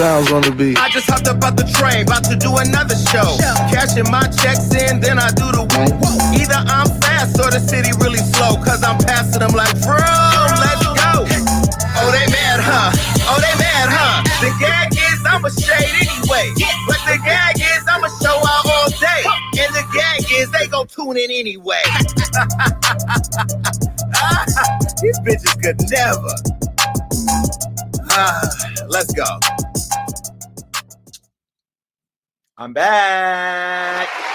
Sounds on the beat. I just hopped up out the train, about to do another show. Cashing my checks in, then I do the woo. woo. Either I'm fast or the city really slow, cause I'm passing them like, bro, let's go. Oh, they mad, huh? Oh, they mad, huh? The gag is I'm a shade anyway. But the gag is I'm a show out all day. And the gag is they gon' tune in anyway. These bitches could never. Ah, let's go. I'm back.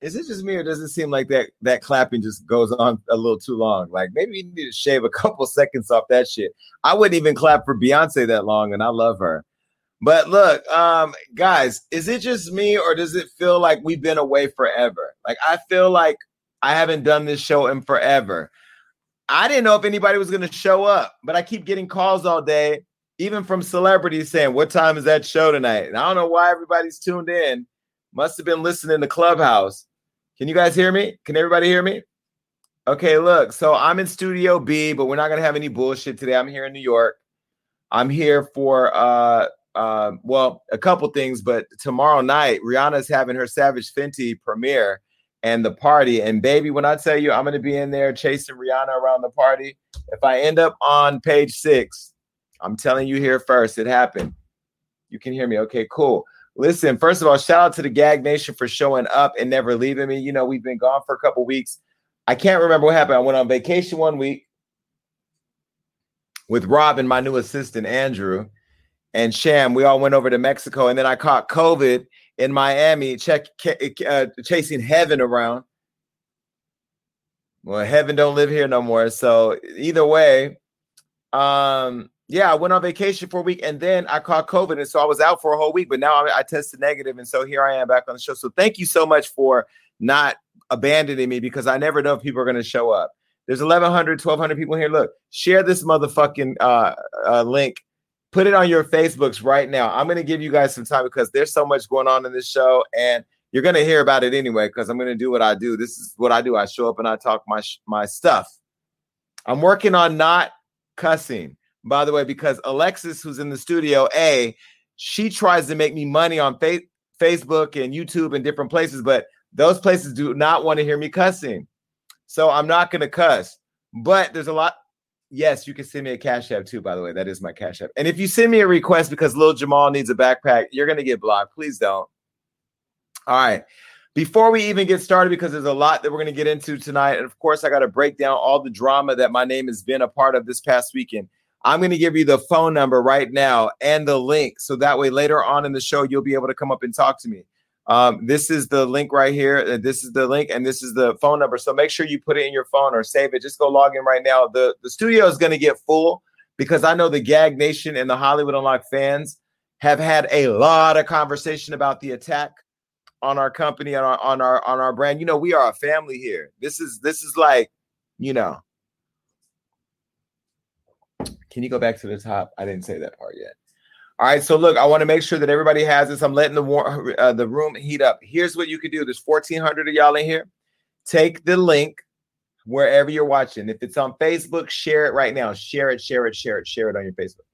Is it just me, or does it seem like that that clapping just goes on a little too long? Like maybe you need to shave a couple seconds off that shit. I wouldn't even clap for Beyonce that long, and I love her. But look, um, guys, is it just me, or does it feel like we've been away forever? Like I feel like I haven't done this show in forever. I didn't know if anybody was going to show up, but I keep getting calls all day, even from celebrities saying, "What time is that show tonight?" And I don't know why everybody's tuned in. Must have been listening to Clubhouse. Can you guys hear me? Can everybody hear me? Okay, look. So I'm in Studio B, but we're not gonna have any bullshit today. I'm here in New York. I'm here for uh uh well a couple things, but tomorrow night Rihanna's having her Savage Fenty premiere and the party. And baby, when I tell you I'm gonna be in there chasing Rihanna around the party, if I end up on page six, I'm telling you here first, it happened. You can hear me. Okay, cool. Listen, first of all, shout out to the Gag Nation for showing up and never leaving me. You know, we've been gone for a couple weeks. I can't remember what happened. I went on vacation one week with Rob and my new assistant, Andrew, and Sham. We all went over to Mexico, and then I caught COVID in Miami, check, uh, chasing heaven around. Well, heaven don't live here no more. So either way, um, yeah, I went on vacation for a week and then I caught COVID. And so I was out for a whole week, but now I, I tested negative, And so here I am back on the show. So thank you so much for not abandoning me because I never know if people are going to show up. There's 1,100, 1,200 people here. Look, share this motherfucking uh, uh, link. Put it on your Facebooks right now. I'm going to give you guys some time because there's so much going on in this show. And you're going to hear about it anyway because I'm going to do what I do. This is what I do. I show up and I talk my, my stuff. I'm working on not cussing by the way, because Alexis, who's in the studio, A, she tries to make me money on fa- Facebook and YouTube and different places, but those places do not want to hear me cussing. So I'm not going to cuss. But there's a lot. Yes, you can send me a cash app too, by the way. That is my cash app. And if you send me a request because Lil Jamal needs a backpack, you're going to get blocked. Please don't. All right. Before we even get started, because there's a lot that we're going to get into tonight. And of course, I got to break down all the drama that my name has been a part of this past weekend. I'm going to give you the phone number right now and the link. So that way later on in the show, you'll be able to come up and talk to me. Um, this is the link right here. Uh, this is the link, and this is the phone number. So make sure you put it in your phone or save it. Just go log in right now. The, the studio is going to get full because I know the Gag Nation and the Hollywood Unlocked fans have had a lot of conversation about the attack on our company on our on our on our brand. You know, we are a family here. This is this is like, you know, can you go back to the top? I didn't say that part yet. All right, so look, I want to make sure that everybody has this. I'm letting the war, uh, the room heat up. Here's what you could do. There's 1,400 of y'all in here. Take the link wherever you're watching. If it's on Facebook, share it right now. Share it, share it, share it, share it on your Facebook.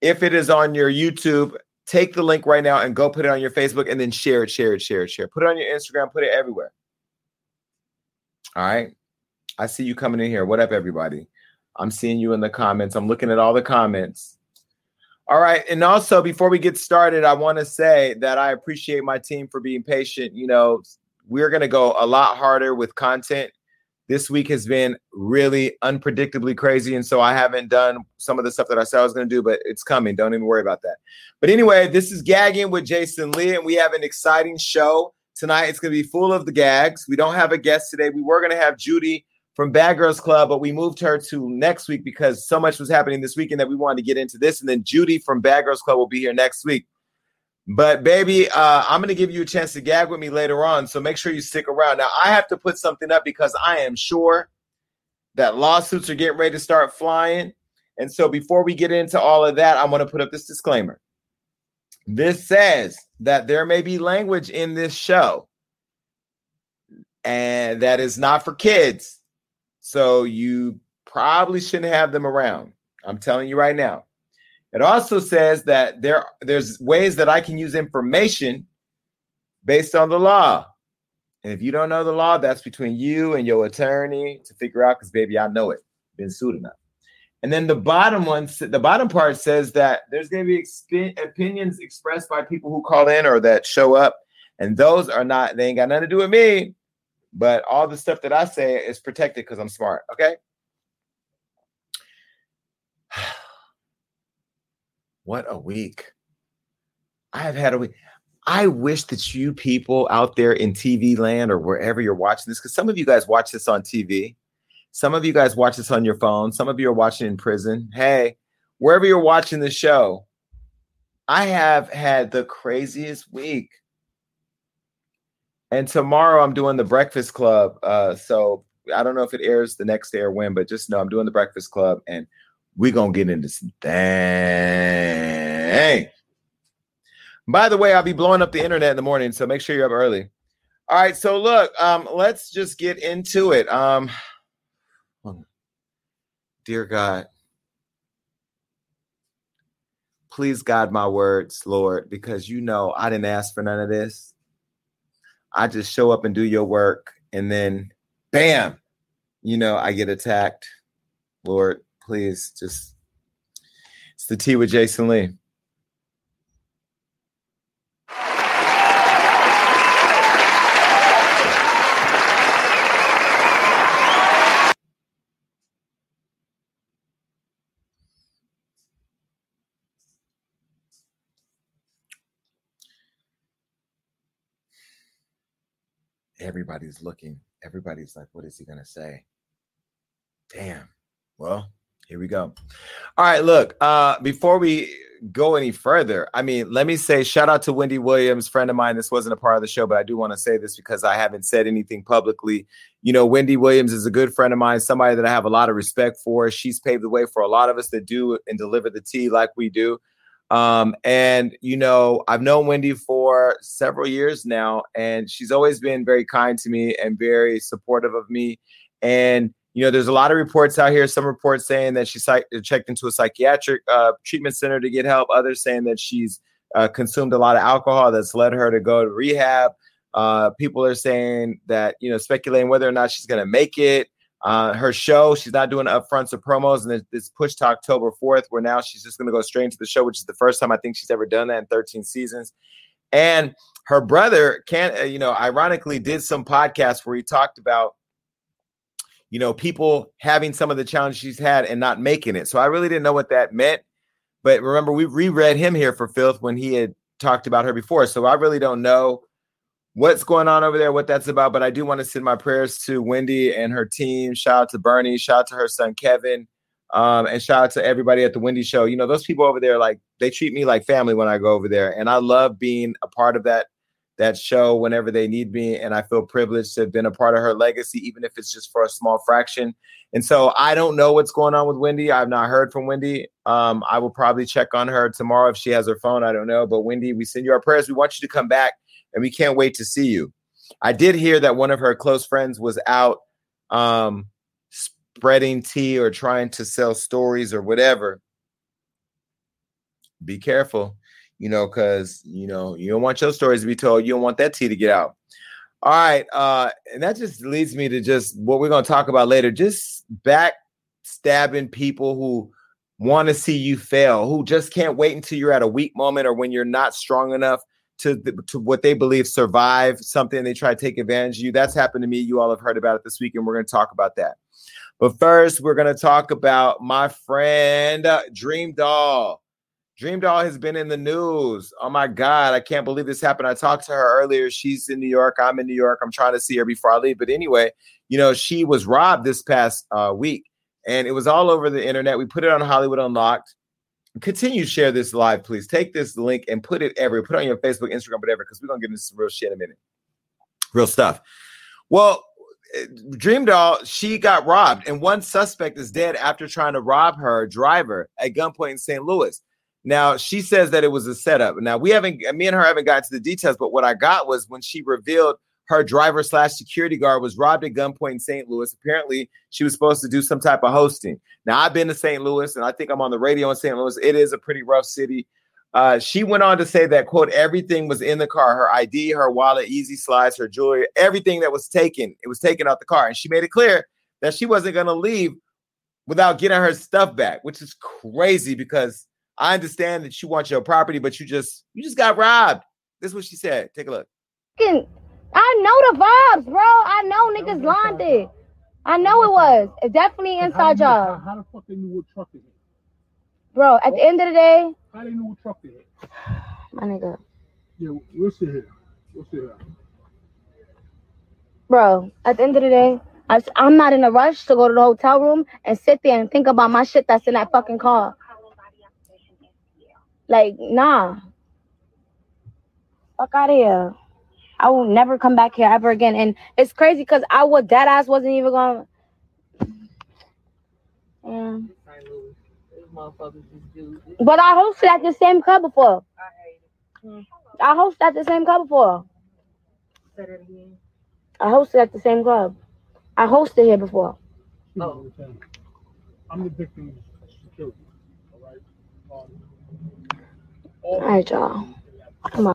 If it is on your YouTube, take the link right now and go put it on your Facebook and then share it, share it, share it, share it. Put it on your Instagram, put it everywhere. All right. I see you coming in here. What up, everybody? I'm seeing you in the comments. I'm looking at all the comments. All right. And also, before we get started, I want to say that I appreciate my team for being patient. You know, we're going to go a lot harder with content. This week has been really unpredictably crazy. And so I haven't done some of the stuff that I said I was going to do, but it's coming. Don't even worry about that. But anyway, this is Gagging with Jason Lee, and we have an exciting show tonight. It's going to be full of the gags. We don't have a guest today. We were going to have Judy from Bad Girls Club, but we moved her to next week because so much was happening this weekend that we wanted to get into this. And then Judy from Bad Girls Club will be here next week. But baby, uh, I'm to give you a chance to gag with me later on. So make sure you stick around. Now, I have to put something up because I am sure that lawsuits are getting ready to start flying. And so before we get into all of that, I'm to put up this disclaimer. This says that there may be language in this show and that is not for kids. So you probably shouldn't have them around. I'm telling you right now. It also says that there there's ways that I can use information based on the law. And if you don't know the law, that's between you and your attorney to figure out because baby, I know it. Been sued enough. And then the bottom one, the bottom part says that there's going to be exp- opinions expressed by people who call in or that show up, and those are not. They ain't got nothing to do with me. But all the stuff that I say is protected because I'm smart. Okay. what a week. I have had a week. I wish that you people out there in TV land or wherever you're watching this, because some of you guys watch this on TV. Some of you guys watch this on your phone. Some of you are watching in prison. Hey, wherever you're watching the show, I have had the craziest week. And tomorrow I'm doing the Breakfast Club. Uh, so I don't know if it airs the next day or when, but just know I'm doing the Breakfast Club and we're going to get into some things. By the way, I'll be blowing up the internet in the morning, so make sure you're up early. All right, so look, um, let's just get into it. Um, dear God, please guide my words, Lord, because you know I didn't ask for none of this. I just show up and do your work, and then bam, you know, I get attacked. Lord, please just it's the tea with Jason Lee. Everybody's looking. Everybody's like, what is he going to say? Damn. Well, here we go. All right, look, uh, before we go any further, I mean, let me say shout out to Wendy Williams, friend of mine. This wasn't a part of the show, but I do want to say this because I haven't said anything publicly. You know, Wendy Williams is a good friend of mine, somebody that I have a lot of respect for. She's paved the way for a lot of us that do and deliver the tea like we do. Um, and you know, I've known Wendy for several years now, and she's always been very kind to me and very supportive of me. And you know, there's a lot of reports out here. Some reports saying that she psych- checked into a psychiatric uh, treatment center to get help. Others saying that she's uh, consumed a lot of alcohol that's led her to go to rehab. Uh, people are saying that you know, speculating whether or not she's going to make it. Uh, her show, she's not doing upfronts or promos, and it's pushed to October 4th, where now she's just going to go straight into the show, which is the first time I think she's ever done that in 13 seasons. And her brother, can uh, you know, ironically, did some podcasts where he talked about, you know, people having some of the challenges she's had and not making it. So I really didn't know what that meant. But remember, we reread him here for Filth when he had talked about her before. So I really don't know what's going on over there, what that's about. But I do want to send my prayers to Wendy and her team. Shout out to Bernie. Shout out to her son Kevin. Um, and shout out to everybody at the Wendy Show. You know, those people over there, like they treat me like family when I go over there, and I love being a part of that that show whenever they need me. And I feel privileged to have been a part of her legacy, even if it's just for a small fraction. And so I don't know what's going on with Wendy. I've not heard from Wendy. Um, I will probably check on her tomorrow if she has her phone. I don't know. But Wendy, we send you our prayers. We want you to come back and we can't wait to see you. I did hear that one of her close friends was out um, spreading tea or trying to sell stories or whatever. Be careful, you know, because you know you don't want your stories to be told. You don't want that tea to get out. All right, uh, and that just leads me to just what we're going to talk about later. Just backstabbing people who want to see you fail, who just can't wait until you're at a weak moment or when you're not strong enough to the, to what they believe survive something they try to take advantage of you. That's happened to me. You all have heard about it this week, and we're going to talk about that. But first, we're going to talk about my friend uh, Dream Doll. Dream Doll has been in the news. Oh my God, I can't believe this happened. I talked to her earlier. She's in New York. I'm in New York. I'm trying to see her before I leave. But anyway, you know, she was robbed this past uh, week and it was all over the internet. We put it on Hollywood Unlocked continue to share this live, please. Take this link and put it everywhere. Put it on your Facebook, Instagram, whatever, because we're gonna get into some real shit in a minute. Real stuff. Well, eh, Dream Doll, she got robbed, and one suspect is dead after trying to rob her driver at gunpoint in St. Louis. Now she says that it was a setup. Now we haven't, me and her haven't gotten to the details, but what I got was when she revealed her driver slash security guard was robbed at gunpoint in St. Louis. Apparently, she was supposed to do some type of hosting. Now I've been to St. Louis, and I think I'm on the radio in St. Louis. It is a pretty rough city. Uh, she went on to say that quote everything was in the car her id her wallet easy slides her jewelry everything that was taken it was taken out the car and she made it clear that she wasn't going to leave without getting her stuff back which is crazy because i understand that you want your property but you just you just got robbed this is what she said take a look i know the vibes bro i know niggas lined it i know it was it's definitely inside job how, the fuck they knew what truck it is bro at the end of the day how they know what truck they hit? My nigga. Yeah, we'll sit here. We'll sit here. Bro, at the end of the day, I, I'm not in a rush to go to the hotel room and sit there and think about my shit that's in that fucking car. Like, nah. Fuck out of here. I will never come back here ever again. And it's crazy because I would dead ass wasn't even going. Yeah do. But I hosted at the same club before. I hate it. I hosted at the same club before. Say that again. I hosted at the same club. I hosted here before. Oh. I'm the victim of security. All right. Um, all right, y'all. Come on.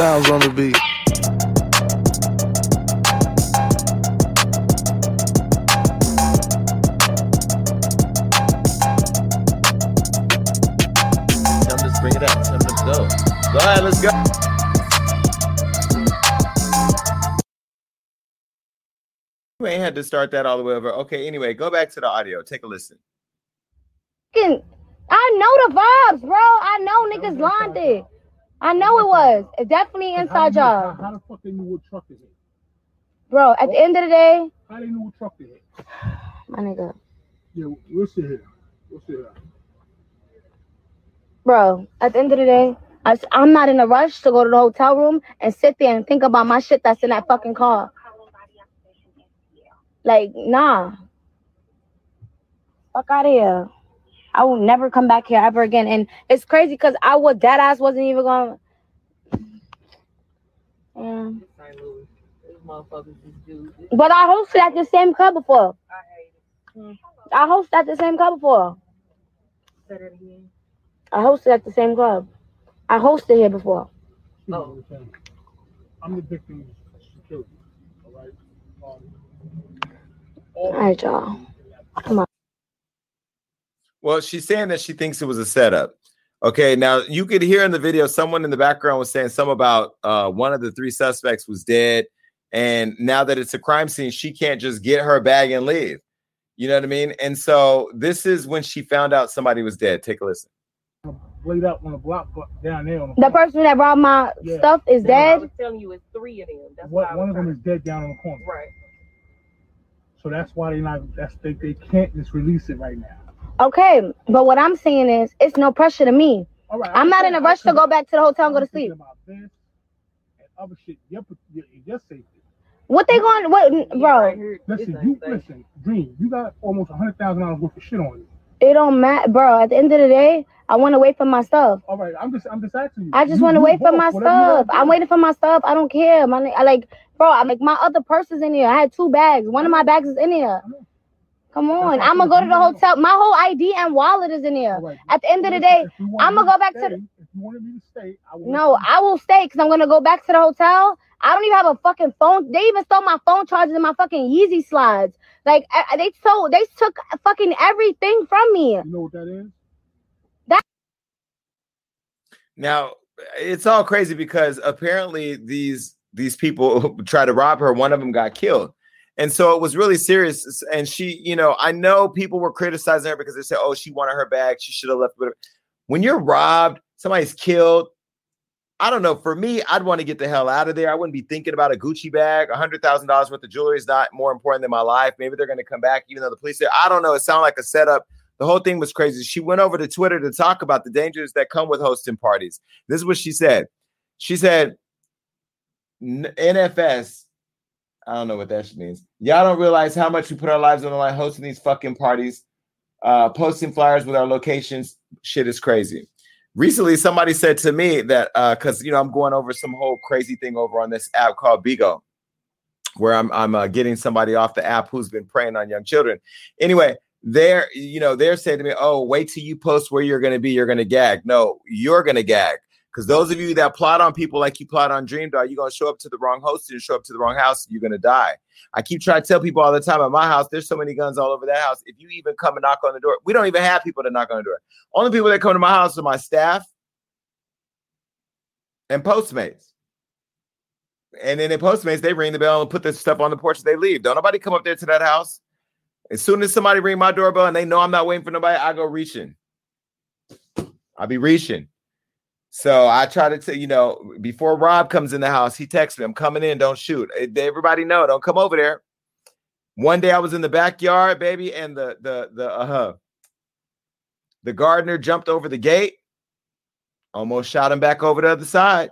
Sounds on the beat. Tell them to bring it up. Tell them to go. Go ahead, let's go. You ain't had to start that all the way over. Okay, anyway, go back to the audio. Take a listen. I know the vibes, bro. I know niggas lined it. I know it was. It's definitely inside job. How, how, the fuck they knew what truck it hit? Bro, at the end of the day. How they knew what truck it hit? My nigga. Yeah, we'll sit here. We'll sit here. Bro, at the end of the day, I, I'm not in a rush to go to the hotel room and sit there and think about my shit that's in that fucking car. Like, nah. Fuck out of here. I will never come back here ever again. And it's crazy because I was dead ass wasn't even going. Yeah. But I hosted at the same club before. I hate it. I hosted at the same club before. Say that again. I hosted at the same club. I hosted here before. Oh. I'm the victim of security. All right. Um, all right, y'all. Come on. Well, she's saying that she thinks it was a setup. Okay, now you could hear in the video someone in the background was saying some about uh, one of the three suspects was dead, and now that it's a crime scene, she can't just get her bag and leave. You know what I mean? And so this is when she found out somebody was dead. Take a listen. Laid out on the block down there. The, the person that brought my yeah. stuff is yeah. dead. I was telling you, it's three of them. That's what, one of them is dead down in the corner. Right. So that's why they not. That's they, they can't just release it right now. Okay, but what I'm saying is, it's no pressure to me. All right, I'm not in a rush to go back to the hotel and go to sleep. other shit, your, your safety. What they going? What, bro? Listen, you listen, Dream. You got almost a hundred thousand dollars worth of shit on you. It don't matter, bro. At the end of the day, I want to wait for my stuff. All right, I'm just, I'm just asking you. I just want to wait for my stuff. I'm waiting for my stuff. I don't care. My, I like, bro. I'm like my other purse is in here. I had two bags. One of my bags is in here. Come on, I'm gonna go to the hotel. My whole ID and wallet is in here. Right. At the end of the day, I'm gonna go back stay, to. The... If you wanted me to stay, I will. No, I will stay because I'm gonna go back to the hotel. I don't even have a fucking phone. They even stole my phone chargers and my fucking Yeezy slides. Like they stole, they took fucking everything from me. You know what that is? That. Now it's all crazy because apparently these these people try to rob her. One of them got killed. And so it was really serious. And she, you know, I know people were criticizing her because they said, oh, she wanted her bag. She should have left. When you're robbed, somebody's killed. I don't know. For me, I'd want to get the hell out of there. I wouldn't be thinking about a Gucci bag. A hundred thousand dollars worth of jewelry is not more important than my life. Maybe they're going to come back, even though the police say, I don't know. It sounded like a setup. The whole thing was crazy. She went over to Twitter to talk about the dangers that come with hosting parties. This is what she said. She said, NFS, I don't know what that means. Y'all don't realize how much we put our lives on the line hosting these fucking parties, uh, posting flyers with our locations. Shit is crazy. Recently, somebody said to me that because uh, you know I'm going over some whole crazy thing over on this app called Bigo, where I'm I'm uh, getting somebody off the app who's been preying on young children. Anyway, they're you know they're saying to me, "Oh, wait till you post where you're going to be. You're going to gag." No, you're going to gag because those of you that plot on people like you plot on Dream Doll, you're gonna show up to the wrong host and show up to the wrong house, you're gonna die. I keep trying to tell people all the time at my house, there's so many guns all over that house. If you even come and knock on the door, we don't even have people to knock on the door. Only people that come to my house are my staff and Postmates. And then in Postmates, they ring the bell and put the stuff on the porch. They leave. Don't nobody come up there to that house. As soon as somebody ring my doorbell and they know I'm not waiting for nobody, I go reaching. I'll be reaching. So I try to tell you know before Rob comes in the house, he texts me, "I'm coming in. Don't shoot." Eh, everybody know, don't come over there. One day I was in the backyard, baby, and the the the uh the gardener jumped over the gate, almost shot him back over the other side.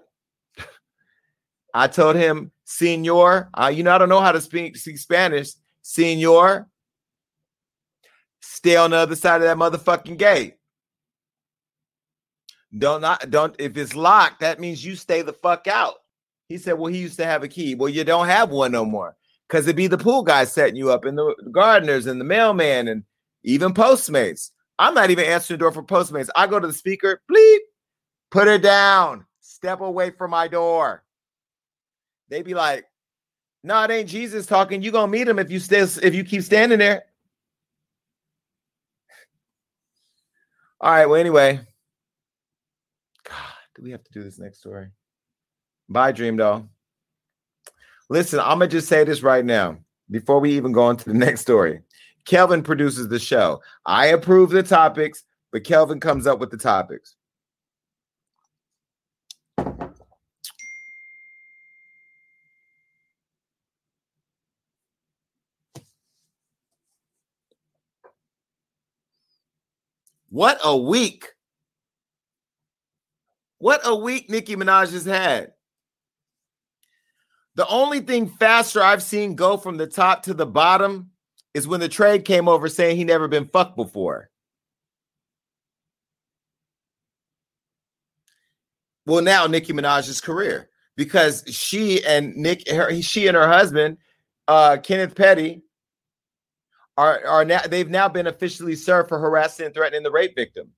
I told him, "Senor, uh, you know I don't know how to speak, speak Spanish. Senor, stay on the other side of that motherfucking gate." Don't not don't if it's locked, that means you stay the fuck out. He said, Well, he used to have a key. Well, you don't have one no more. Cause it'd be the pool guy setting you up and the gardeners and the mailman and even Postmates. I'm not even answering the door for Postmates. I go to the speaker, bleep, put it down, step away from my door. They'd be like, no, it ain't Jesus talking. You gonna meet him if you stay if you keep standing there. All right. Well, anyway, do we have to do this next story? Bye, Dream Doll. Listen, I'm gonna just say this right now before we even go on to the next story. Kelvin produces the show. I approve the topics, but Kelvin comes up with the topics. What a week. What a week Nicki Minaj has had. The only thing faster I've seen go from the top to the bottom is when the trade came over saying he never been fucked before. Well, now Nicki Minaj's career because she and Nick, her, she and her husband, uh, Kenneth Petty, are are now they've now been officially served for harassing and threatening the rape victim.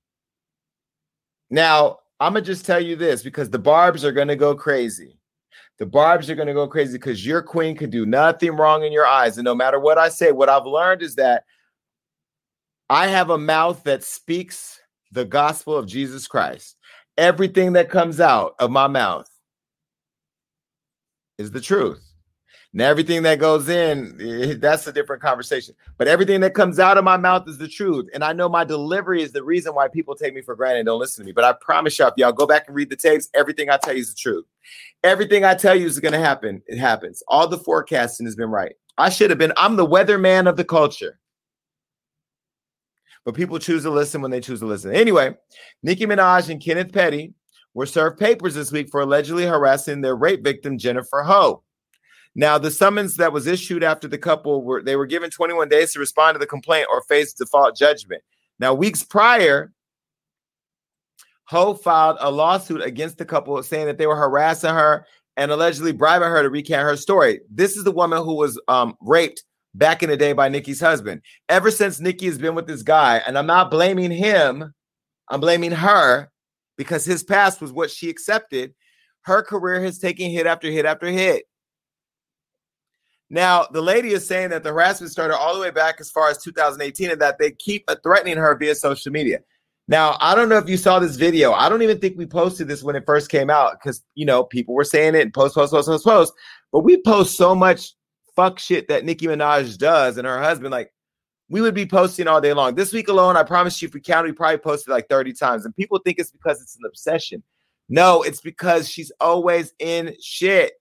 Now, I'm gonna just tell you this because the Barbs are gonna go crazy. The Barbs are gonna go crazy because your queen could do nothing wrong in your eyes. And no matter what I say, what I've learned is that I have a mouth that speaks the gospel of Jesus Christ. Everything that comes out of my mouth is the truth. Now, everything that goes in, eh, that's a different conversation. But everything that comes out of my mouth is the truth. And I know my delivery is the reason why people take me for granted and don't listen to me. But I promise y'all, if y'all go back and read the tapes, everything I tell you is the truth. Everything I tell you is going to happen. It happens. All the forecasting has been right. I should have been, I'm the weatherman of the culture. But people choose to listen when they choose to listen. Anyway, Nicki Minaj and Kenneth Petty were served papers this week for allegedly harassing their rape victim, Jennifer Ho. Now, the summons that was issued after the couple were they were given 21 days to respond to the complaint or face default judgment. Now, weeks prior, Ho filed a lawsuit against the couple saying that they were harassing her and allegedly bribing her to recant her story. This is the woman who was um, raped back in the day by Nicki's husband. Ever since Nicki has been with this guy, and I'm not blaming him, I'm blaming her because his past was what she accepted. Her career has taken hit after hit after hit. Now, the lady is saying that the harassment started all the way back as far as 2018 and that they keep threatening her via social media. Now, I don't know if you saw this video. I don't even think we posted this when it first came out because, you know, people were saying it and post, post, post, post, post. But we post so much fuck shit that Nicki Minaj does and her husband, like we would be posting all day long. This week alone, I promise you, if we count, we probably posted like 30 times. And people think it's because it's an obsession. No, it's because she's always in shit.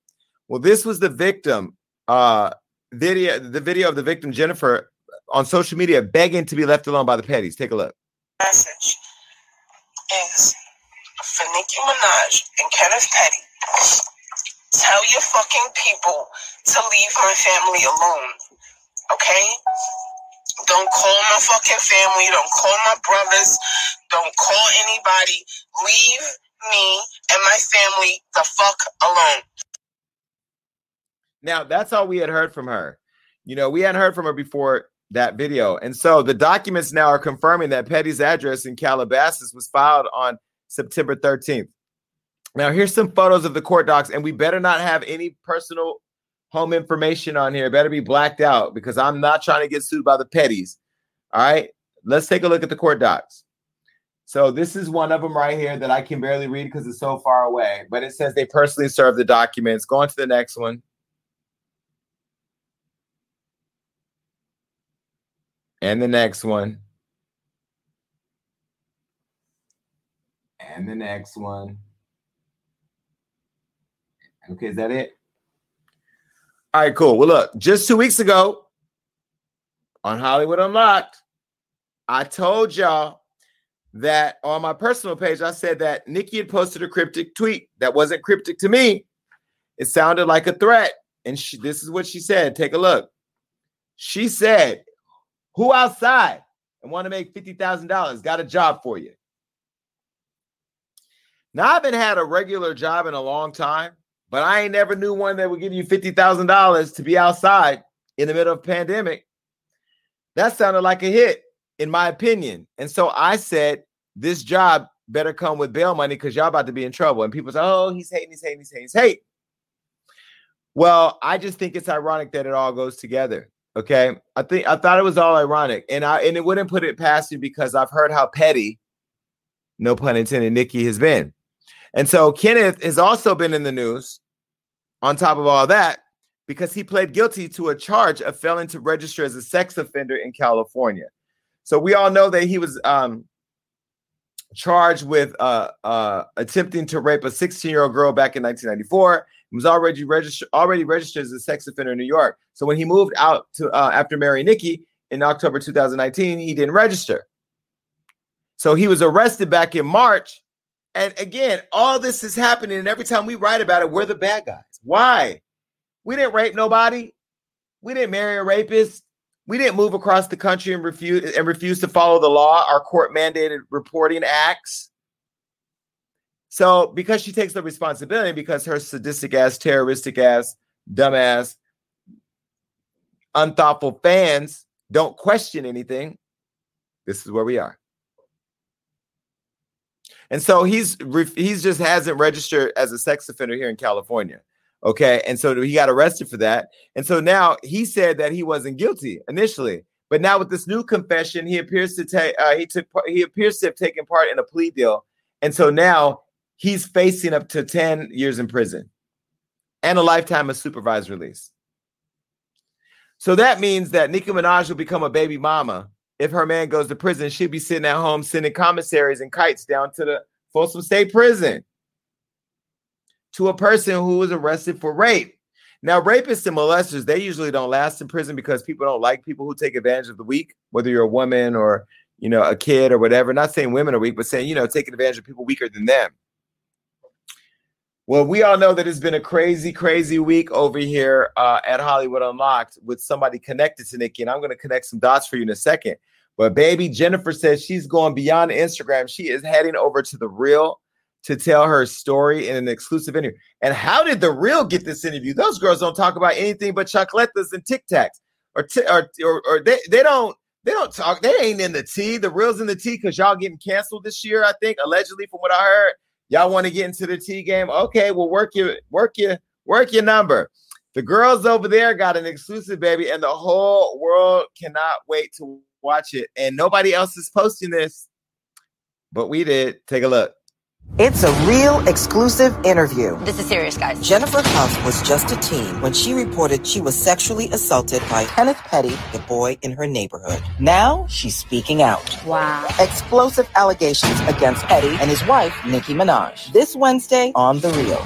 Well, this was the victim uh video, the video of the victim, Jennifer, on social media begging to be left alone by the petties. Take a look. message is for Nicki Minaj and Kenneth Petty. Tell your fucking people to leave my family alone. Okay? Don't call my fucking family. Don't call my brothers. Don't call anybody. Leave me and my family the fuck alone. Now, that's all we had heard from her. You know, we hadn't heard from her before that video. And so the documents now are confirming that Petty's address in Calabasas was filed on September 13th. Now, here's some photos of the court docs, and we better not have any personal home information on here. It better be blacked out because I'm not trying to get sued by the Petties. All right, let's take a look at the court docs. So this is one of them right here that I can barely read because it's so far away, but it says they personally served the documents. Go on to the next one. And the next one. And the next one. Okay, is that it? All right, cool. Well, look, just two weeks ago on Hollywood Unlocked, I told y'all that on my personal page, I said that Nicki had posted a cryptic tweet that wasn't cryptic to me. It sounded like a threat. And she, this is what she said. Take a look. She said, Who outside and want to make $50,000 got a job for you? Now, I haven't had a regular job in a long time, but I ain't never knew one that would give you $50,000 to be outside in the middle of pandemic. That sounded like a hit, in my opinion. And so I said, this job better come with bail money because y'all about to be in trouble. And people say, oh, he's hating, he's hating, he's hating, he's hating. Well, I just think it's ironic that it all goes together. Okay. I think I thought it was all ironic. And I and it wouldn't put it past you because I've heard how petty, no pun intended, Nicki has been. And so Kenneth has also been in the news on top of all that because he pled guilty to a charge of failing to register as a sex offender in California. So we all know that he was um, charged with uh, uh, attempting to rape a 16 year old girl back in 1994. Was already registered already registered as a sex offender in New York. So when he moved out to uh, after marrying Nicki in October 2019, he didn't register. So he was arrested back in March. And again, all this is happening, and every time we write about it, we're the bad guys. Why? We didn't rape nobody. We didn't marry a rapist. We didn't move across the country and refuse and refuse to follow the law, our court mandated reporting acts. So, because she takes the responsibility, because her sadistic ass, terroristic ass, dumbass, unthoughtful fans don't question anything, this is where we are. And so he's he's just hasn't registered as a sex offender here in California. Okay. And so he got arrested for that. And so now he said that he wasn't guilty initially. But now with this new confession, he appears to take uh, he took he appears to have taken part in a plea deal. And so now he's facing up to 10 years in prison and a lifetime of supervised release. So that means that Nicki Minaj will become a baby mama if her man goes to prison. She'll be sitting at home sending commissaries and kites down to the Folsom State Prison to a person who was arrested for rape. Now, rapists and molesters, they usually don't last in prison because people don't like people who take advantage of the weak, whether you're a woman or you know a kid or whatever. Not saying women are weak, but saying you know taking advantage of people weaker than them. Well, we all know that it's been a crazy, crazy week over here uh, at Hollywood Unlocked with somebody connected to Nicki, and I'm going to connect some dots for you in a second. But baby, Jennifer says she's going beyond Instagram. She is heading over to the real to tell her story in an exclusive interview. And how did the real get this interview? Those girls don't talk about anything but chocolates and Tic Tacs, or, t- or, or or they they don't they don't talk. They ain't in the tea. The real's in the tea because y'all getting canceled this year. I think allegedly, from what I heard, y'all want to get into the tea game. Okay, well work your work your work your number. The girls over there got an exclusive baby, and the whole world cannot wait to watch it. And nobody else is posting this, but we did. Take a look. It's a real exclusive interview. This is serious, guys. Jennifer Hough was just a teen when she reported she was sexually assaulted by Kenneth Petty, the boy in her neighborhood. Now she's speaking out. Wow. Explosive allegations against Petty and his wife, Nicki Minaj. This Wednesday on The Real.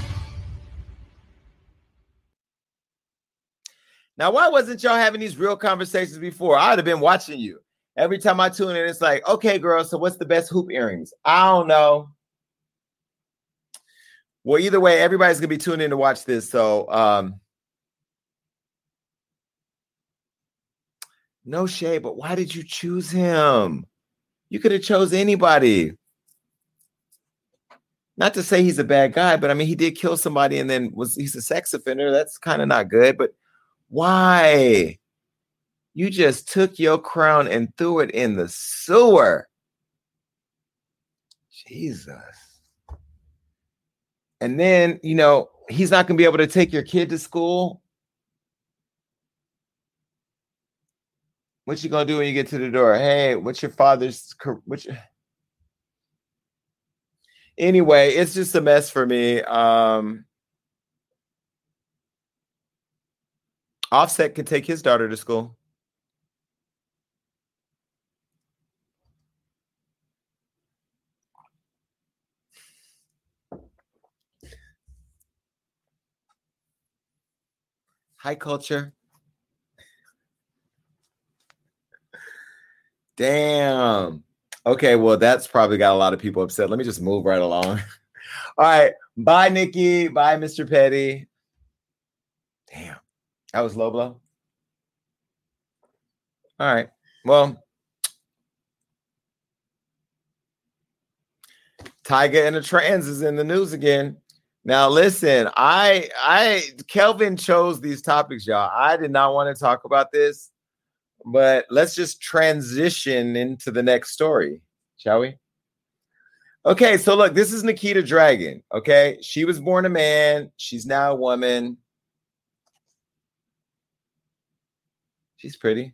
Now, why wasn't y'all having these real conversations before? I'd have been watching you. Every time I tune in, it's like, okay, girl, so what's the best hoop earrings? I don't know. Well, either way, everybody's gonna be tuning in to watch this. So um no shade, but why did you choose him? You could have chose anybody. Not to say he's a bad guy, but I mean he did kill somebody and then was he's a sex offender. That's kind of not good, but why? You just took your crown and threw it in the sewer. Jesus. And then, you know, he's not going to be able to take your kid to school. What you going to do when you get to the door? Hey, what's your father's what's your... Anyway, it's just a mess for me. Um Offset could take his daughter to school. High culture. Damn. Okay, well, that's probably got a lot of people upset. Let me just move right along. All right. Bye, Nicki. Bye, Mr. Petty. Damn. That was low blow. All right. Well, Tyga and the trans is in the news again. Now listen, I I Kelvin chose these topics, y'all. I did not want to talk about this, but let's just transition into the next story, shall we? Okay, so look, this is Nikita Dragun. Okay, she was born a man, she's now a woman. She's pretty.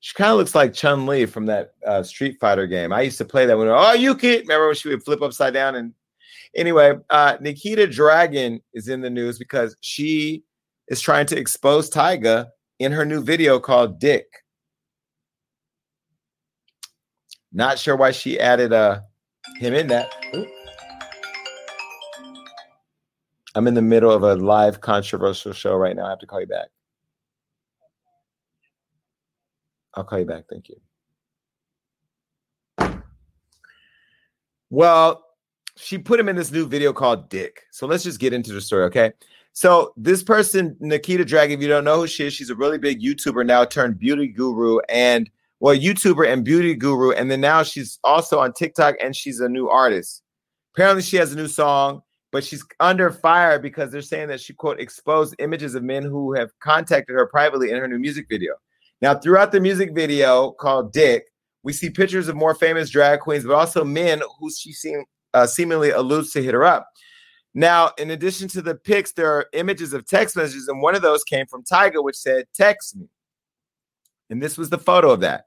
She kind of looks like Chun Li from that uh, Street Fighter game. I used to play that when, oh, you kid. Remember when she would flip upside down and Anyway, uh, Nikita Dragun is in the news because she is trying to expose Tyga in her new video called Dick. Not sure why she added uh, him in that. Ooh. I'm in the middle of a live controversial show right now. I have to call you back. I'll call you back. Thank you. Well, she put him in this new video called Dick. So let's just get into the story, okay? So this person, Nikita Dragun, if you don't know who she is, she's a really big YouTuber now turned beauty guru and well, YouTuber and beauty guru, and then now she's also on TikTok and she's a new artist. Apparently, she has a new song, but she's under fire because they're saying that she quote exposed images of men who have contacted her privately in her new music video. Now, throughout the music video called Dick, we see pictures of more famous drag queens, but also men who she seem uh, seemingly alludes to hit her up. Now, in addition to the pics, there are images of text messages, and one of those came from Tyga, which said, Text me. And this was the photo of that.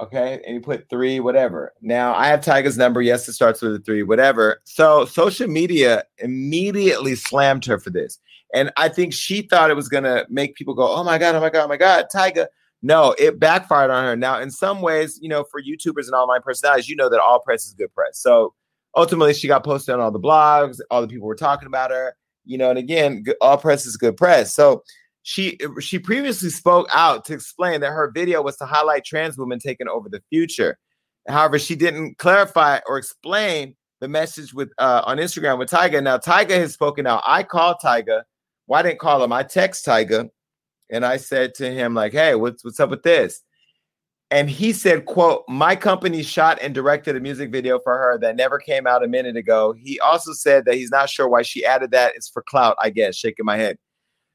Okay. And he put three, whatever. Now, I have Tyga's number. Yes, it starts with a three, whatever. So, social media immediately slammed her for this. And I think she thought it was going to make people go, oh my God, oh my God, oh my God, Tyga. No, it backfired on her. Now, in some ways, you know, for YouTubers and online personalities, you know that all press is good press. So ultimately, she got posted on all the blogs. All the people were talking about her. You know, and again, all press is good press. So she she previously spoke out to explain that her video was to highlight trans women taking over the future. However, she didn't clarify or explain the message with uh, on Instagram with Tyga. Now, Tyga has spoken out. I called Tyga. Well, I didn't call him. I text Tyga and I said to him, like, hey, what's what's up with this? And he said, quote, my company shot and directed a music video for her that never came out a minute ago. He also said that he's not sure why she added that. It's for clout, I guess, shaking my head.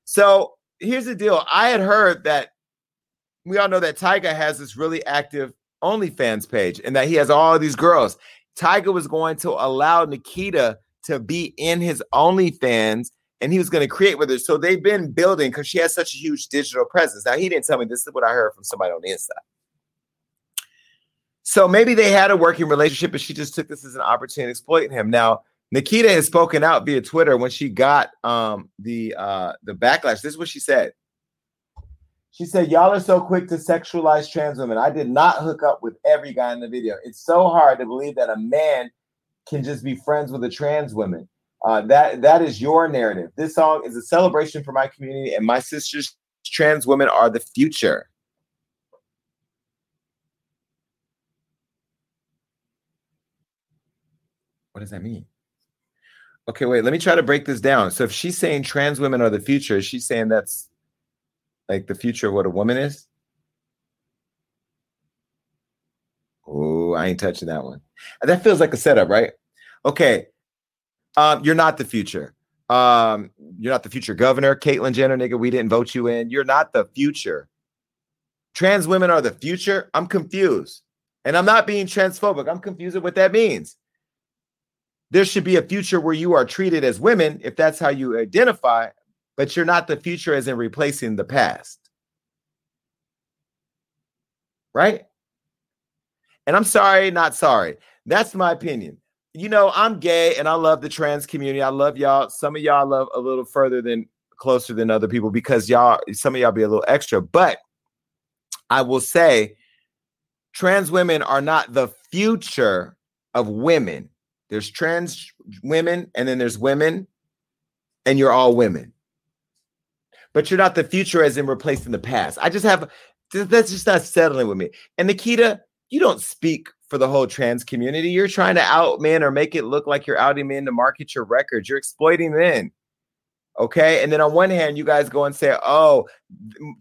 So here's the deal. I had heard that we all know that Tyga has this really active OnlyFans page and that he has all these girls. Tyga was going to allow Nikita to be in his OnlyFans and he was going to create with her. So they've been building because she has such a huge digital presence. Now he didn't tell me this is what I heard from somebody on the inside. So maybe they had a working relationship, but she just took this as an opportunity to exploit him. Now, Nikita has spoken out via Twitter when she got um the uh the backlash. This is what she said. She said, Y'all are so quick to sexualize trans women. I did not hook up with every guy in the video. It's so hard to believe that a man can just be friends with a trans woman. Uh, that that is your narrative. This song is a celebration for my community, and my sisters, trans women, are the future. What does that mean? Okay, wait, let me try to break this down. So if she's saying trans women are the future, is she saying that's like the future of what a woman is? Oh, I ain't touching that one. That feels like a setup, right? Okay. Um, you're not the future. Um, you're not the future governor, Caitlyn Jenner, nigga. We didn't vote you in. You're not the future. Trans women are the future. I'm confused. And I'm not being transphobic. I'm confused at what that means there should be a future where you are treated as women if that's how you identify, but you're not the future as in replacing the past. Right? And I'm sorry, not sorry. That's my opinion. You know, I'm gay and I love the trans community. I love y'all. Some of y'all love a little further than closer than other people because y'all, some of y'all be a little extra. But I will say, trans women are not the future of women there's trans women, and then there's women, and you're all women. But you're not the future as in replacing the past. I just have that's just not settling with me. And Nikita, you don't speak for the whole trans community. You're trying to out men or make it look like you're outing men to market your records. You're exploiting men. Okay. And then on one hand, you guys go and say, oh,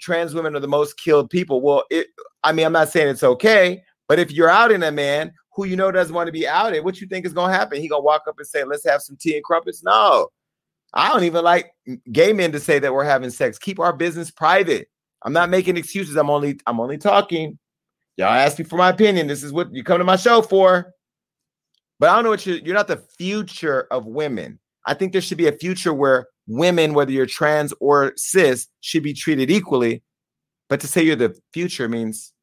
trans women are the most killed people. Well, it, I mean, I'm not saying it's okay, but if you're outing a man who you know doesn't want to be outed, what you think is gonna happen? He gonna walk up and say, "Let's have some tea and crumpets." No, I don't even like gay men to say that we're having sex. Keep our business private. I'm not making excuses. I'm only I'm only talking. Y'all ask me for my opinion. This is what you come to my show for. But I don't know what you're, you're not the future of women. I think there should be a future where women, whether you're trans or cis, should be treated equally. But to say you're the future means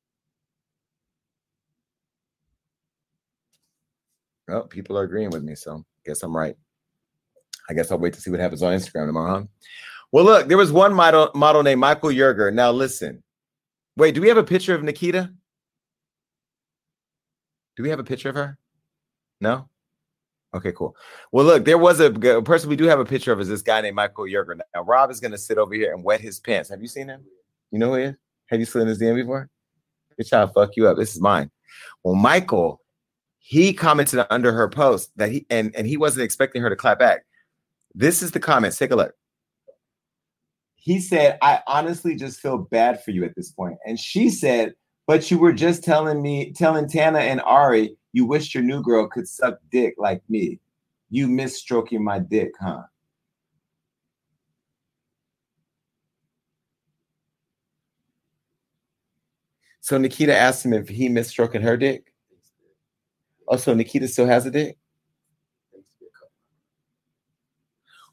Oh, people are agreeing with me, so I guess I'm right. I guess I'll wait to see what happens on Instagram tomorrow. Huh? Well, look, there was one model model named Michael Yerger. Now listen. Wait, do we have a picture of Nikita? Do we have a picture of her? No? Okay, cool. Well, look, there was a, a person we do have a picture of is this guy named Michael Yerger. Now, Rob is going to sit over here and wet his pants. Have you seen him? You know who he is? Have you in his DM before? Good job, fuck you up. This is mine. Well, Michael he commented under her post that he and, and he wasn't expecting her to clap back. This is the comments. Take a look. He said, I honestly just feel bad for you at this point. And she said, But you were just telling me, telling Tana and Ari, you wished your new girl could suck dick like me. You miss stroking my dick, huh? So Nikita asked him if he missed stroking her dick. Oh, so Nikita still has a dick?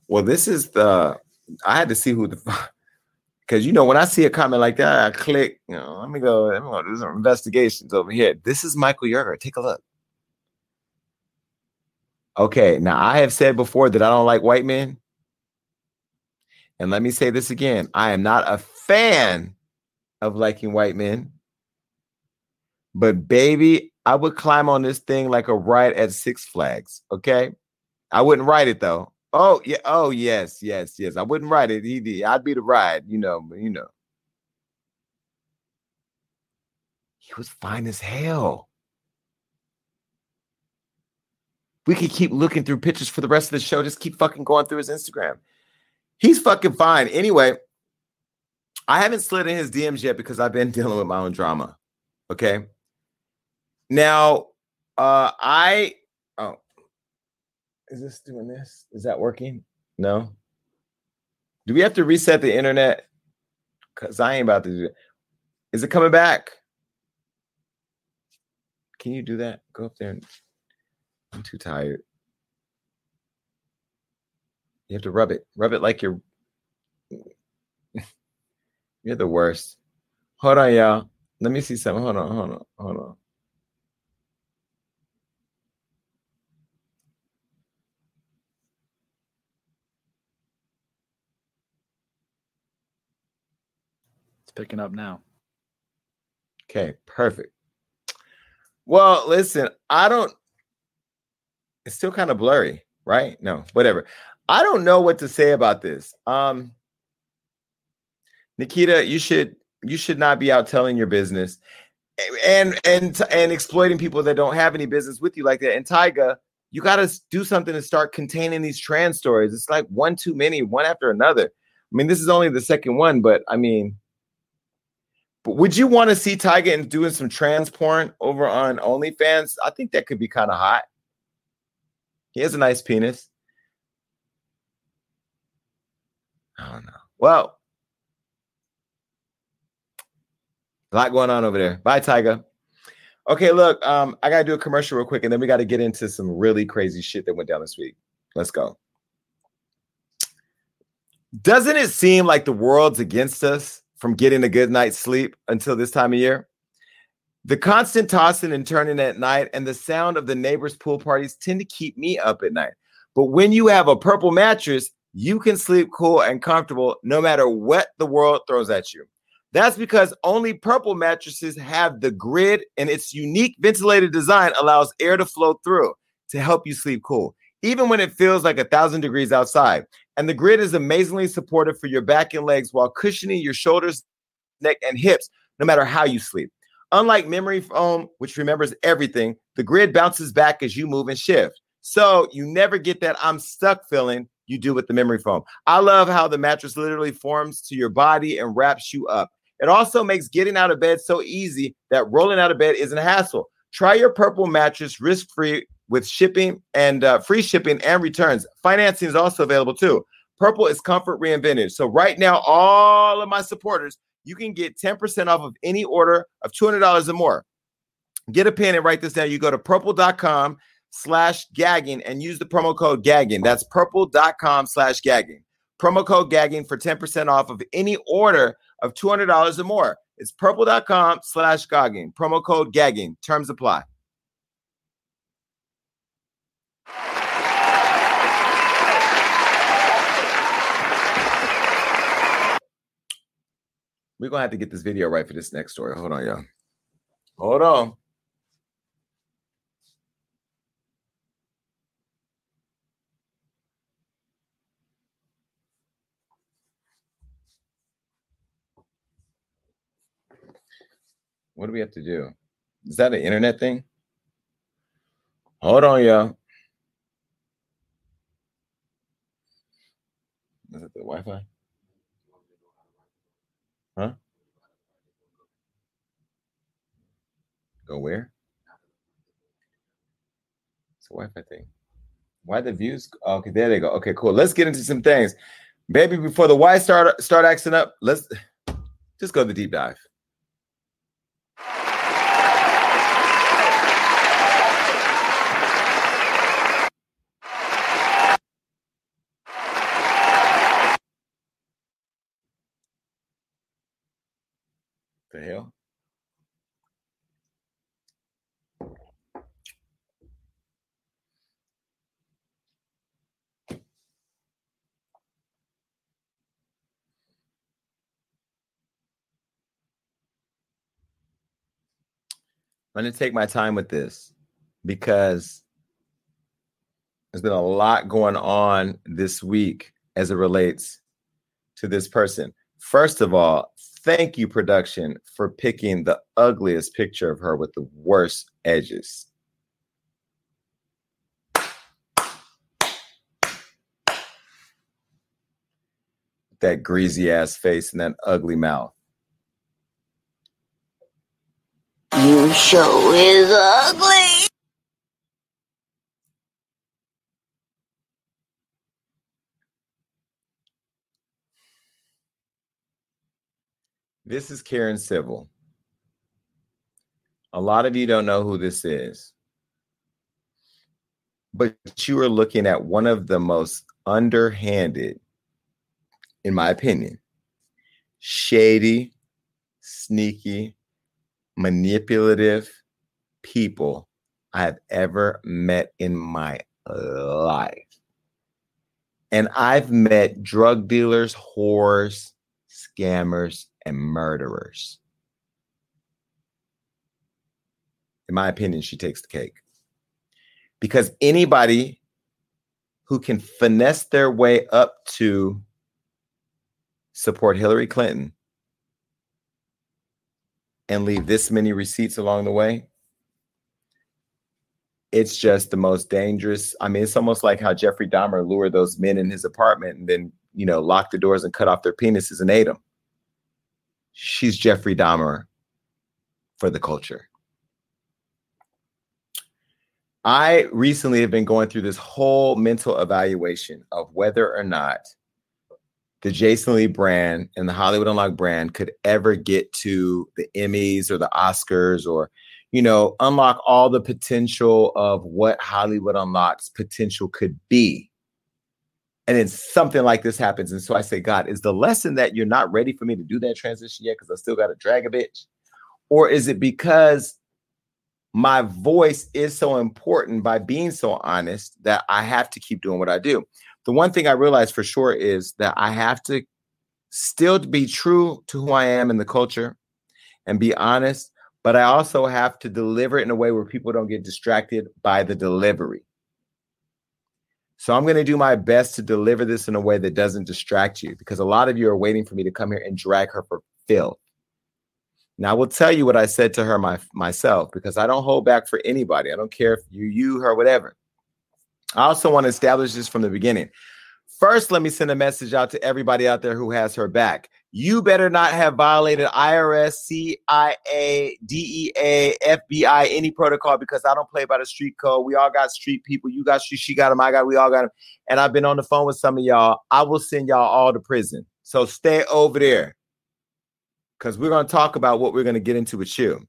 Well, this is the I had to see who the because you know when I see a comment like that, I click, you know, let me go, let me go do some investigations over here. This is Michael Yerger. Take a look. Okay, now I have said before that I don't like white men. And let me say this again. I am not a fan of liking white men. But baby, I would climb on this thing like a ride at Six Flags. Okay. I wouldn't ride it though. Oh, yeah. Oh, yes, yes, yes. I wouldn't ride it. He, did. I'd be the ride, you know, you know. He was fine as hell. We could keep looking through pictures for the rest of the show. Just keep fucking going through his Instagram. He's fucking fine. Anyway, I haven't slid in his DMs yet because I've been dealing with my own drama. Okay. Now, uh, I is this doing this? Is that working? No. Do we have to reset the internet? Cause I ain't about to do it. Is it coming back? Can you do that? Go up there. And, I'm too tired. You have to rub it. Rub it like you're. you're the worst. Hold on, y'all. Let me see something. Hold on. Hold on. Hold on. Picking up now. Okay, perfect. Well, listen, I don't. It's still kind of blurry, right? No, whatever. I don't know what to say about this. Um, Nikita, you should you should not be out telling your business and and and exploiting people that don't have any business with you like that. And Tyga, you got to do something to start containing these trans stories. It's like one too many, one after another. I mean, this is only the second one, but I mean, but would you want to see Tyga doing some trans porn over on OnlyFans? I think that could be kind of hot. He has a nice penis. I don't know. Well, a lot going on over there. Bye, Tyga. Okay, look, um, I gotta do a commercial real quick, and then we got to get into some really crazy shit that went down this week. Let's go. Doesn't it seem like the world's against us from getting a good night's sleep until this time of year? The constant tossing and turning at night and the sound of the neighbors' pool parties tend to keep me up at night. But when you have a purple mattress, you can sleep cool and comfortable no matter what the world throws at you. That's because only purple mattresses have the grid and its unique ventilated design allows air to flow through to help you sleep cool, even when it feels like a thousand degrees outside. And the grid is amazingly supportive for your back and legs while cushioning your shoulders, neck, and hips, no matter how you sleep. Unlike memory foam, which remembers everything, the grid bounces back as you move and shift. So you never get that I'm stuck feeling you do with the memory foam. I love how the mattress literally forms to your body and wraps you up. It also makes getting out of bed so easy that rolling out of bed isn't a hassle. Try your purple mattress risk free with shipping and uh, free shipping and returns. Financing is also available too. Purple is comfort reinvented. So, right now, all of my supporters, you can get 10% off of any order of $200 or more. Get a pen and write this down. You go to purple.com slash gagging and use the promo code gagging. That's purple.com slash gagging. Promo code gagging for 10% off of any order of $200 or more. It's purple.com slash gagging. Promo code gagging. Terms apply. We're to have to get this video right for this next story. Hold on, y'all. Hold on. What do we have to do? Is that an internet thing? Hold on, y'all. Is it the Wi-Fi? Huh? Go where? It's a Wi-Fi thing. Why the views? Okay, there they go. Okay, cool. Let's get into some things, baby. Before the Y start start acting up, let's just go to the deep dive. The hell? I'm going to take my time with this because there's been a lot going on this week as it relates to this person. First of all, thank you, production, for picking the ugliest picture of her with the worst edges. That greasy ass face and that ugly mouth. You show is ugly. This is Karen Civil. A lot of you don't know who this is, but you are looking at one of the most underhanded, in my opinion, shady, sneaky, manipulative people I have ever met in my life. And I've met drug dealers, whores, scammers, and murderers. In my opinion, she takes the cake. Because anybody who can finesse their way up to support Hillary Clinton and leave this many receipts along the way, it's just the most dangerous. I mean, it's almost like how Jeffrey Dahmer lured those men in his apartment and then, you know, locked the doors and cut off their penises and ate them. She's Jeffrey Dahmer for the culture. I recently have been going through this whole mental evaluation of whether or not the Jason Lee brand and the Hollywood Unlocked brand could ever get to the Emmys or the Oscars or you know, unlock all the potential of what Hollywood Unlocked's potential could be. And then something like this happens. And so I say, God, is the lesson that you're not ready for me to do that transition yet because I still got to drag a bitch? Or is it because my voice is so important by being so honest that I have to keep doing what I do? The one thing I realize for sure is that I have to still be true to who I am in the culture and be honest but I also have to deliver it in a way where people don't get distracted by the delivery. So I'm going to do my best to deliver this in a way that doesn't distract you because a lot of you are waiting for me to come here and drag her for filth. Now I will tell you what I said to her my, myself because I don't hold back for anybody. I don't care if you, you, her, whatever. I also want to establish this from the beginning. First, let me send a message out to everybody out there who has her back you better not have violated IRS, CIA, DEA, FBI, any protocol because I don't play by the street code. We all got street people. You got street, she got them, I got, we all got them. And I've been on the phone with some of y'all. I will send y'all all to prison. So stay over there because we're going to talk about what we're going to get into with you.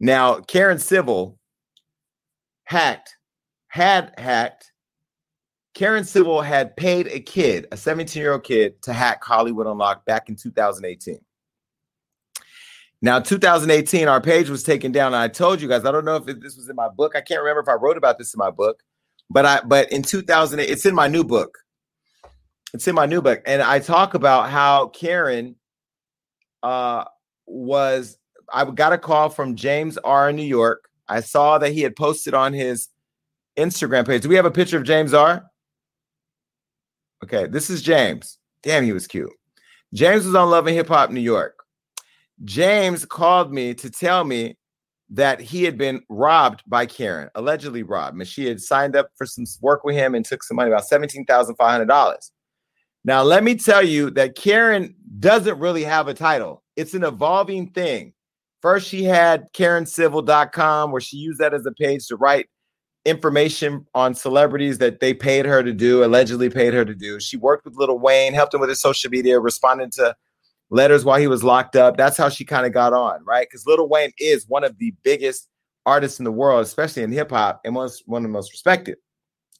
Now, Karen Civil hacked, had hacked Karen Civil had paid a kid, a 17 year old kid, to hack Hollywood Unlocked back in 2018. Now, 2018, our page was taken down. I told you guys, I don't know if this was in my book. I can't remember if I wrote about this in my book, but I but in 2008, it's in my new book. It's in my new book, and I talk about how Karen uh, was. I got a call from James R. in New York. I saw that he had posted on his Instagram page. Do we have a picture of James R? Okay, this is James. Damn, he was cute. James was on Love and Hip Hop New York. James called me to tell me that he had been robbed by Karen, allegedly robbed. And she had signed up for some work with him and took some money, about $17,500. Now, let me tell you that Karen doesn't really have a title. It's an evolving thing. First, she had KarenCivil.com, where she used that as a page to write information on celebrities that they paid her to do, allegedly paid her to do. She worked with Lil Wayne, helped him with his social media, responded to letters while he was locked up. That's how she kind of got on, right? Because Lil Wayne is one of the biggest artists in the world, especially in hip hop, and was one of the most respected.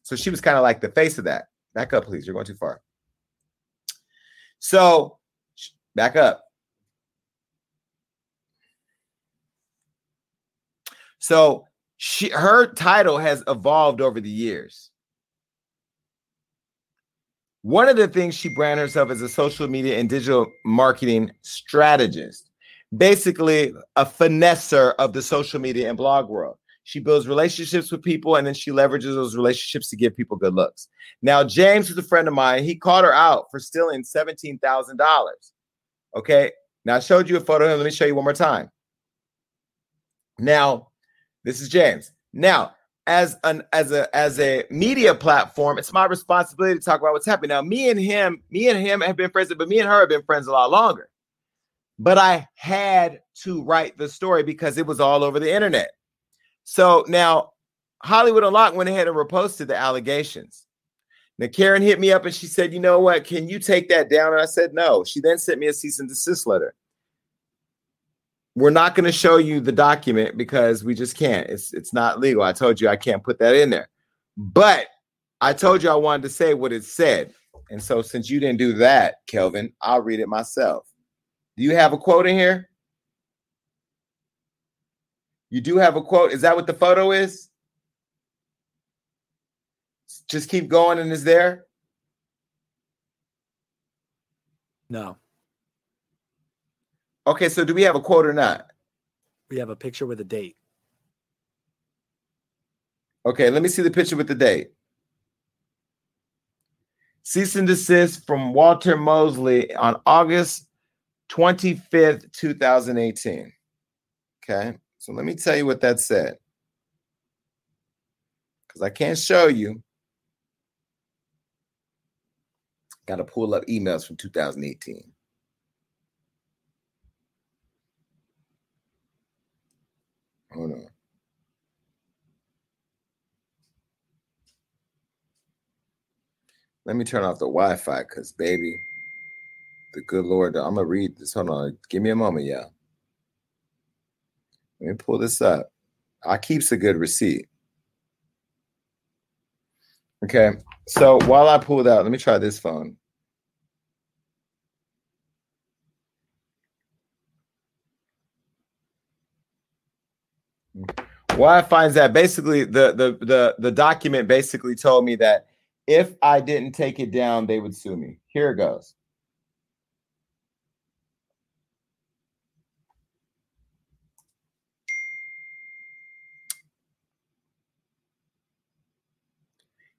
So she was kind of like the face of that. Back up, please. You're going too far. So back up. So she her title has evolved over the years. One of the things she branded herself as a social media and digital marketing strategist, basically a finesser of the social media and blog world. She builds relationships with people and then she leverages those relationships to give people good looks. Now, James was a friend of mine. He called her out for stealing $17,000. Okay. Now, I showed you a photo. Let me show you one more time. Now, this is James. Now, as an as a as a media platform, it's my responsibility to talk about what's happening. Now, me and him, me and him have been friends, but me and her have been friends a lot longer. But I had to write the story because it was all over the internet. So now Hollywood Unlocked went ahead and reposted the allegations. Now Karen hit me up and she said, "You know what? Can you take that down?" And I said, "No." She then sent me a cease and desist letter we're not going to show you the document because we just can't. It's it's not legal. I told you I can't put that in there. But I told you I wanted to say what it said. And so since you didn't do that, Kelvin, I'll read it myself. Do you have a quote in here? You do have a quote. Is that what the photo is? Just keep going and is there? No. Okay, so do we have a quote or not? We have a picture with a date. Okay, let me see the picture with the date. Cease and desist from Walter Mosley on August 25th, 2018. Okay, so let me tell you what that said. Because I can't show you. Got to pull up emails from 2018. Hold on. Let me turn off the Wi-Fi because baby, the good Lord, I'm gonna read this. Hold on, give me a moment, yeah. Let me pull this up. I keeps a good receipt. Okay, so while I pull out, let me try this phone. Why I finds that basically the the the the document basically told me that if I didn't take it down, they would sue me. Here it goes.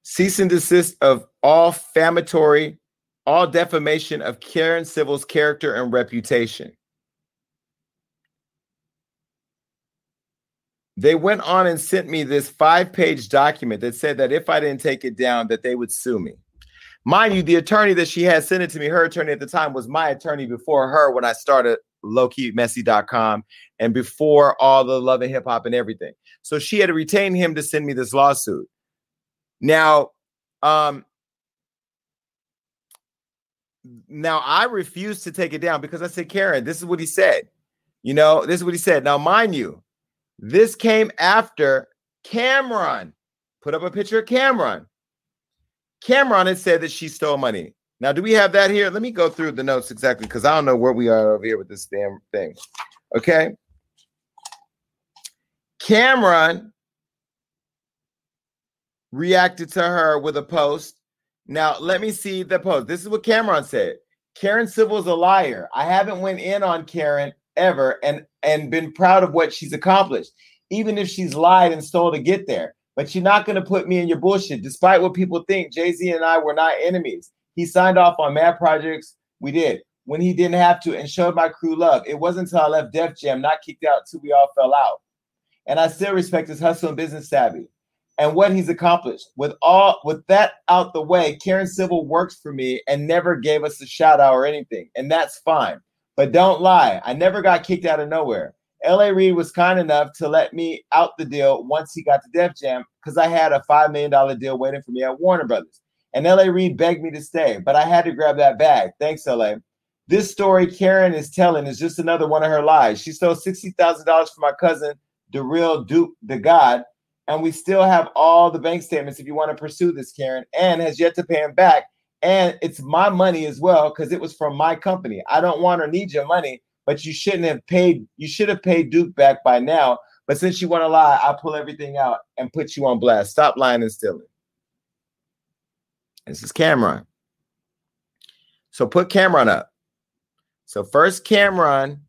Cease and desist of all famatory, all defamation of Karen Civil's character and reputation. They went on and sent me this five-page document that said that if I didn't take it down, that they would sue me. Mind you, the attorney that she had sent it to me, her attorney at the time was my attorney before her when I started lowkeymessy.com and before all the love and hip hop and everything. So she had retained him to send me this lawsuit. Now, um, now I refused to take it down because I said, Karen, this is what he said. You know, this is what he said. Now, mind you, this came after Cam'ron put up a picture of Cam'ron. Cam'ron had said that she stole money. Now, do we have that here? Let me go through the notes exactly because I don't know where we are over here with this damn thing. Okay. Cam'ron reacted to her with a post. Now, let me see the post. This is what Cam'ron said. Karen is a liar. I haven't went in on Karen ever and and been proud of what she's accomplished, even if she's lied and stole to get there. But you're not going to put me in your bullshit, despite what people think. Jay Z and I were not enemies. He signed off on mad projects. We did when he didn't have to and showed my crew love. It wasn't until I left Def Jam, not kicked out, until we all fell out. And I still respect his hustle and business savvy and what he's accomplished. With all with that out the way, Karen Civil works for me and never gave us a shout out or anything, and that's fine. But don't lie, I never got kicked out of nowhere. LA Reid was kind enough to let me out the deal once he got to Def Jam because I had a $5 million deal waiting for me at Warner Brothers. And LA Reid begged me to stay, but I had to grab that bag. Thanks, LA. This story Karen is telling is just another one of her lies. She stole $60,000 from my cousin, the real Duke, the God, and we still have all the bank statements if you want to pursue this, Karen, and has yet to pay him back. And it's my money as well because it was from my company. I don't want or need your money, but you shouldn't have paid. You should have paid Duke back by now. But since you want to lie, I'll pull everything out and put you on blast. Stop lying and stealing. This is Cam'ron. So put Cam'ron up. So first Cam'ron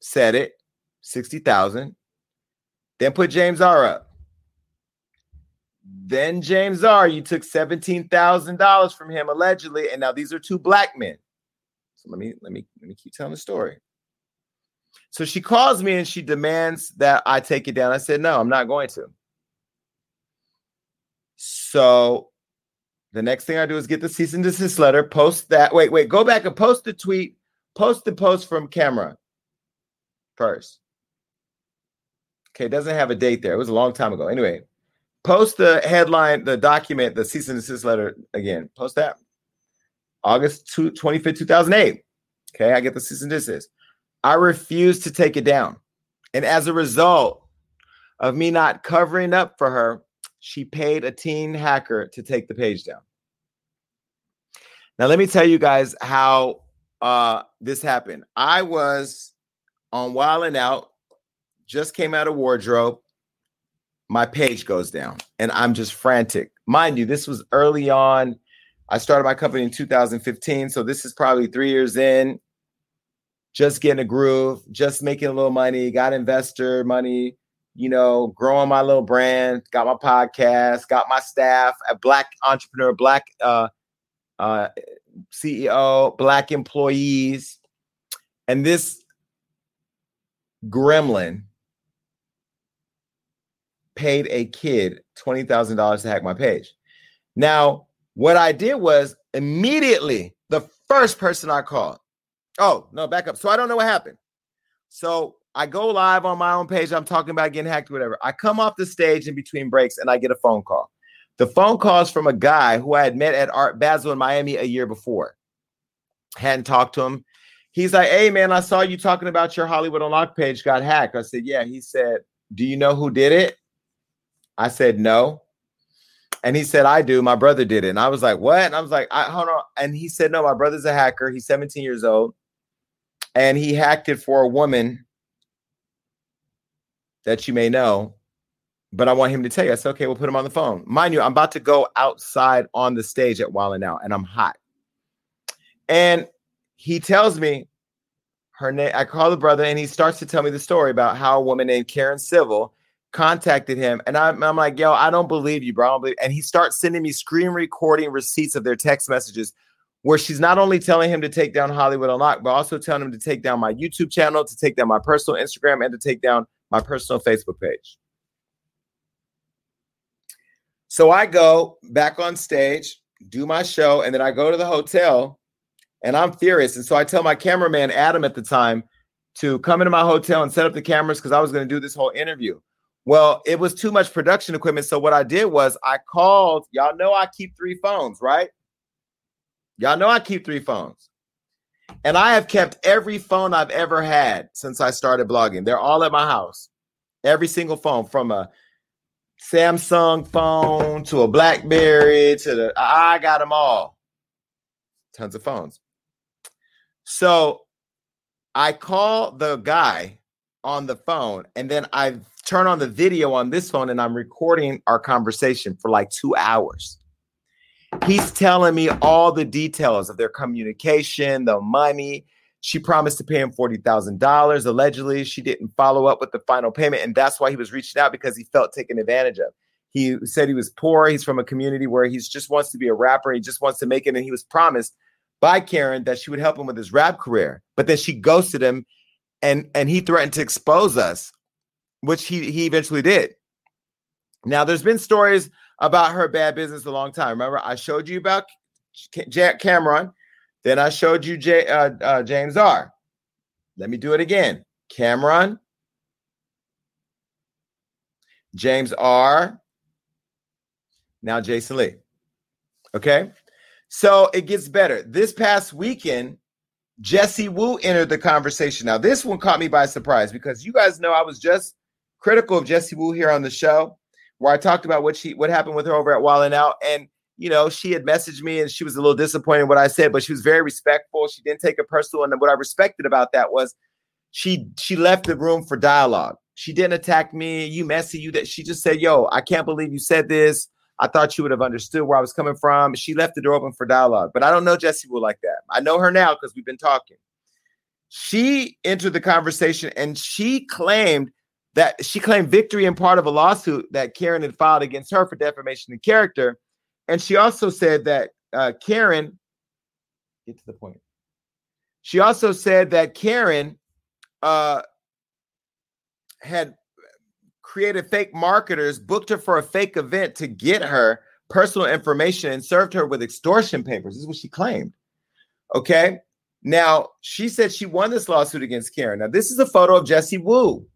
said it, 60,000. Then put James R up. Then James R, you took $17,000 from him allegedly. And now these are two black men. So let me let me let me keep telling the story. So she calls me and she demands that I take it down. I said, no, I'm not going to. So the next thing I do is get the cease and desist letter, post that. Wait, wait, go back and post the tweet, post the post from camera first. Okay, it doesn't have a date there. It was a long time ago. Anyway, post the headline, the document, the cease and desist letter again. Post that. August 2, 25th, 2008. Okay, I get the cease and desist. I refuse to take it down. And as a result of me not covering up for her, she paid a teen hacker to take the page down. Now, let me tell you guys how uh, this happened. I was on Wild 'N Out, just came out of wardrobe. My page goes down, and I'm just frantic. Mind you, this was early on. I started my company in 2015, so this is probably three years in. just getting a groove, just making a little money, got investor money, you know, growing my little brand, got my podcast, got my staff, a black entrepreneur, black uh, uh, CEO, black employees, and this gremlin paid a kid $20,000 to hack my page. Now, what I did was immediately the first person I called. Oh, no, back up. So I don't know what happened. So I go live on my own page. I'm talking about getting hacked, or whatever. I come off the stage in between breaks and I get a phone call. The phone call is from a guy who I had met at Art Basel in Miami a year before. Hadn't talked to him. He's like, Hey, man, I saw you talking about your Hollywood Unlocked page got hacked. I said, Yeah. He said, Do you know who did it? I said, No. And he said, I do. My brother did it. And I was like, What? And I was like, I hold on. And he said, No, my brother's a hacker. He's 17 years old. And he hacked it for a woman that you may know. But I want him to tell you. I said, okay, we'll put him on the phone. Mind you, I'm about to go outside on the stage at Wild 'N Out, and I'm hot. And he tells me her name. I call the brother, and he starts to tell me the story about how a woman named Karen Civil contacted him. And I'm, I'm like, yo, I don't believe you, bro. Believe. And he starts sending me screen recording receipts of their text messages where she's not only telling him to take down Hollywood Unlocked, but also telling him to take down my YouTube channel, to take down my personal Instagram, and to take down my personal Facebook page. So I go back on stage, do my show, and then I go to the hotel and I'm furious. And so I tell my cameraman, Adam, at the time, to come into my hotel and set up the cameras because I was going to do this whole interview. Well, it was too much production equipment. So what I did was I called, y'all know I keep three phones, right? Y'all know I keep three phones. And I have kept every phone I've ever had since I started blogging. They're all at my house. Every single phone from a Samsung phone to a Blackberry to the I got them all. Tons of phones. So I call the guy on the phone and then I turn on the video on this phone and I'm recording our conversation for like 2 hours. He's telling me all the details of their communication, the money. She promised to pay him $40,000. Allegedly, she didn't follow up with the final payment. And that's why he was reaching out because he felt taken advantage of. He said he was poor. He's from a community where he just wants to be a rapper. He just wants to make it. And he was promised by Karen that she would help him with his rap career. But then she ghosted him and, and he threatened to expose us, which he, he eventually did. Now, there's been stories about her bad business a long time. Remember, I showed you about Jack Cam'ron. Then I showed you J, uh, uh, James R. Let me do it again. Cam'ron, James R. Now Jason Lee. Okay. So it gets better. This past weekend, Jessie Woo entered the conversation. Now, this one caught me by surprise because you guys know I was just critical of Jessie Woo here on the show where I talked about what she what happened with her over at Wild 'N Out. And you know, she had messaged me and she was a little disappointed in what I said, but she was very respectful. She didn't take it personal. And what I respected about that was she she left the room for dialogue. She didn't attack me, you messy, you that she just said, Yo, I can't believe you said this. I thought you would have understood where I was coming from. She left the door open for dialogue. But I don't know Jessie Woo like that. I know her now because we've been talking. She entered the conversation and she claimed that she claimed victory in part of a lawsuit that Karen had filed against her for defamation of character. And she also said that uh, Karen, get to the point. She also said that Karen uh, had created fake marketers, booked her for a fake event to get her personal information and served her with extortion papers. This is what she claimed. Okay. Now, she said she won this lawsuit against Karen. Now, this is a photo of Jessie Woo.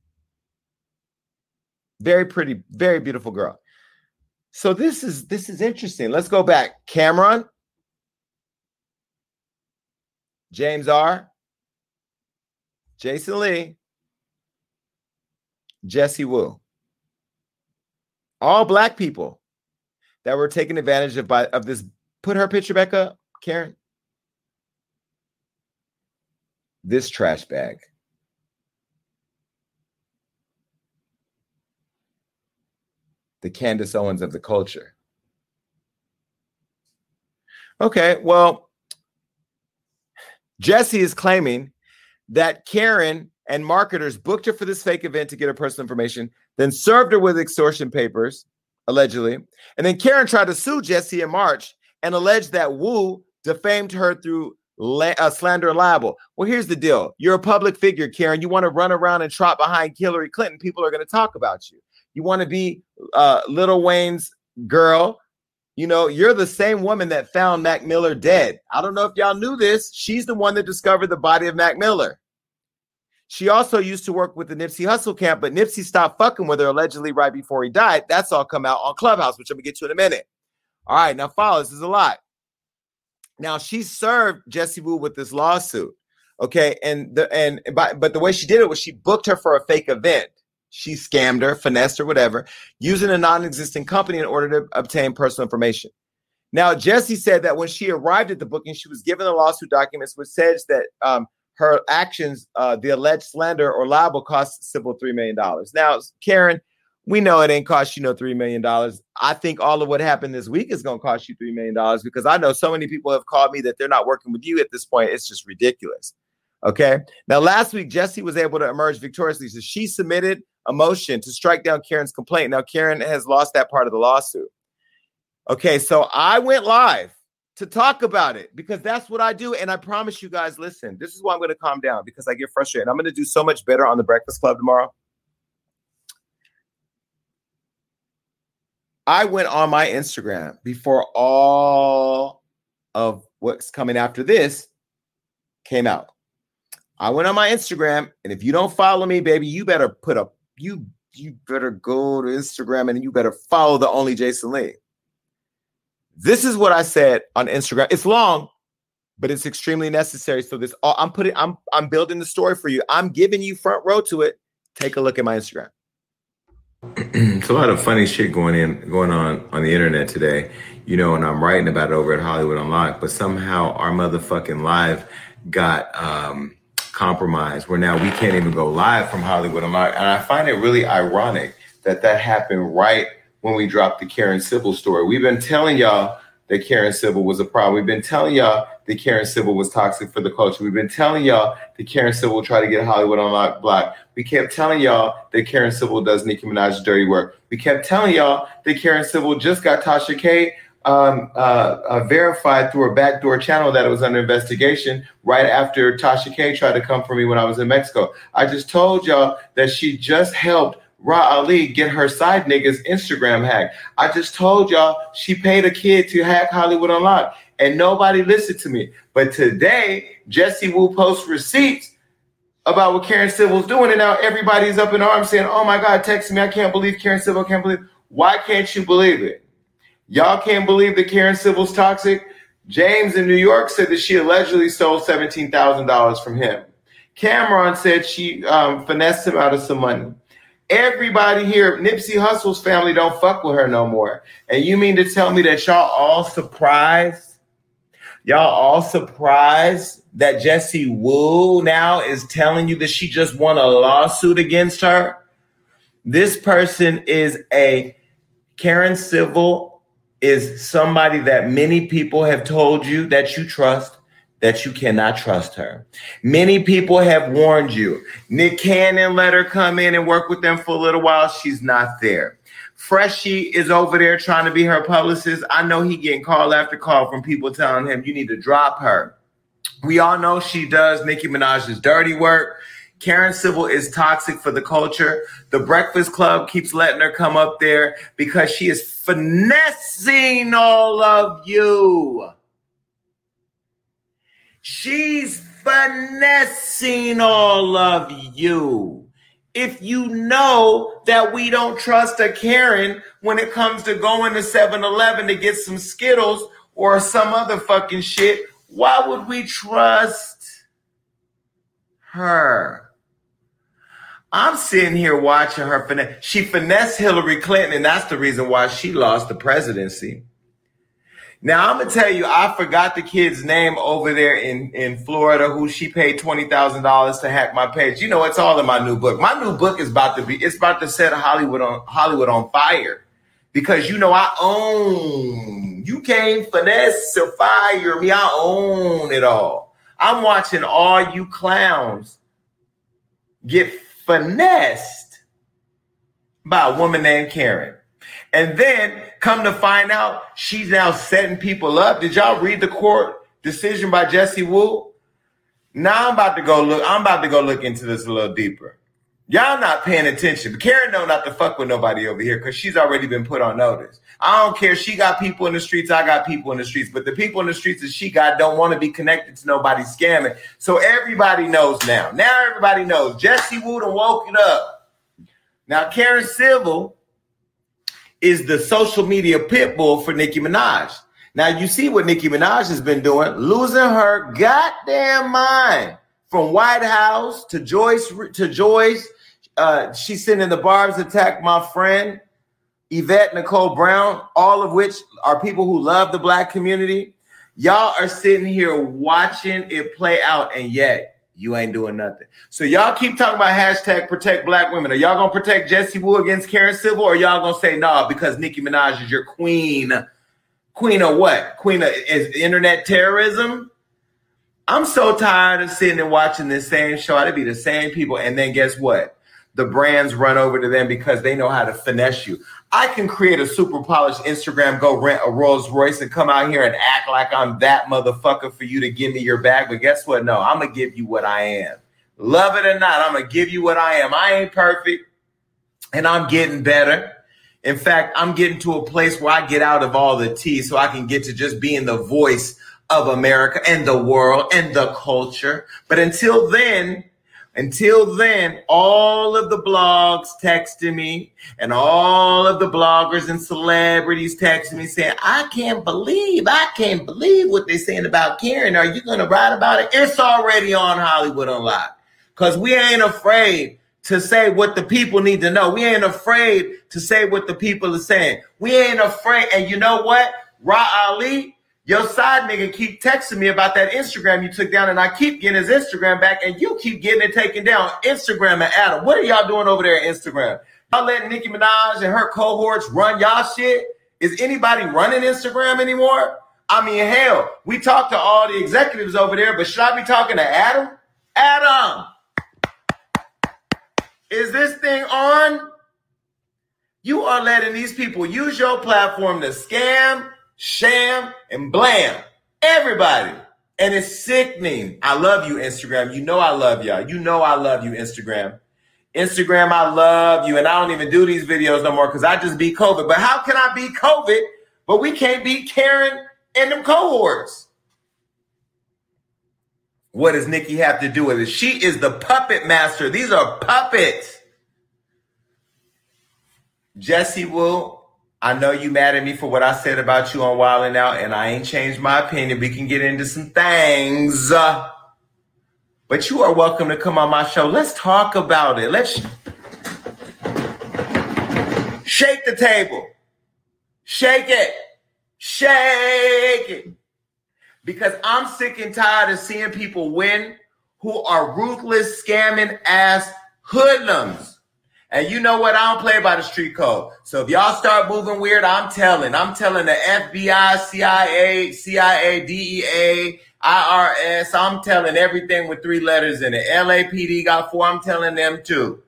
Very pretty, very beautiful girl. So this is this is interesting. Let's go back. Cam'ron, James R, Jason Lee, Jessie Woo. All black people that were taken advantage of by of this. Put her picture back up, Karen. This trash bag. The Candace Owens of the culture. Okay, well, Jessie is claiming that Karen and marketers booked her for this fake event to get her personal information, then served her with extortion papers, allegedly. And then Karen tried to sue Jessie in March and alleged that Woo defamed her through la- uh, slander and libel. Well, here's the deal you're a public figure, Karen. You want to run around and trot behind Hillary Clinton, people are going to talk about you. You want to be uh, Lil Wayne's girl. You know, you're the same woman that found Mac Miller dead. I don't know if y'all knew this. She's the one that discovered the body of Mac Miller. She also used to work with the Nipsey Hussle camp, but Nipsey stopped fucking with her allegedly right before he died. That's all come out on Clubhouse, which I'm gonna get to in a minute. All right, now follow. This is a lot. Now she served Jessie Woo with this lawsuit. Okay, and the and but, but the way she did it was she booked her for a fake event. She scammed her, finessed her, whatever, using a non-existent company in order to obtain personal information. Now, Jessie said that when she arrived at the booking, she was given the lawsuit documents, which says that um, her actions, uh, the alleged slander or libel, cost Civil three million dollars. Now, Karen, we know it ain't cost you no three million dollars. I think all of what happened this week is going to cost you three million dollars because I know so many people have called me that they're not working with you at this point. It's just ridiculous. Okay. Now, last week, Jessie was able to emerge victoriously. So she submitted a motion to strike down Karen's complaint. Now, Karen has lost that part of the lawsuit. Okay. So I went live to talk about it because that's what I do. And I promise you guys, listen, this is why I'm going to calm down because I get frustrated. I'm going to do so much better on the Breakfast Club tomorrow. I went on my Instagram before all of what's coming after this came out. I went on my Instagram, and if you don't follow me, baby, you better put a you you better go to Instagram and you better follow the only Jason Lee. This is what I said on Instagram. It's long, but it's extremely necessary. So this I'm putting I'm I'm building the story for you. I'm giving you front row to it. Take a look at my Instagram. it's a lot of funny shit going in going on on the internet today, you know, and I'm writing about it over at Hollywood Unlocked, but somehow our motherfucking live got um compromised where now we can't even go live from Hollywood Unlocked. And I find it really ironic that that happened right when we dropped the Karen Civil story. We've been telling y'all that Karen Civil was a problem. We've been telling y'all that Karen Civil was toxic for the culture. We've been telling y'all that Karen Civil tried to get Hollywood Unlocked. We kept telling y'all that Karen Civil does Nicki Minaj's dirty work. We kept telling y'all that Karen Civil just got Tasha K um, uh, uh, verified through a backdoor channel that it was under investigation right after Tasha K tried to come for me when I was in Mexico. I just told y'all that she just helped Rah Ali get her side niggas Instagram hacked. I just told y'all she paid a kid to hack Hollywood Unlocked, and nobody listened to me. But today, Jessie Woo posts receipts about what Karen Civil's doing, and now everybody's up in arms saying, "Oh my God, text me! I can't believe Karen Civil. Can't believe. Why can't you believe it? Y'all can't believe that Karen Civil's toxic. James in New York said that she allegedly stole seventeen thousand dollars from him. Cam'ron said she um, finessed him out of some money. Everybody here, Nipsey Hussle's family don't fuck with her no more. And you mean to tell me that y'all all surprised? Y'all all surprised that Jessie Woo now is telling you that she just won a lawsuit against her? This person is a Karen Civil is somebody that many people have told you that you trust that you cannot trust her. Many people have warned you. Nick Cannon let her come in and work with them for a little while. She's not there. Freshie is over there trying to be her publicist. I know he getting call after call from people telling him you need to drop her. We all know she does Nicki Minaj's dirty work. Karen Civil is toxic for the culture. The Breakfast Club keeps letting her come up there because she is finessing all of you. She's finessing all of you. If you know that we don't trust a Karen when it comes to going to 7 Eleven to get some Skittles or some other fucking shit, why would we trust her? I'm sitting here watching her finesse. She finessed Hillary Clinton, and that's the reason why she lost the presidency. Now I'm gonna tell you, I forgot the kid's name over there in in Florida who she paid twenty thousand dollars to hack my page. You know, it's all in my new book. My new book is about to be it's about to set Hollywood on Hollywood on fire because you know I own. You can't finesse or fire me. I own it all. I'm watching all you clowns get finessed by a woman named Karen. And then come to find out she's now setting people up. Did y'all read the court decision by Jessie Woo? Now I'm about to go look. I'm about to go look into this a little deeper. Y'all not paying attention. But Karen know not to fuck with nobody over here because she's already been put on notice. I don't care. She got people in the streets. I got people in the streets. But the people in the streets that she got don't want to be connected to nobody scamming. So everybody knows now. Now everybody knows. Jessie done woke it up. Now Karen Civil is the social media pit bull for Nicki Minaj. Now you see what Nicki Minaj has been doing, losing her goddamn mind from White House to Joyce to Joyce. Uh, she's sending the barbs attack my friend Yvette Nicole Brown, all of which are people who love the black community. Y'all are sitting here watching it play out, and yet you ain't doing nothing. So y'all keep talking about hashtag protect black women. Are y'all gonna protect Jessie Woo against Karen Civil, or y'all gonna say no nah, because Nicki Minaj is your queen? Queen of what? Queen of is internet terrorism? I'm so tired of sitting and watching this same show. It'd be the same people, and then guess what? The brands run over to them because they know how to finesse you. I can create a super polished Instagram, go rent a Rolls Royce, and come out here and act like I'm that motherfucker for you to give me your bag. But guess what? No, I'm gonna give you what I am. Love it or not, I'm gonna give you what I am. I ain't perfect, and I'm getting better. In fact, I'm getting to a place where I get out of all the tea so I can get to just being the voice of America and the world and the culture. But until then, until then, all of the blogs texting me and all of the bloggers and celebrities texting me saying, I can't believe, I can't believe what they're saying about Karen. Are you going to write about it? It's already on Hollywood Unlocked because we ain't afraid to say what the people need to know. We ain't afraid to say what the people are saying. We ain't afraid. And you know what? Rah Ali, your side nigga keep texting me about that Instagram you took down, and I keep getting his Instagram back, and you keep getting it taken down. Instagram and Adam, what are y'all doing over there at Instagram? Y'all letting Nicki Minaj and her cohorts run y'all shit? Is anybody running Instagram anymore? I mean, hell, we talk to all the executives over there, but should I be talking to Adam? Adam, is this thing on? You are letting these people use your platform to scam sham, and blam. Everybody. And it's sickening. I love you, Instagram. You know I love y'all. You know I love you, Instagram. Instagram, I love you. And I don't even do these videos no more because I just beat COVID. But how can I beat COVID, but we can't beat Karen and them cohorts? What does Nicki have to do with it? She is the puppet master. These are puppets. Jessie Woo, I know you mad at me for what I said about you on Wild 'N Out, and I ain't changed my opinion. We can get into some things. Uh, but you are welcome to come on my show. Let's talk about it. Let's shake the table. Shake it. Shake it. Because I'm sick and tired of seeing people win who are ruthless, scamming ass hoodlums. And you know what? I don't play by the street code. So if y'all start moving weird, I'm telling. I'm telling the FBI, CIA, CIA, DEA, IRS. I'm telling everything with three letters in it. LAPD got four. I'm telling them too.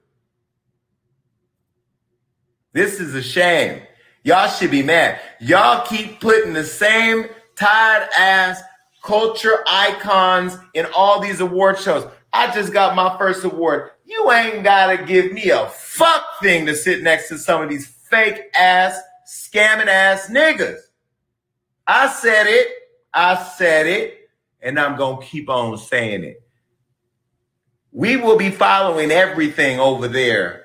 This is a shame. Y'all should be mad. Y'all keep putting the same tired ass culture icons in all these award shows. I just got my first award. You ain't gotta give me a fuck thing to sit next to some of these fake ass, scamming ass niggas. I said it, I said it, and I'm gonna keep on saying it. We will be following everything over there.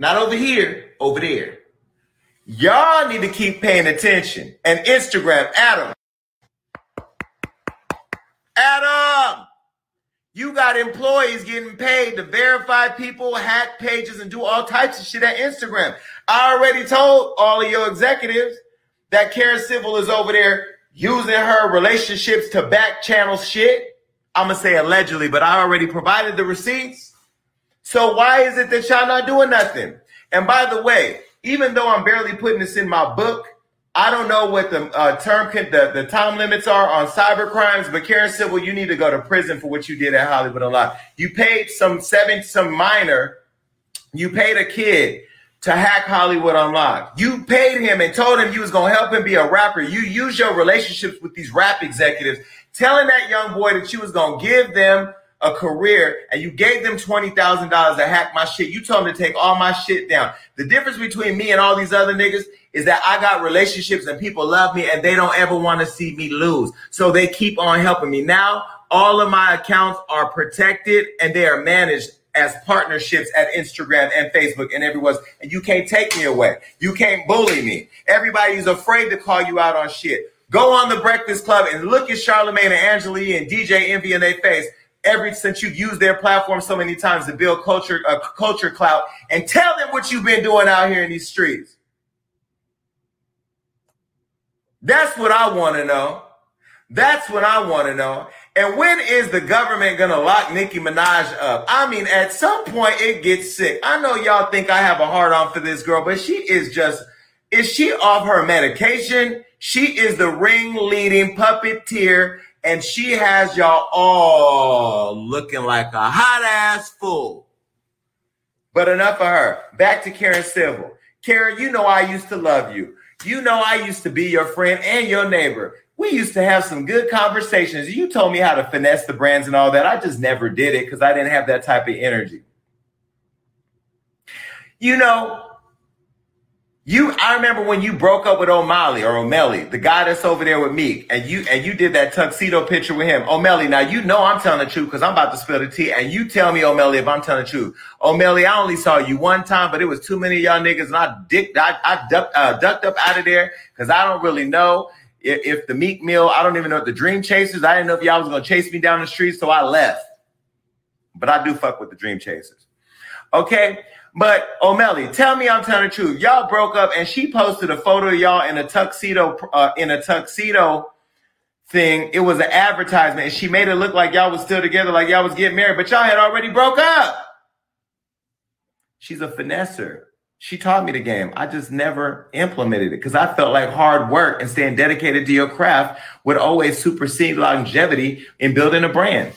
Not over here, over there. Y'all need to keep paying attention. And Instagram, Adam. Adam! You got employees getting paid to verify people, hack pages, and do all types of shit at Instagram. I already told all of your executives that Karen Civil is over there using her relationships to back channel shit. I'm gonna say allegedly, but I already provided the receipts. So why is it that y'all not doing nothing? And by the way, even though I'm barely putting this in my book, I don't know what the uh, term the, the time limits are on cyber crimes, but Karen Civil, you need to go to prison for what you did at Hollywood Unlocked. You paid some seven, some minor, you paid a kid to hack Hollywood Unlocked. You paid him and told him you was gonna help him be a rapper. You used your relationships with these rap executives, telling that young boy that you was gonna give them a career and you gave them $20,000 to hack my shit. You told them to take all my shit down. The difference between me and all these other niggas is that I got relationships and people love me and they don't ever want to see me lose. So they keep on helping me. Now, all of my accounts are protected and they are managed as partnerships at Instagram and Facebook and everywhere. And you can't take me away. You can't bully me. Everybody's afraid to call you out on shit. Go on the Breakfast Club and look at Charlemagne and Angela and DJ Envy in their face ever since you've used their platform so many times to build culture, uh, culture clout, and tell them what you've been doing out here in these streets. That's what I want to know. That's what I want to know. And when is the government gonna lock Nicki Minaj up? I mean, at some point it gets sick. I know y'all think I have a hard on for this girl, but she is just, is she off her medication? She is the ring leading puppeteer and she has y'all all looking like a hot ass fool. But enough of her. Back to Karen Civil. Karen, you know I used to love you. You know I used to be your friend and your neighbor. We used to have some good conversations. You told me how to finesse the brands and all that. I just never did it because I didn't have that type of energy. You know, you, I remember when you broke up with O'Malley or O'Malley, the guy that's over there with me, and you and you did that tuxedo picture with him. O'Malley, now you know I'm telling the truth because I'm about to spill the tea, and you tell me, O'Malley, if I'm telling the truth. O'Malley, I only saw you one time, but it was too many y'all niggas, and I dicked, I, I ducked, uh, ducked up out of there because I don't really know if, if the Meek Mill, I don't even know if the Dream Chasers, I didn't know if y'all was gonna chase me down the street, so I left. But I do fuck with the Dream Chasers. Okay. But O'Malley, tell me I'm telling the truth. Y'all broke up, and she posted a photo of y'all in a tuxedo, uh, in a tuxedo thing. It was an advertisement, and she made it look like y'all was still together, like y'all was getting married, but y'all had already broke up. She's a finesser. She taught me the game. I just never implemented it because I felt like hard work and staying dedicated to your craft would always supersede longevity in building a brand.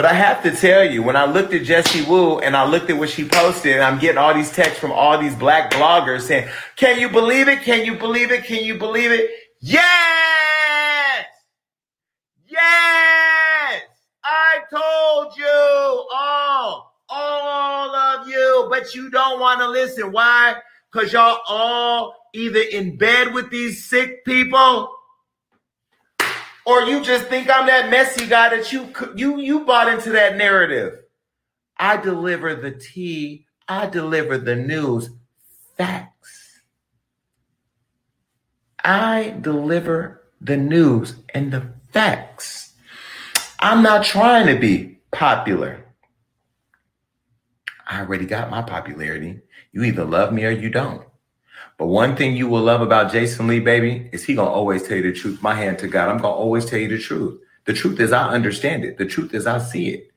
But I have to tell you, when I looked at Jessie Woo and I looked at what she posted, and I'm getting all these texts from all these black bloggers saying, Can you believe it? Can you believe it? Can you believe it? Yes! Yes! I told you all, all of you, but you don't want to listen. Why? Because y'all all either in bed with these sick people or you just think I'm that messy guy that you you you bought into that narrative. I deliver the tea. I deliver the news. Facts. I deliver the news and the facts. I'm not trying to be popular. I already got my popularity. You either love me or you don't. But one thing you will love about Jason Lee, baby, is he gonna always tell you the truth. My hand to God, I'm gonna always tell you the truth. The truth is I understand it. The truth is I see it.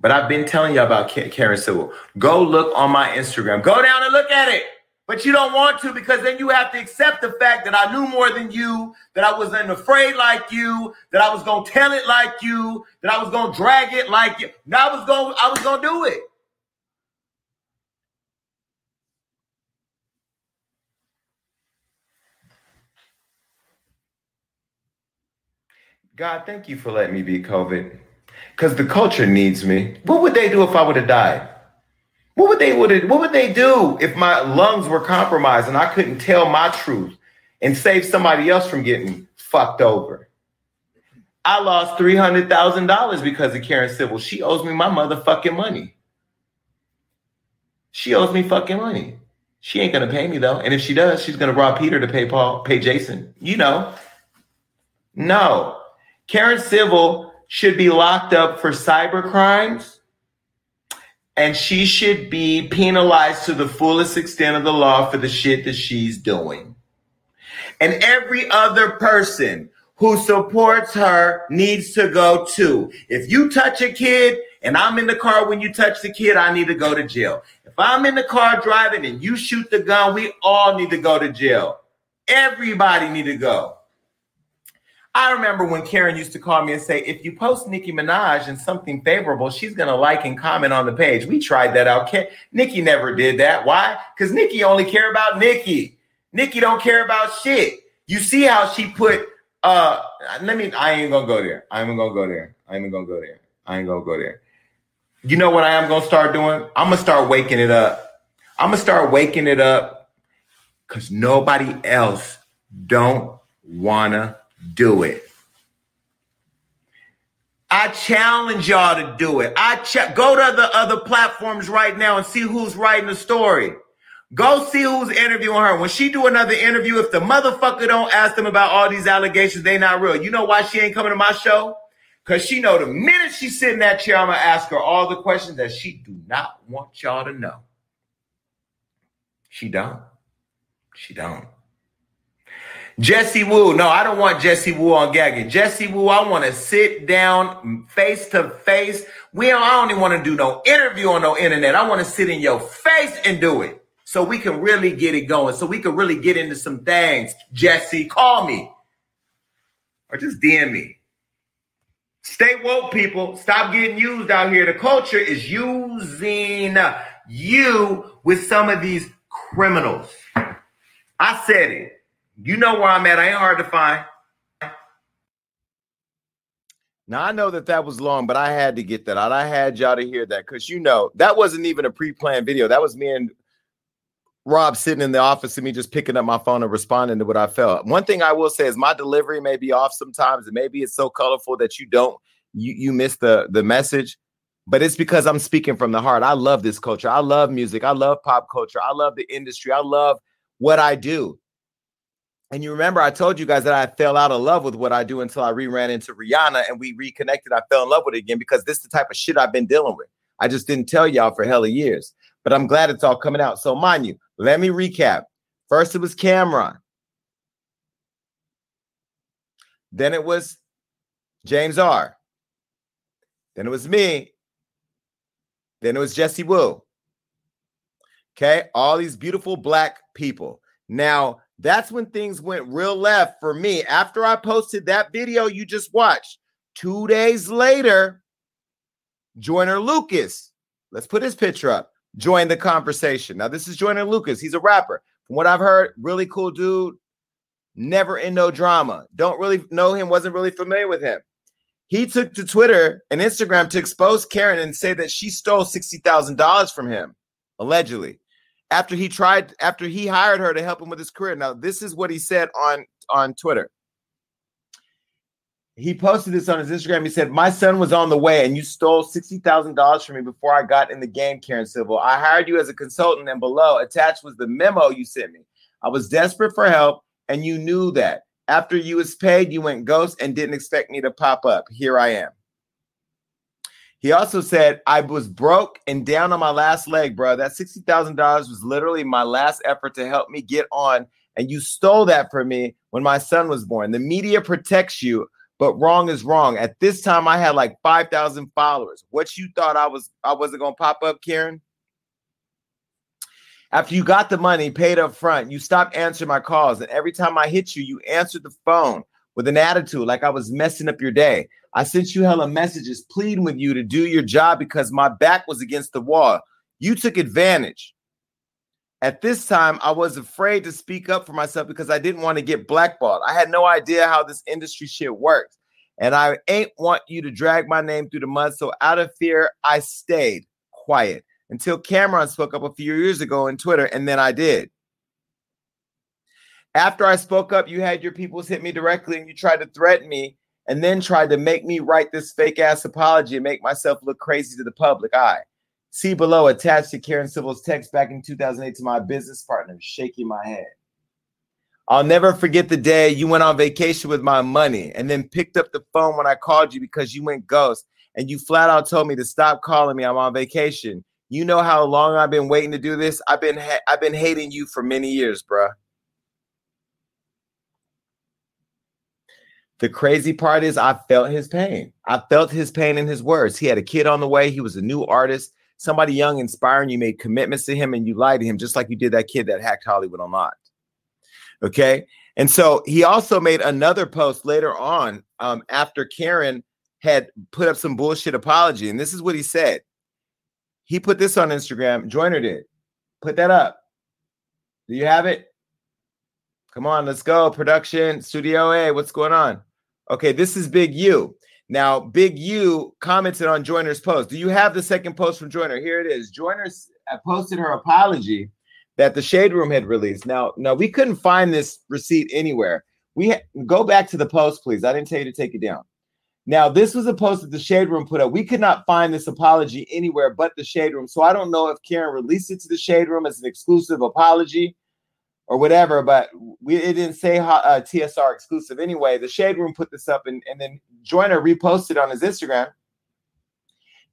But I've been telling you about Karen Civil. Go look on my Instagram. Go down and look at it. But you don't want to because then you have to accept the fact that I knew more than you, that I wasn't afraid like you, that I was gonna tell it like you, that I was gonna drag it like you. Now I was gonna I was gonna do it. God, thank you for letting me be COVID. Because the culture needs me. What would they do if I would have died? What would they would what would they do if my lungs were compromised and I couldn't tell my truth and save somebody else from getting fucked over? I lost three hundred thousand dollars because of Karen Civil. She owes me my motherfucking money. She owes me fucking money. She ain't gonna pay me though, and if she does, she's gonna rob Peter to pay Paul, pay Jason. You know. No, Karen Civil should be locked up for cyber crimes and she should be penalized to the fullest extent of the law for the shit that she's doing. And every other person who supports her needs to go too. If you touch a kid and I'm in the car when you touch the kid, I need to go to jail. If I'm in the car driving and you shoot the gun, we all need to go to jail. Everybody need to go. I remember when Karen used to call me and say, if you post Nicki Minaj and something favorable, she's going to like and comment on the page. We tried that out. Nicki never did that. Why? Because Nicki only care about Nicki. Nicki don't care about shit. You see how she put, uh, let me, I ain't going to go there. I ain't going to go there. I ain't going to go there. I ain't going to go there. You know what I am going to start doing? I'm going to start waking it up. I'm going to start waking it up because nobody else don't want to do it. I challenge y'all to do it. I ch- go to the other platforms right now and see who's writing the story. Go see who's interviewing her. When she do another interview, if the motherfucker don't ask them about all these allegations, they not real. You know why she ain't coming to my show? Cause she know the minute she sit in that chair, I'm gonna ask her all the questions that she do not want y'all to know. She don't. She don't. Jessie Woo. No, I don't want Jessie Woo on gagging. Jessie Woo, I want to sit down face to face. We don't, I don't even want to do no interview on no internet. I want to sit in your face and do it. So we can really get it going. So we can really get into some things. Jessie, call me. Or just DM me. Stay woke, people. Stop getting used out here. The culture is using you with some of these criminals. I said it. You know where I'm at. I ain't hard to find. Now I know that that was long, but I had to get that out. I had y'all to hear that because you know that wasn't even a pre-planned video. That was me and Rob sitting in the office and me just picking up my phone and responding to what I felt. One thing I will say is my delivery may be off sometimes, and maybe it's so colorful that you don't you you miss the the message. But it's because I'm speaking from the heart. I love this culture. I love music. I love pop culture. I love the industry. I love what I do. And you remember, I told you guys that I fell out of love with what I do until I re-ran into Rihanna and we reconnected. I fell in love with it again because this is the type of shit I've been dealing with. I just didn't tell y'all for hella years, but I'm glad it's all coming out. So, mind you, let me recap. First, it was Cam'ron. Then it was James R. Then it was me. Then it was Jessie Woo. Okay, all these beautiful black people. Now, that's when things went real left for me. After I posted that video you just watched, two days later, Joyner Lucas, let's put his picture up, joined the conversation. Now, this is Joyner Lucas. He's a rapper. From what I've heard, really cool dude, never in no drama. Don't really know him, wasn't really familiar with him. He took to Twitter and Instagram to expose Karen and say that she stole $60,000 from him, allegedly after he tried after he hired her to help him with his career. Now, this is what he said on on Twitter. He posted this on his Instagram. He said, My son was on the way and you stole $60,000 from me before I got in the game, Karen Civil. I hired you as a consultant, and below attached was the memo you sent me. I was desperate for help, and you knew that. After you was paid, you went ghost and didn't expect me to pop up. Here I am. He also said, I was broke and down on my last leg, bro. That $60,000 was literally my last effort to help me get on. And you stole that from me when my son was born. The media protects you, but wrong is wrong. At this time, I had like 5,000 followers. What you thought I was, I wasn't going to pop up, Karen? After you got the money paid up front, you stopped answering my calls. And every time I hit you, you answered the phone with an attitude like I was messing up your day. I sent you hella messages pleading with you to do your job because my back was against the wall. You took advantage. At this time, I was afraid to speak up for myself because I didn't want to get blackballed. I had no idea how this industry shit works. And I ain't want you to drag my name through the mud. So out of fear, I stayed quiet until Cam'ron spoke up a few years ago on Twitter, and then I did. After I spoke up, you had your peoples hit me directly and you tried to threaten me and then tried to make me write this fake ass apology and make myself look crazy to the public eye. See below attached to Karen Civil's text back in 2008 to my business partner, shaking my head. I'll never forget the day you went on vacation with my money and then picked up the phone when I called you because you went ghost and you flat out told me to stop calling me. I'm on vacation. You know how long I've been waiting to do this? I've been ha- I've been hating you for many years, bruh. The crazy part is, I felt his pain. I felt his pain in his words. He had a kid on the way. He was a new artist, somebody young, inspiring. You made commitments to him and you lied to him, just like you did that kid that hacked Hollywood Unlocked. Okay. And so he also made another post later on um, after Karen had put up some bullshit apology. And this is what he said. He put this on Instagram. Joyner did. Put that up. Do you have it? Come on, let's go. Production, Studio A, what's going on? Okay, this is Big U. Now, Big U commented on Joyner's post. Do you have the second post from Joyner? Here it is. Joyner uh, posted her apology that the Shade Room had released. Now, no, we couldn't find this receipt anywhere. We ha- go back to the post, please. I didn't tell you to take it down. Now, this was a post that the Shade Room put up. We could not find this apology anywhere but the Shade Room. So I don't know if Karen released it to the Shade Room as an exclusive apology or whatever, but we it didn't say uh, TSR exclusive anyway. The Shade Room put this up and, and then Joyner reposted on his Instagram.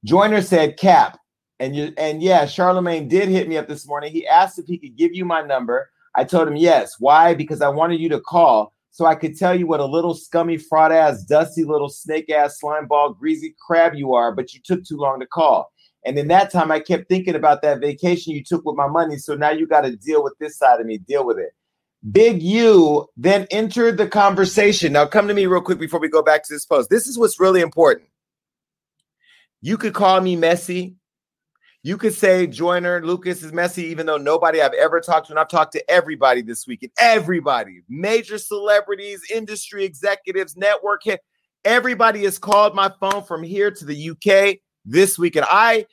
Joyner said, Cap, and you and yeah, Charlemagne did hit me up this morning. He asked if he could give you my number. I told him yes. Why? Because I wanted you to call so I could tell you what a little scummy, fraud ass, dusty little snake ass, slime ball, greasy crab you are, but you took too long to call. And in that time, I kept thinking about that vacation you took with my money. So now you got to deal with this side of me. Deal with it. Big U then entered the conversation. Now, come to me real quick before we go back to this post. This is what's really important. You could call me messy. You could say Joyner Lucas is messy, even though nobody I've ever talked to, and I've talked to everybody this weekend, everybody, major celebrities, industry executives, network. Everybody has called my phone from here to the UK this weekend. I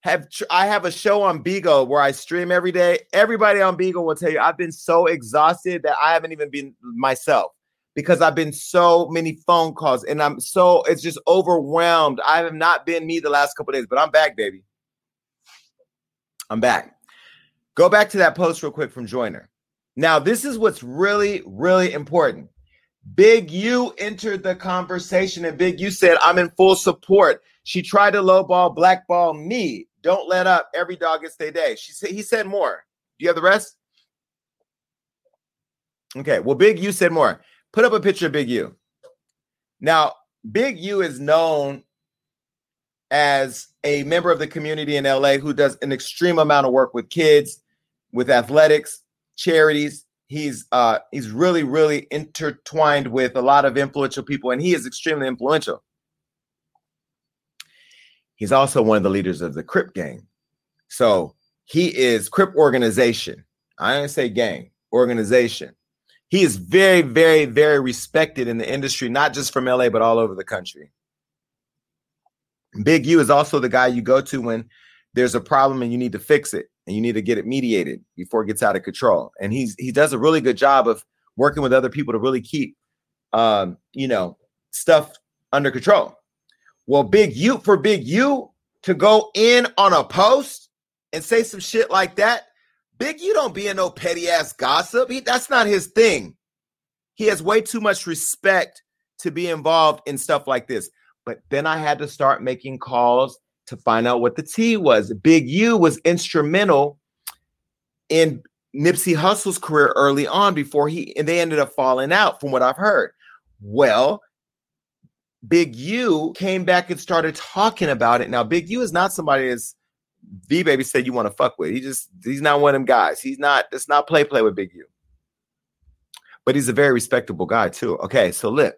have I have a show on Bigo where I stream every day. Everybody on Bigo will tell you I've been so exhausted that I haven't even been myself because I've been so many phone calls and I'm so it's just overwhelmed. I have not been me the last couple days, but I'm back, baby. I'm back. Go back to that post real quick from Joyner. Now, this is what's really, really important. Big U entered the conversation, and Big U said, I'm in full support. She tried to lowball, blackball me. Don't let up. Every dog gets their day. She said he said more. Do you have the rest? Okay. Well, Big U said more. Put up a picture of Big U. Now, Big U is known as a member of the community in LA who does an extreme amount of work with kids, with athletics, charities. He's uh he's really really intertwined with a lot of influential people and he is extremely influential. He's also one of the leaders of the Crip gang. So, he is Crip organization. I didn't say gang, organization. He is very very very respected in the industry not just from LA but all over the country. Big U is also the guy you go to when there's a problem and you need to fix it and you need to get it mediated before it gets out of control. And he's he does a really good job of working with other people to really keep um, you know, stuff under control. Well, Big U for Big U to go in on a post and say some shit like that, Big U don't be in no petty ass gossip. He, that's not his thing. He has way too much respect to be involved in stuff like this. But then I had to start making calls to find out what the T was. Big U was instrumental in Nipsey Hussle's career early on before he and they ended up falling out from what I've heard. Well, Big U came back and started talking about it. Now, Big U is not somebody as V Baby said you want to fuck with. He just he's not one of them guys. He's not. It's not play play with Big U. But he's a very respectable guy too. Okay, so look,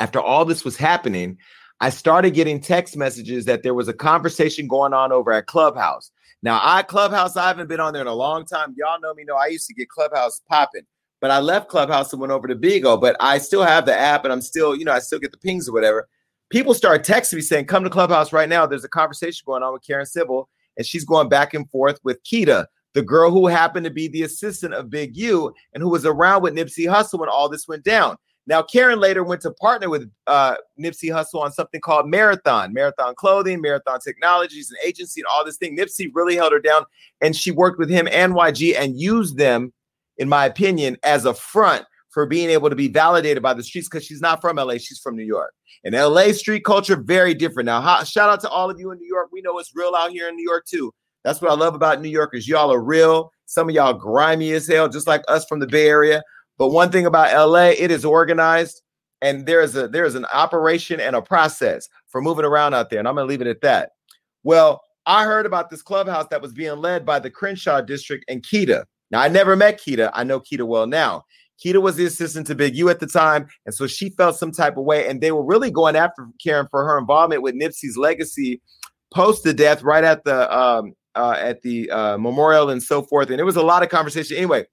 after all this was happening, I started getting text messages that there was a conversation going on over at Clubhouse. Now, I Clubhouse, I haven't been on there in a long time. Y'all know me, know I used to get Clubhouse popping, but I left Clubhouse and went over to Bigo. But I still have the app and I'm still, you know, I still get the pings or whatever. People start texting me saying, Come to Clubhouse right now. There's a conversation going on with Karen Civil, and she's going back and forth with Keita, the girl who happened to be the assistant of Big U and who was around with Nipsey Hussle when all this went down. Now, Karen later went to partner with uh, Nipsey Hussle on something called Marathon, Marathon Clothing, Marathon Technologies, and agency, and all this thing. Nipsey really held her down, and she worked with him and YG and used them, in my opinion, as a front for being able to be validated by the streets because she's not from LA, she's from New York. And LA street culture, very different. Now, ha- shout out to all of you in New York. We know it's real out here in New York too. That's what I love about New Yorkers. Y'all are real. Some of y'all grimy as hell, just like us from the Bay Area. But one thing about LA, it is organized. and there is a there is an operation and a process for moving around out there, and I'm gonna leave it at that. Well, I heard about this clubhouse that was being led by the Crenshaw district and Keita. Now, I never met Keita. I know Keita well now. Keita was the assistant to Big U at the time, and so she felt some type of way, and they were really going after Karen for her involvement with Nipsey's legacy post the death, right at the um, uh, at the uh, memorial and so forth. And it was a lot of conversation. Anyway,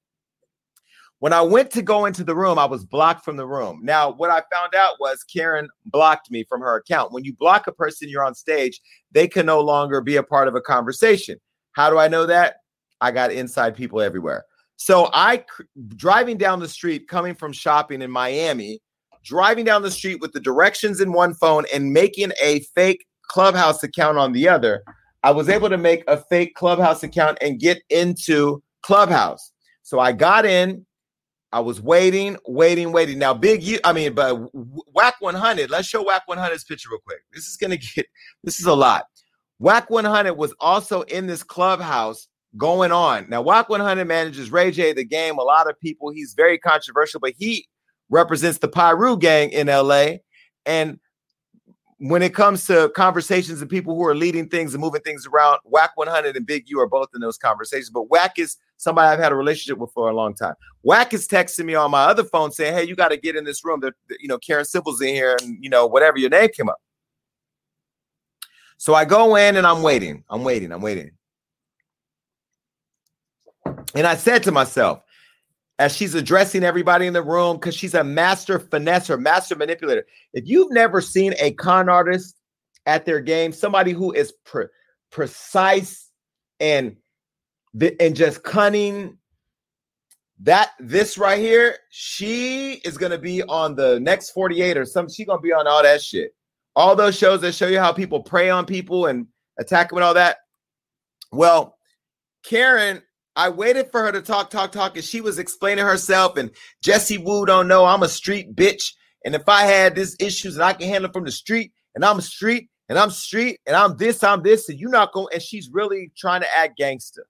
when I went to go into the room, I was blocked from the room. Now, what I found out was Karen blocked me from her account. When you block a person, you're on stage, they can no longer be a part of a conversation. How do I know that? I got inside people everywhere. So I driving down the street coming from shopping in Miami, driving down the street with the directions in one phone and making a fake Clubhouse account on the other. I was able to make a fake Clubhouse account and get into Clubhouse. So I got in, I was waiting, waiting, waiting. Now, Big U, I mean, but Wack 100. Let's show Wack 100's picture real quick. This is gonna get. This is a lot. Wack 100 was also in this clubhouse going on. Now, Wack 100 manages Ray J, the game. A lot of people. He's very controversial, but he represents the Piru gang in LA. And when it comes to conversations and people who are leading things and moving things around, Wack 100 and Big U are both in those conversations. But Wack is somebody I've had a relationship with for a long time. Wack is texting me on my other phone saying, "Hey, you got to get in this room. That you know, Karen Civil's in here, and you know, whatever your name came up." So I go in and I'm waiting. I'm waiting. I'm waiting. And I said to myself, as she's addressing everybody in the room because she's a master finesser, master manipulator. If you've never seen a con artist at their game, somebody who is pre- precise and and just cunning, that this right here, she is gonna be on the next 48 or something. She's gonna be on all that shit. All those shows that show you how people prey on people and attack them and all that. Well, Karen I waited for her to talk, talk, talk, and she was explaining herself. And Jessie Woo don't know I'm a street bitch. And if I had this issues and I can handle from the street, and I'm street, and I'm street, and I'm this, I'm this, and you're not going. And she's really trying to act gangster.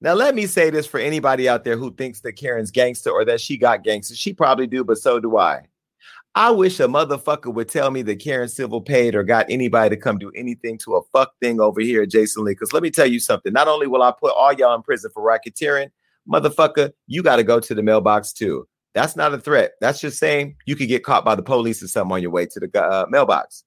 Now, let me say this for anybody out there who thinks that Karen's gangster or that she got gangster. She probably do, but so do I. I wish a motherfucker would tell me that Karen Civil paid or got anybody to come do anything to a fuck thing over here Jason Lee. Because let me tell you something. Not only will I put all y'all in prison for racketeering, motherfucker, you got to go to the mailbox too. That's not a threat. That's just saying you could get caught by the police or something on your way to the uh, mailbox.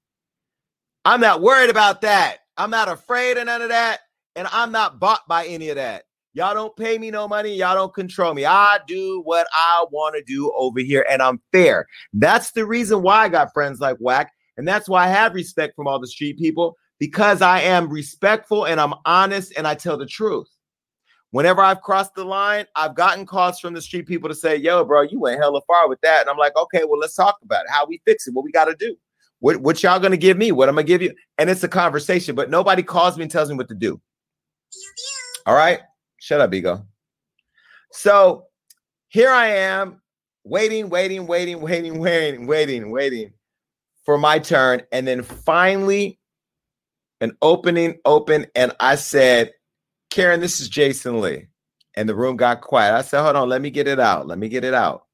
I'm not worried about that. I'm not afraid of none of that. And I'm not bought by any of that. Y'all don't pay me no money. Y'all don't control me. I do what I want to do over here, and I'm fair. That's the reason why I got friends like Wack, and that's why I have respect from all the street people because I am respectful and I'm honest and I tell the truth. Whenever I've crossed the line, I've gotten calls from the street people to say, "Yo, bro, you went hella far with that," and I'm like, "Okay, well, let's talk about it. How we fix it? What we got to do? What what y'all gonna give me? What I'm gonna give you?" And it's a conversation, but nobody calls me and tells me what to do. All right. Shut up, ego. So here I am waiting, waiting, waiting, waiting, waiting, waiting, waiting for my turn. And then finally, an opening open, and I said, Karen, this is Jason Lee. And the room got quiet. I said, hold on, let me get it out. Let me get it out.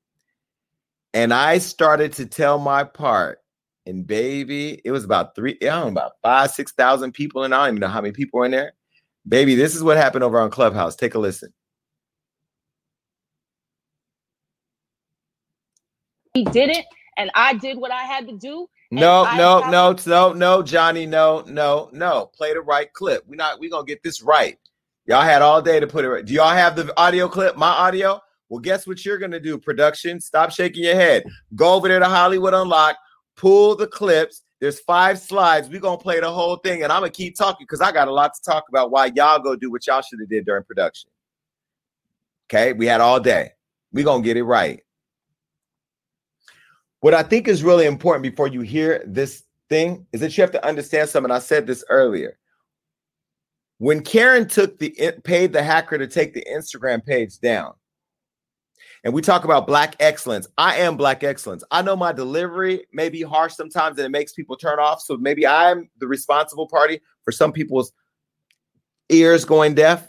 And I started to tell my part. And baby, it was about three, I don't know, about five, six thousand people, and I don't even know how many people were in there. Baby, this is what happened over on Clubhouse. Take a listen. He did it, and I did what I had to do. No, no, no, no, no, Johnny, no, no, no. Play the right clip. We're not. We're gonna get this right. Y'all had all day to put it right. Do y'all have the audio clip? My audio. Well, guess what you're gonna do? Production. Stop shaking your head. Go over there to Hollywood Unlocked. Pull the clips there's five slides. We're gonna play the whole thing, and I'm gonna keep talking because I got a lot to talk about why y'all go do what y'all should have did during production. Okay, we had all day. We're gonna get it right. What I think is really important before you hear this thing is that you have to understand something. I said this earlier. When Karen took the paid the hacker to take the Instagram page down, and we talk about black excellence. I am black excellence. I know my delivery may be harsh sometimes and it makes people turn off. So maybe I'm the responsible party for some people's ears going deaf.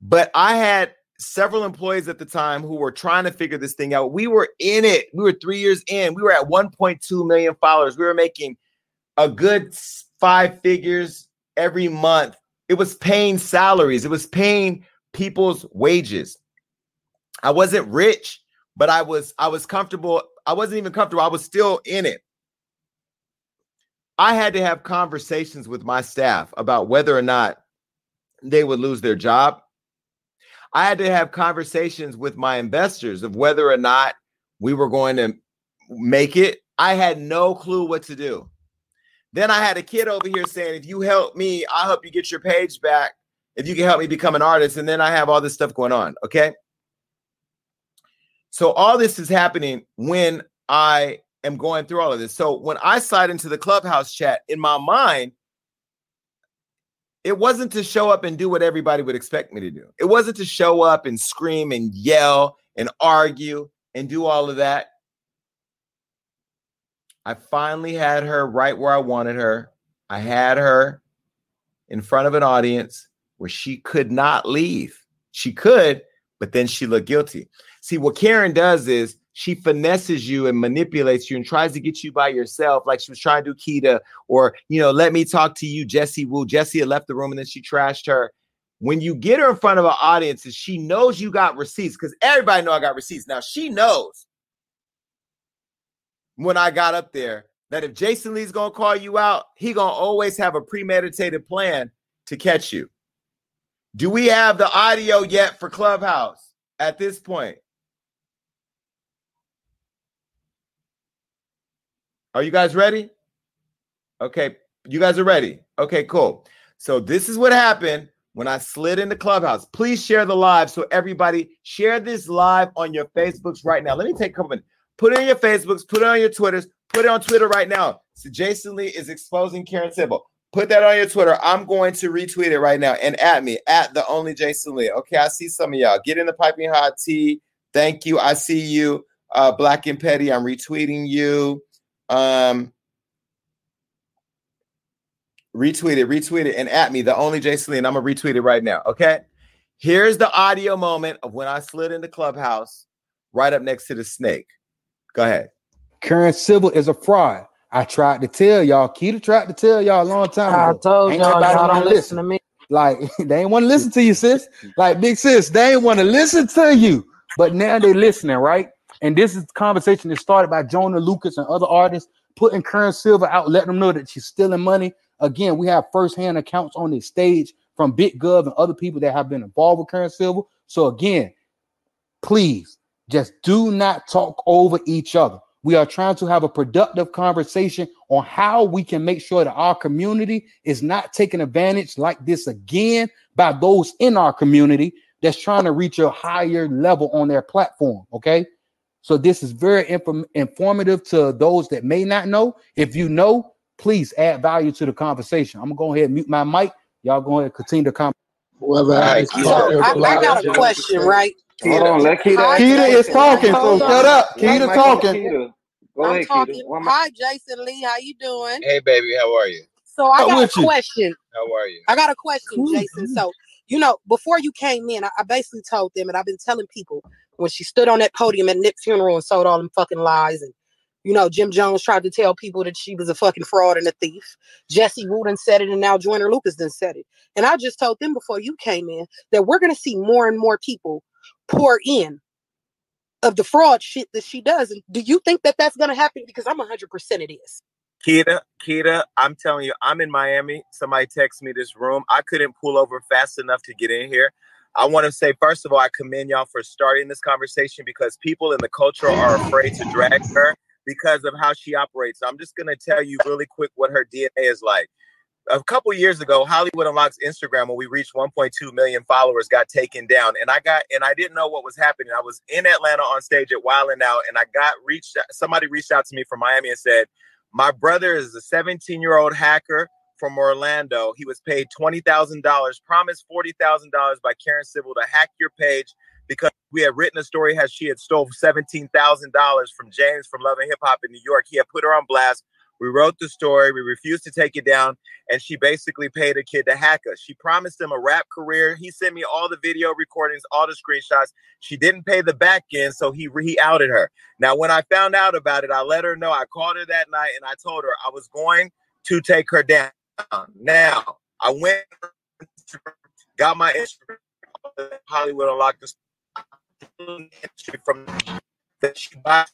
But I had several employees at the time who were trying to figure this thing out. We were in it. We were three years in. We were at 1.2 million followers. We were making a good five figures every month. It was paying salaries. It was paying people's wages. I wasn't rich, but I was I was comfortable. I wasn't even comfortable. I was still in it. I had to have conversations with my staff about whether or not they would lose their job. I had to have conversations with my investors of whether or not we were going to make it. I had no clue what to do. Then I had a kid over here saying, if you help me, I'll help you get your page back. If you can help me become an artist. And then I have all this stuff going on. Okay. So all this is happening when I am going through all of this. So when I slide into the clubhouse chat in my mind, it wasn't to show up and do what everybody would expect me to do. It wasn't to show up and scream and yell and argue and do all of that. I finally had her right where I wanted her. I had her in front of an audience where she could not leave. She could, but then she looked guilty. See, what Karen does is she finesses you and manipulates you and tries to get you by yourself, like she was trying to do Keita, or you know, let me talk to you, Jessie Woo. Jessie had left the room and then she trashed her. When you get her in front of an audience and she knows you got receipts, because everybody know I got receipts. Now she knows when I got up there that if Jason Lee's gonna call you out, he gonna always have a premeditated plan to catch you. Do we have the audio yet for Clubhouse at this point? Are you guys ready? Okay, you guys are ready. Okay, cool. So this is what happened when I slid into Clubhouse. Please share the live so everybody share this live on your Facebooks right now. Let me take a couple minutes. Put it on your Facebooks, put it on your Twitters, put it on Twitter right now. So Jason Lee is exposing Karen Civil. Put that on your Twitter. I'm going to retweet it right now and at me at the only Jason Lee. Okay, I see some of y'all. Get in the piping hot tea. Thank you. I see you. Uh, Black and Petty. I'm retweeting you. Um, retweet it, retweet it, and at me, the only Jason Lee, and I'm gonna retweet it right now. Okay. Here's the audio moment of when I slid into the Clubhouse, right up next to the snake. Go ahead. Karen Civil is a fraud. I tried to tell y'all. Keita tried to tell y'all a long time I told Ain't y'all, nobody y'all wanna don't listen to me. Like they ain't want to listen to you, sis. Like big sis, they ain't want to listen to you. But now they listening, right? And this is conversation that started by Joyner Lucas and other artists putting Karen Civil out, letting them know that she's stealing money. Again, we have firsthand accounts on this stage from Big and other people that have been involved with Karen Civil. So again, please just do not talk over each other. We are trying to have a productive conversation on how we can make sure that our community is not taken advantage like this again by those in our community that's trying to reach a higher level on their platform. Okay. So this is very inform- informative to those that may not know. If you know, please add value to the conversation. I'm gonna go ahead and mute my mic. Y'all go ahead and continue the conversation. Whoever has So I, I got a question, right? Hold on, let Keita. Hi, Keita is talking, so shut up. Let Keita me- talking. I'm talking. Hi, Jason Lee. How you doing? Hey, baby, how are you? So I Up got with a you. question. How are you? I got a question, Jason. So, you know, before you came in, I, I basically told them, and I've been telling people when she stood on that podium at Nick's funeral and sold all them fucking lies, and you know, Jim Jones tried to tell people that she was a fucking fraud and a thief. Jesse Wooden said it, and now Joyner Lucas done said it. And I just told them before you came in that we're gonna see more and more people pour in of the fraud shit that she does. And do you think that that's gonna happen? Because I'm 100% it is. Keita, Keita, I'm telling you, I'm in Miami. Somebody texted me this room. I couldn't pull over fast enough to get in here. I want to say, first of all, I commend y'all for starting this conversation because people in the culture are afraid to drag her because of how she operates. I'm just going to tell you really quick what her DNA is like. A couple years ago, Hollywood Unlocks Instagram, when we reached 1.2 million followers, got taken down, and I got and I didn't know what was happening. I was in Atlanta on stage at Wild 'N Out, and I got reached. Somebody reached out to me from Miami and said, my brother is a 17 year old hacker from Orlando. He was paid $20,000, promised $40,000 by Karen Civil to hack your page because we had written a story how she had stole $17,000 from James from Love and Hip Hop in New York. He had put her on blast, We wrote the story. We refused to take it down, and she basically paid a kid to hack us. She promised him a rap career. He sent me all the video recordings, all the screenshots. She didn't pay the back end, so he he outed her. Now, when I found out about it, I let her know. I called her that night, and I told her I was going to take her down. Now, I went, got my Hollywood Unlocked the from that she buys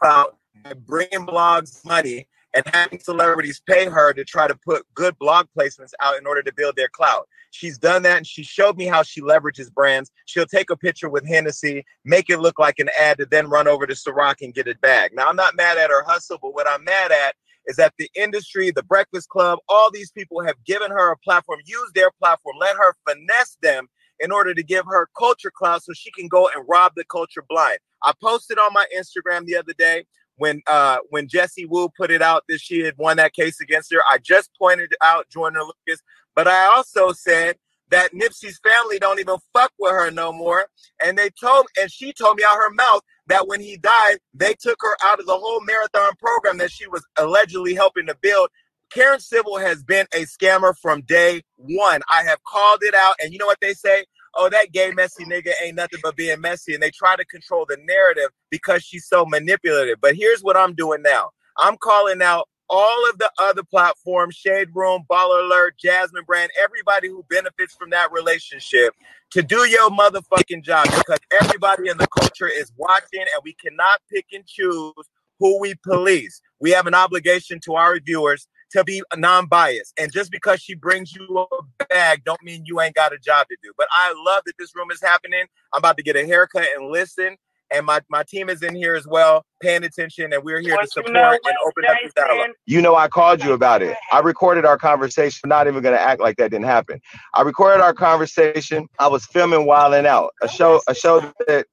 clout by bringing blogs money and having celebrities pay her to try to put good blog placements out in order to build their clout. She's done that and she showed me how she leverages brands. She'll take a picture with Hennessy, make it look like an ad to then run over to Ciroc and get it back. Now, I'm not mad at her hustle, but what I'm mad at is that the industry, the Breakfast Club, all these people have given her a platform, use their platform, let her finesse them in order to give her culture clout so she can go and rob the culture blind. I posted on my Instagram the other day when uh when Jessie Woo put it out that she had won that case against her. I just pointed out Joyner Lucas, but I also said that Nipsey's family don't even fuck with her no more. And they told and she told me out her mouth that when he died, they took her out of the whole marathon program that she was allegedly helping to build. Karen Civil has been a scammer from day one. I have called it out, and you know what they say? Oh, that gay messy nigga ain't nothing but being messy, and they try to control the narrative because she's so manipulative. But here's what I'm doing now. I'm calling out all of the other platforms, Shade Room, Baller Alert, Jasmine Brand, everybody who benefits from that relationship to do your motherfucking job because everybody in the culture is watching and we cannot pick and choose who we police. We have an obligation to our viewers to be non-biased. And just because she brings you a bag, don't mean you ain't got a job to do. But I love that this room is happening. I'm about to get a haircut and listen. And my, my team is in here as well, paying attention, and we're here to support and open up the dialogue. You know, I called you about it. I recorded our conversation. I'm not even gonna act like that didn't happen. I recorded our conversation. I was filming Wild 'N Out, a show, a show that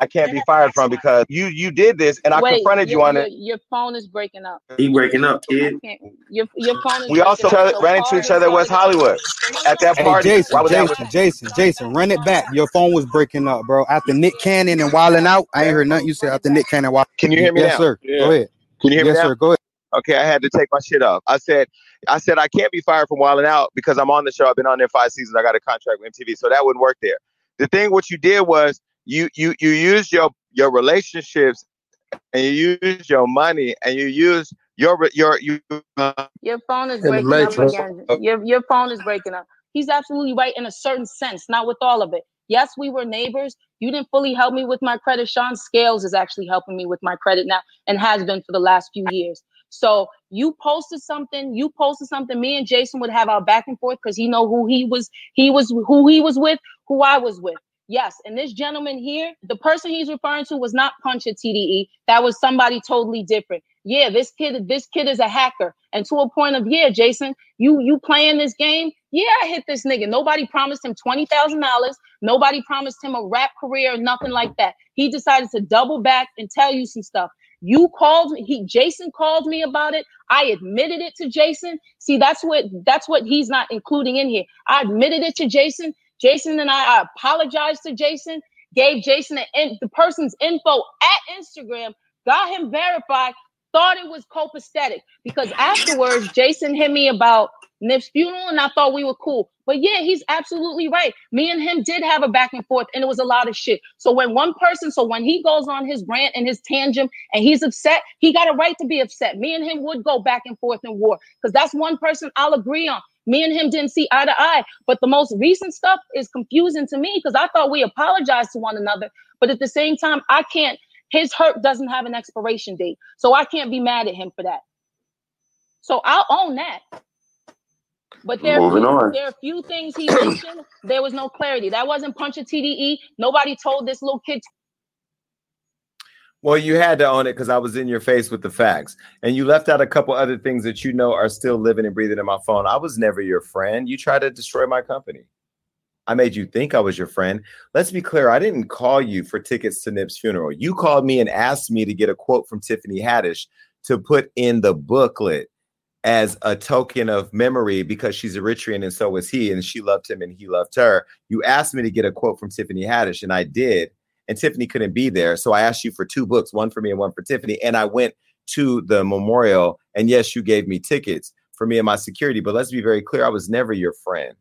I can't be fired from because you you did this, and I Wait, confronted you your, on your, it. your phone is breaking up. He breaking up, kid. Your, your phone is We also breaking up, so ran into each other at West Hollywood at that party. Hey. Jason, Why was that Jason, Jason, Jason, run it back. Your phone was breaking up, bro. After Nick Cannon and Wild 'N Out, I ain't heard nothing you said after Nick Cannon. Wild- Can you hear me yes, now? sir. Go ahead. Can you hear me yes, now? sir. Go ahead. Okay, I had to take my shit off. I said, I said I can't be fired from Wild 'N Out because I'm on the show. I've been on there five seasons. I got a contract with MTV, so that wouldn't work there. The thing, what you did was you you you use your your relationships and you use your money and you use your your you. Uh, Your phone is breaking up again. Your your phone is breaking up. He's absolutely right in a certain sense, not with all of it. Yes, we were neighbors. You didn't fully help me with my credit. Sean Scales is actually helping me with my credit now and has been for the last few years. So you posted something, you posted something. Me and Jason would have our back and forth because he know who he was, he was who he was with, who I was with. Yes, and this gentleman here, the person he's referring to was not Punch at TDE. That was somebody totally different. Yeah, this kid, this kid is a hacker. And to a point of, yeah, Jason, you you playing this game? Yeah, I hit this nigga. Nobody promised him twenty thousand dollars. Nobody promised him a rap career or nothing like that. He decided to double back and tell you some stuff. You called me. He Jason called me about it. I admitted it to Jason. See, that's what that's what he's not including in here. I admitted it to Jason. Jason and I, I apologized to Jason. Gave Jason the, the person's info at Instagram. Got him verified. Thought it was copacetic because afterwards Jason hit me about Nip's funeral and I thought we were cool. But yeah, he's absolutely right. Me and him did have a back and forth and it was a lot of shit. So when one person, so when he goes on his rant and his tangent and he's upset, he got a right to be upset. Me and him would go back and forth in war because that's one person I'll agree on. Me and him didn't see eye to eye. But the most recent stuff is confusing to me because I thought we apologized to one another. But at the same time, I can't, his hurt doesn't have an expiration date. So I can't be mad at him for that. So I'll own that. But there, Moving are few, on. there are a few things he mentioned. There was no clarity. That wasn't punch a TDE. Nobody told this little kid Well, you had to own it because I was in your face with the facts. And you left out a couple other things that you know are still living and breathing in my phone. I was never your friend. You tried to destroy my company. I made you think I was your friend. Let's be clear. I didn't call you for tickets to Nip's funeral. You called me and asked me to get a quote from Tiffany Haddish to put in the booklet as a token of memory because she's Eritrean and so was he, and she loved him and he loved her. You asked me to get a quote from Tiffany Haddish, and I did. And Tiffany couldn't be there. So I asked you for two books, one for me and one for Tiffany. And I went to the memorial. And yes, you gave me tickets for me and my security. But let's be very clear I was never your friend.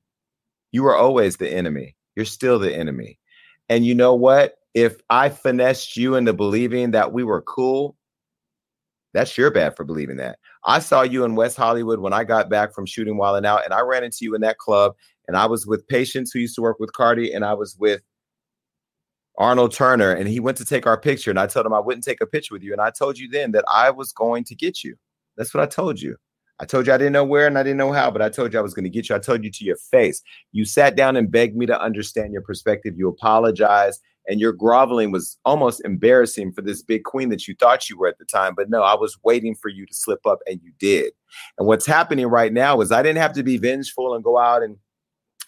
You were always the enemy. You're still the enemy. And you know what? If I finessed you into believing that we were cool, that's your bad for believing that. I saw you in West Hollywood when I got back from shooting Wild 'N Out, and I ran into you in that club. And I was with Patience, who used to work with Cardi, and I was with Arnold Turner, and he went to take our picture. And I told him I wouldn't take a picture with you. And I told you then that I was going to get you. That's what I told you. I told you I didn't know where and I didn't know how, but I told you I was going to get you. I told you to your face. You sat down and begged me to understand your perspective. You apologized, and your groveling was almost embarrassing for this big queen that you thought you were at the time. But no, I was waiting for you to slip up, and you did. And what's happening right now is I didn't have to be vengeful and go out and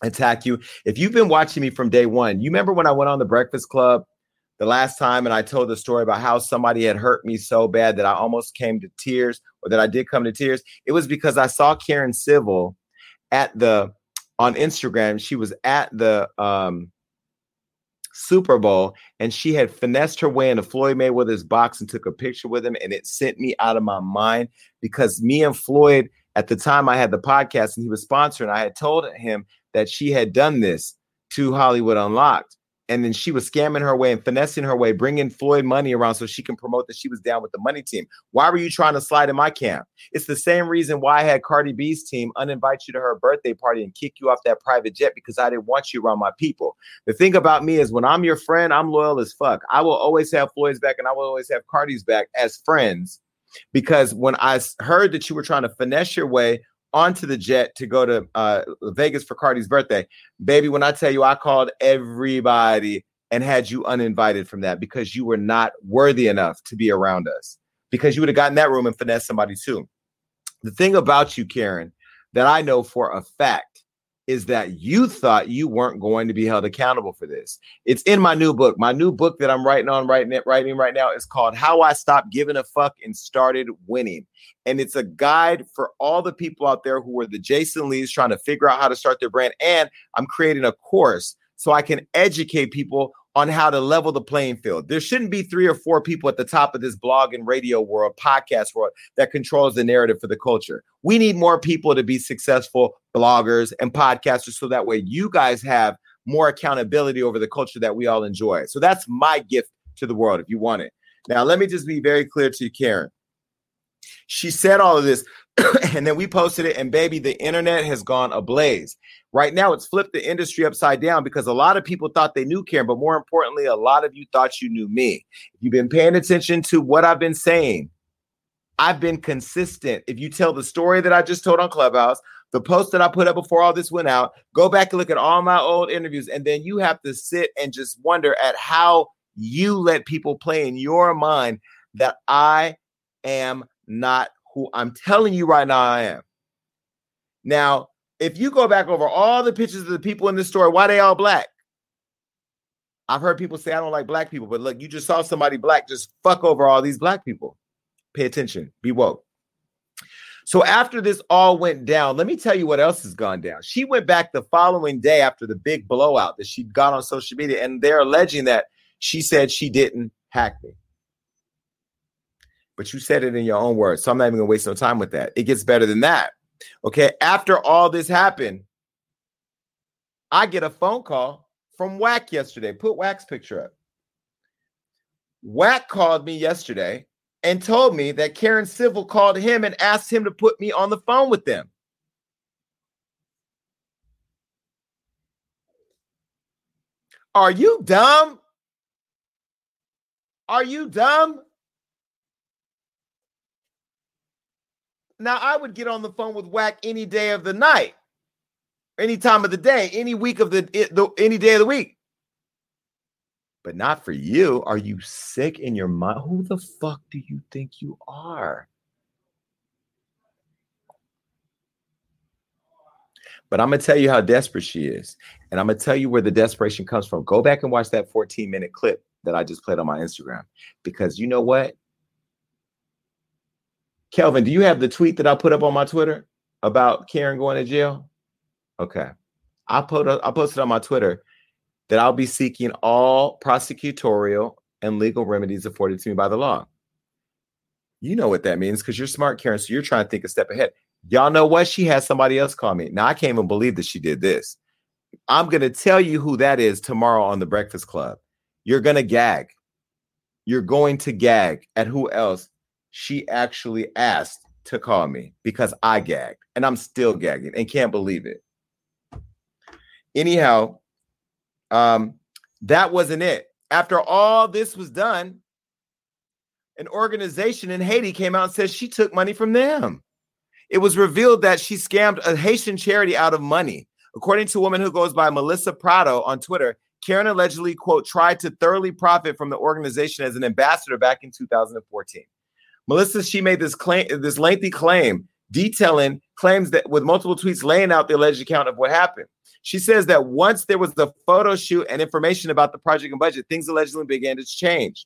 attack you. If you've been watching me from day one, you remember when I went on the Breakfast Club the last time and I told the story about how somebody had hurt me so bad that I almost came to tears or that I did come to tears. It was because I saw Karen Civil at the on Instagram. She was at the um Super Bowl and she had finessed her way into Floyd Mayweather's box and took a picture with him and it sent me out of my mind because me and Floyd at the time I had the podcast and he was sponsoring I had told him that she had done this to Hollywood Unlocked and then she was scamming her way and finessing her way, bringing Floyd money around so she can promote that she was down with the money team. Why were you trying to slide in my camp? It's the same reason why I had Cardi B's team uninvite you to her birthday party and kick you off that private jet because I didn't want you around my people. The thing about me is when I'm your friend, I'm loyal as fuck. I will always have Floyd's back and I will always have Cardi's back as friends because when I heard that you were trying to finesse your way onto the jet to go to uh, Vegas for Cardi's birthday. Baby, when I tell you I called everybody and had you uninvited from that because you were not worthy enough to be around us, because you would have gotten that room and finessed somebody too. The thing about you, Karen, that I know for a fact is that you thought you weren't going to be held accountable for this. It's in my new book. My new book that I'm writing on right now, writing right now is called How I Stopped Giving a Fuck and Started Winning. And it's a guide for all the people out there who are the Jason Lees trying to figure out how to start their brand. And I'm creating a course so I can educate people on how to level the playing field. There shouldn't be three or four people at the top of this blog and radio world, podcast world that controls the narrative for the culture. We need more people to be successful bloggers and podcasters so that way you guys have more accountability over the culture that we all enjoy. So that's my gift to the world if you want it. Now, let me just be very clear to you, Karen. She said all of this, and then we posted it, and baby, the internet has gone ablaze. Right now, it's flipped the industry upside down because a lot of people thought they knew Karen, but more importantly, a lot of you thought you knew me. If you've been paying attention to what I've been saying, I've been consistent. If you tell the story that I just told on Clubhouse, the post that I put up before all this went out, go back and look at all my old interviews, and then you have to sit and just wonder at how you let people play in your mind that I am not who I'm telling you right now I am. Now, if you go back over all the pictures of the people in this story, why they all black? I've heard people say I don't like black people, but look, you just saw somebody black just fuck over all these black people. Pay attention, be woke. So after this all went down, let me tell you what else has gone down. She went back the following day after the big blowout that she got on social media, and they're alleging that she said she didn't hack me. But you said it in your own words, so I'm not even gonna waste no time with that. It gets better than that. Okay. After all this happened, I get a phone call from Wack yesterday. Put Wack's picture up. Wack called me yesterday and told me that Karen Civil called him and asked him to put me on the phone with them. Are you dumb? Are you dumb? Now, I would get on the phone with Wack any day of the night, any time of the day, any week of the, the any day of the week. But not for you. Are you sick in your mind? Who the fuck do you think you are? But I'm going to tell you how desperate she is. And I'm going to tell you where the desperation comes from. Go back and watch that 14 minute clip that I just played on my Instagram. Because you know what? Kelvin, do you have the tweet that I put up on my Twitter about Karen going to jail? Okay. I put I posted on my Twitter that I'll be seeking all prosecutorial and legal remedies afforded to me by the law. You know what that means because you're smart, Karen. So you're trying to think a step ahead. Y'all know what? She had somebody else call me. Now I can't even believe that she did this. I'm gonna tell you who that is tomorrow on the Breakfast Club. You're gonna gag. You're going to gag at who else she actually asked to call me because I gagged and I'm still gagging and can't believe it. Anyhow, um, that wasn't it. After all this was done, an organization in Haiti came out and said she took money from them. It was revealed that she scammed a Haitian charity out of money. According to a woman who goes by Melissa Prado on Twitter, Karen allegedly, quote, tried to thoroughly profit from the organization as an ambassador back in 2014. Melissa, she made this claim, this lengthy claim detailing claims that with multiple tweets laying out the alleged account of what happened. She says that once there was the photo shoot and information about the project and budget, things allegedly began to change.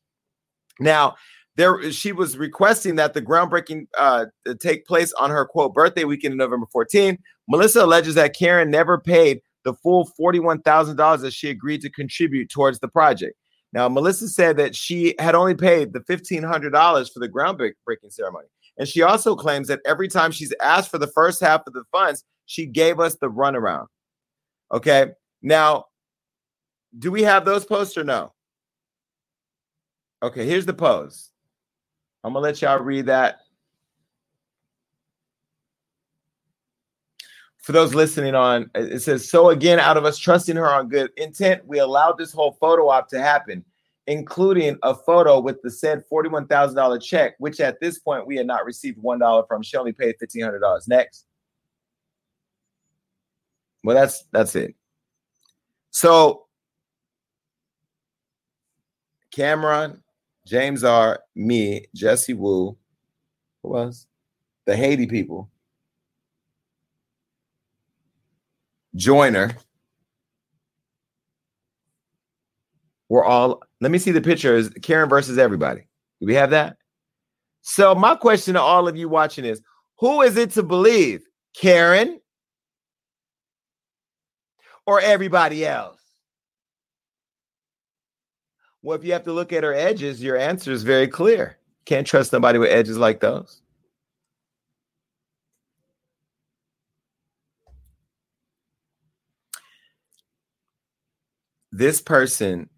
Now, there she was requesting that the groundbreaking uh, take place on her quote birthday weekend in November 14. Melissa alleges that Karen never paid the full $41,000 that she agreed to contribute towards the project. Now, Melissa said that she had only paid the $1,500 for the groundbreaking ceremony. And she also claims that every time she's asked for the first half of the funds, she gave us the runaround. Okay. Now, do we have those posts or no? Okay, here's the pose. I'm gonna let y'all read that. For those listening on, it says, so again, out of us trusting her on good intent, we allowed this whole photo op to happen, including a photo with the said $41,000 check, which at this point we had not received $1 from. She only paid $1,500. Next. Well, that's that's it. So Cam'ron, James R, me, Jessie Woo, who was the Haiti people, Joyner. We're all, let me see the pictures. Karen versus everybody. Do we have that? So, my question to all of you watching is who is it to believe? Karen or everybody else? Well, if you have to look at her edges, your answer is very clear. Can't trust somebody with edges like those. This person,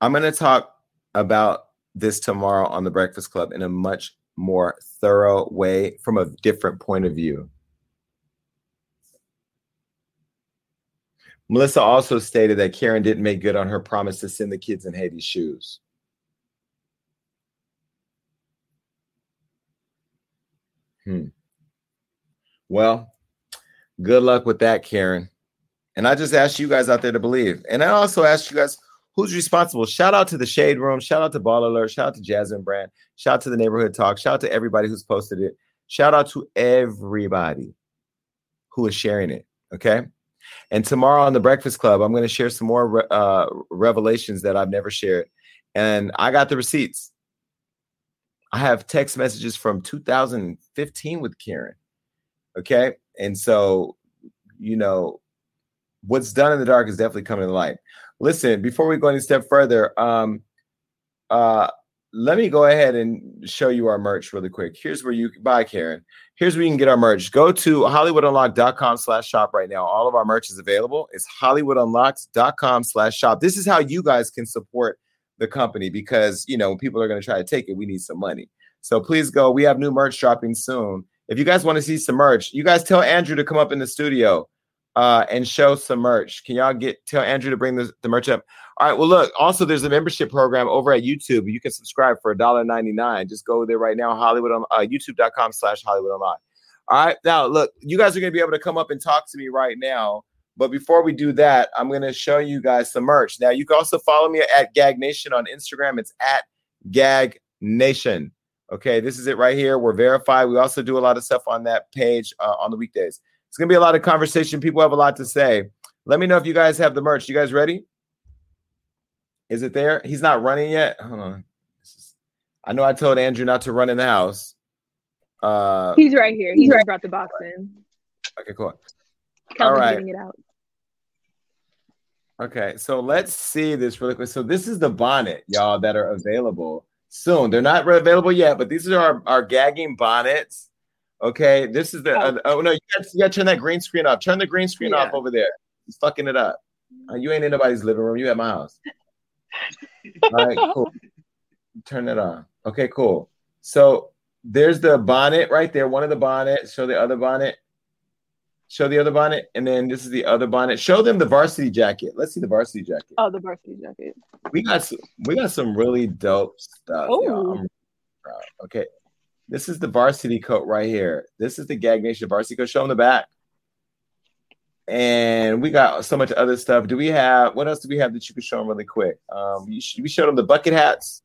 I'm going to talk about this tomorrow on the Breakfast Club in a much more thorough way from a different point of view. Melissa also stated that Karen didn't make good on her promise to send the kids in Haiti's shoes. Hmm. Well, good luck with that, Karen. And I just asked you guys out there to believe. And I also asked you guys who's responsible. Shout out to the Shade Room. Shout out to Baller Alert. Shout out to Jasmine Brand. Shout out to the Neighborhood Talk. Shout out to everybody who's posted it. Shout out to everybody who is sharing it. Okay. And tomorrow on the Breakfast Club, I'm going to share some more uh, revelations that I've never shared. And I got the receipts. I have text messages from 2015 with Karen. Okay. And so, you know, what's done in the dark is definitely coming to light. Listen, before we go any step further, um, uh, let me go ahead and show you our merch really quick. Here's where you buy Karen. Here's where you can get our merch. Go to hollywoodunlocked.com slash shop right now. All of our merch is available. It's hollywoodunlocked.com slash shop. This is how you guys can support the company because you know people are going to try to take it, we need some money. So please go. We have new merch dropping soon. If you guys want to see some merch, you guys tell Andrew to come up in the studio uh, and show some merch. Can y'all get tell Andrew to bring the, the merch up? All right. Well, look. Also, there's a membership program over at YouTube. You can subscribe for $1.99. Just go there right now. Hollywood on uh, YouTube.com/slash Hollywood Unlocked. All right. Now, look. You guys are going to be able to come up and talk to me right now. But before we do that, I'm going to show you guys some merch. Now, you can also follow me at Gag Nation on Instagram. It's at Gag Nation. Okay, this is it right here. We're verified. We also do a lot of stuff on that page uh, on the weekdays. It's gonna be a lot of conversation. People have a lot to say. Let me know if you guys have the merch. You guys ready? Is it there? He's not running yet. Hold on. I know I told Andrew not to run in the house. Uh, He's right here. He just brought the box in. Okay, cool. All right. getting it out. Okay, so let's see this really quick. So this is the bonnet, y'all, that are available. soon. They're not available yet, but these are our, our gagging bonnets. Okay, this is the. Uh, oh no, you got, you got to turn that green screen off. Turn the green screen off over there. It's fucking it up. Uh, you ain't in nobody's living room. You at my house. All right, cool. Turn it on. Okay, cool. So there's the bonnet right there. One of the bonnets. Show the other bonnet. Show the other bonnet, and then this is the other bonnet. Show them the varsity jacket. Let's see the varsity jacket. Oh, the varsity jacket. We got some, we got some really dope stuff. y'all. Oh. I'm really proud. Okay, this is the varsity coat right here. This is the Gag Nation varsity coat. Show them the back. And we got so much other stuff. Do we have what else do we have that you can show them really quick? Um, we, sh- we showed them the bucket hats.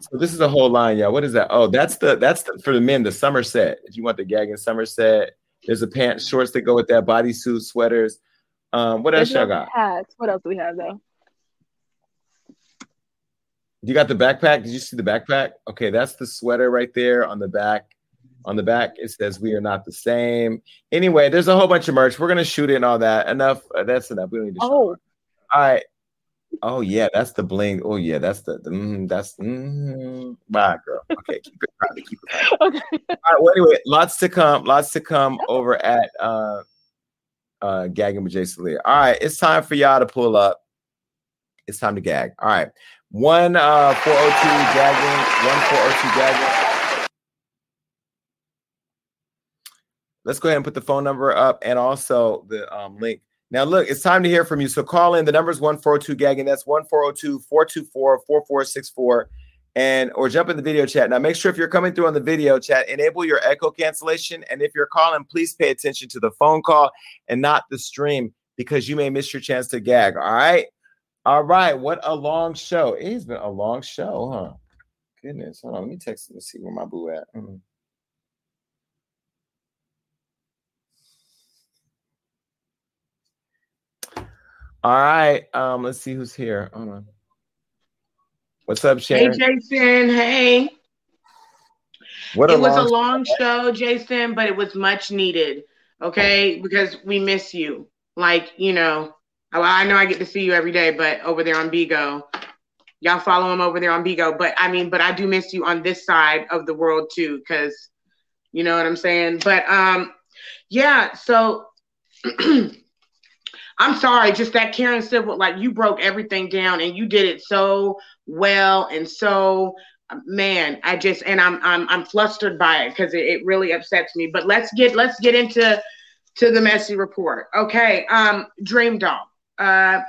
So this is a whole line, y'all. What is that? Oh, that's the that's the, for the men, the summer set. If you want the gagging summer set, there's a pants, shorts that go with that, bodysuit, sweaters. Um, what else There's y'all got? Hats. What else do we have though? You got the backpack? Did you see the backpack? Okay, that's the sweater right there on the back. On the back, it says "We are not the same." Anyway, there's a whole bunch of merch. We're gonna shoot it and all that. Enough. uh, that's enough. We don't need to. Oh, it. All right. Oh yeah, that's the bling. Oh yeah, that's the, the mm, that's mm, bye, girl. Okay, keep it private. Keep it private. okay. All right. Well, anyway, lots to come. Lots to come over at uh uh gagging with Jason Lee. All right, it's time for y'all to pull up. It's time to gag. All right. One uh 402 gagging, one 402 gagging. Let's go ahead and put the phone number up and also the um, link. Now, look, it's time to hear from you. So call in. The number is 1402 gagging. That's 1402 424 4464. And or jump in the video chat. Now, make sure if you're coming through on the video chat, enable your echo cancellation. And if you're calling, please pay attention to the phone call and not the stream because you may miss your chance to gag. All right. All right. What a long show. It has been a long show, huh? Goodness. Hold on. Let me text him and see where my boo at. Mm. All right. Um, let's see who's here. Hold on. What's up, Shane? Hey, Jason. Hey. What it was a long show, Jason, but it was much needed. Okay, because we miss you. Like you know, I, I know I get to see you every day, but over there on Bigo, y'all follow him over there on Bigo. But I mean, but I do miss you on this side of the world too, because you know what I'm saying. But um, yeah. So I'm sorry, just that Karen Civil, like you broke everything down and you did it so well and so man, I just and I'm I'm I'm flustered by it because it, it really upsets me. But let's get let's get into to the messy report. Okay, um, Dream Doll. Uh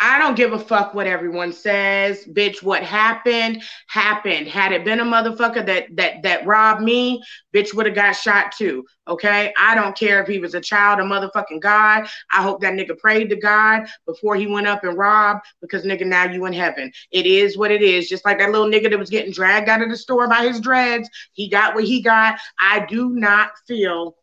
I don't give a fuck what everyone says, bitch. What happened happened. Had it been a motherfucker that that that robbed me, bitch would have got shot too. Okay, I don't care if he was a child a motherfucking God. I hope that nigga prayed to God before he went up and robbed, because nigga, now you in heaven. It is what it is. Just like that little nigga that was getting dragged out of the store by his dreads, he got what he got. I do not feel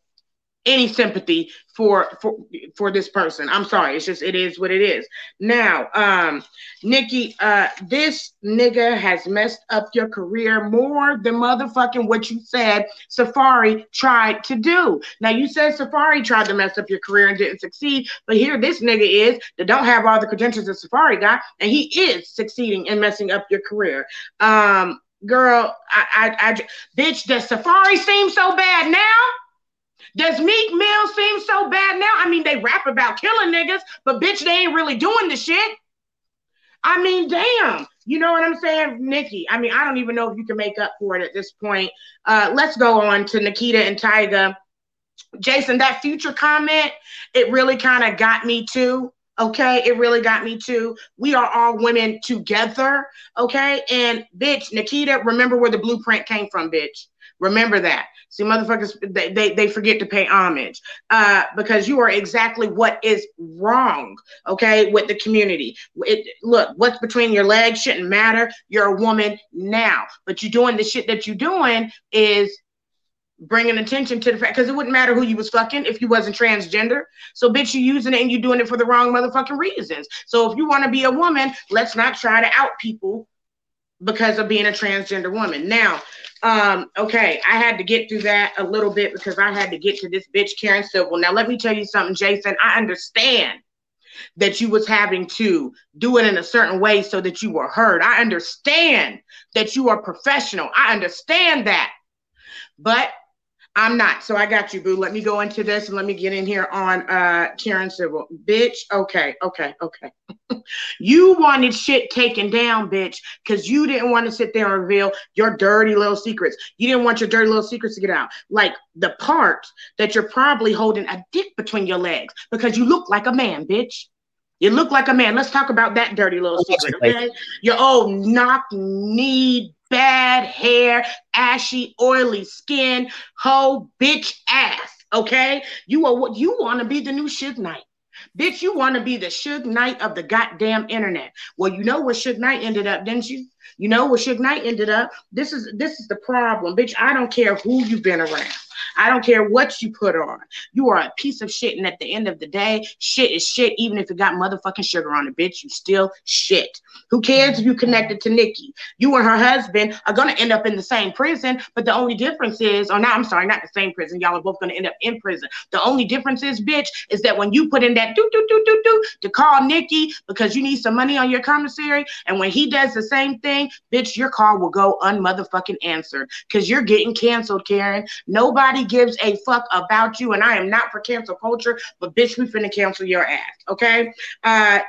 any sympathy for for for this person. I'm sorry. It's just it is what it is. Now, um, Nicki, uh, this nigga has messed up your career more than motherfucking what you said Safaree tried to do. Now you said Safaree tried to mess up your career and didn't succeed, but here this nigga is that don't have all the credentials that Safaree got, and he is succeeding in messing up your career. Um, girl, I, I, I, bitch, does Safaree seem so bad now? Does Meek Mill seem so bad now? I mean, they rap about killing niggas, but bitch, they ain't really doing the shit. I mean, damn. You know what I'm saying, Nicki? I mean, I don't even know if you can make up for it at this point. Uh, let's go on to Nikita and Tyga. Jason, that future comment, it really kind of got me too. Okay, it really got me too. We are all women together. Okay, and bitch, Nikita, remember where the blueprint came from, bitch. Remember that. See, motherfuckers, they, they, they forget to pay homage uh, because you are exactly what is wrong, okay, with the community. It, look, what's between your legs shouldn't matter. You're a woman now, but you're doing the shit that you're doing is bringing attention to the fact because it wouldn't matter who you was fucking if you wasn't transgender. So, bitch, you using it and you doing it for the wrong motherfucking reasons. So, if you want to be a woman, let's not try to out people because of being a transgender woman. Now, um, okay, I had to get through that a little bit because I had to get to this bitch Karen Civil. Now, let me tell you something, Jason. I understand that you was having to do it in a certain way so that you were heard. I understand that you are professional. I understand that. But I'm not. So I got you, boo. Let me go into this and let me get in here on uh Karen Civil. Bitch. Okay, okay, okay. you wanted shit taken down, bitch, because you didn't want to sit there and reveal your dirty little secrets. You didn't want your dirty little secrets to get out. Like the part that you're probably holding a dick between your legs because you look like a man, bitch. You look like a man. Let's talk about that dirty little secret, okay? Your old knock knee bad hair, ashy, oily skin, whole bitch ass. Okay, you are what you want to be the new Suge Knight. Bitch, you want to be the Suge Knight of the goddamn internet. Well, you know where Suge Knight ended up, didn't you? You know where Suge Knight ended up. This is this is the problem, bitch. I don't care who you've been around. I don't care what you put on. You are a piece of shit. And at the end of the day, shit is shit, even if it got motherfucking sugar on it, bitch. You still shit. Who cares if you connected to Nicki? You and her husband are gonna end up in the same prison, but the only difference is, oh, or not, I'm sorry, not the same prison. Y'all are both gonna end up in prison. The only difference is, bitch, is that when you put in that do do do do do to call Nicki because you need some money on your commissary, and when he does the same thing, bitch, your call will go unmotherfucking answered because you're getting canceled, Karen. Nobody gives a fuck about you, and I am not for cancel culture, but bitch, we finna cancel your ass, okay? Uh,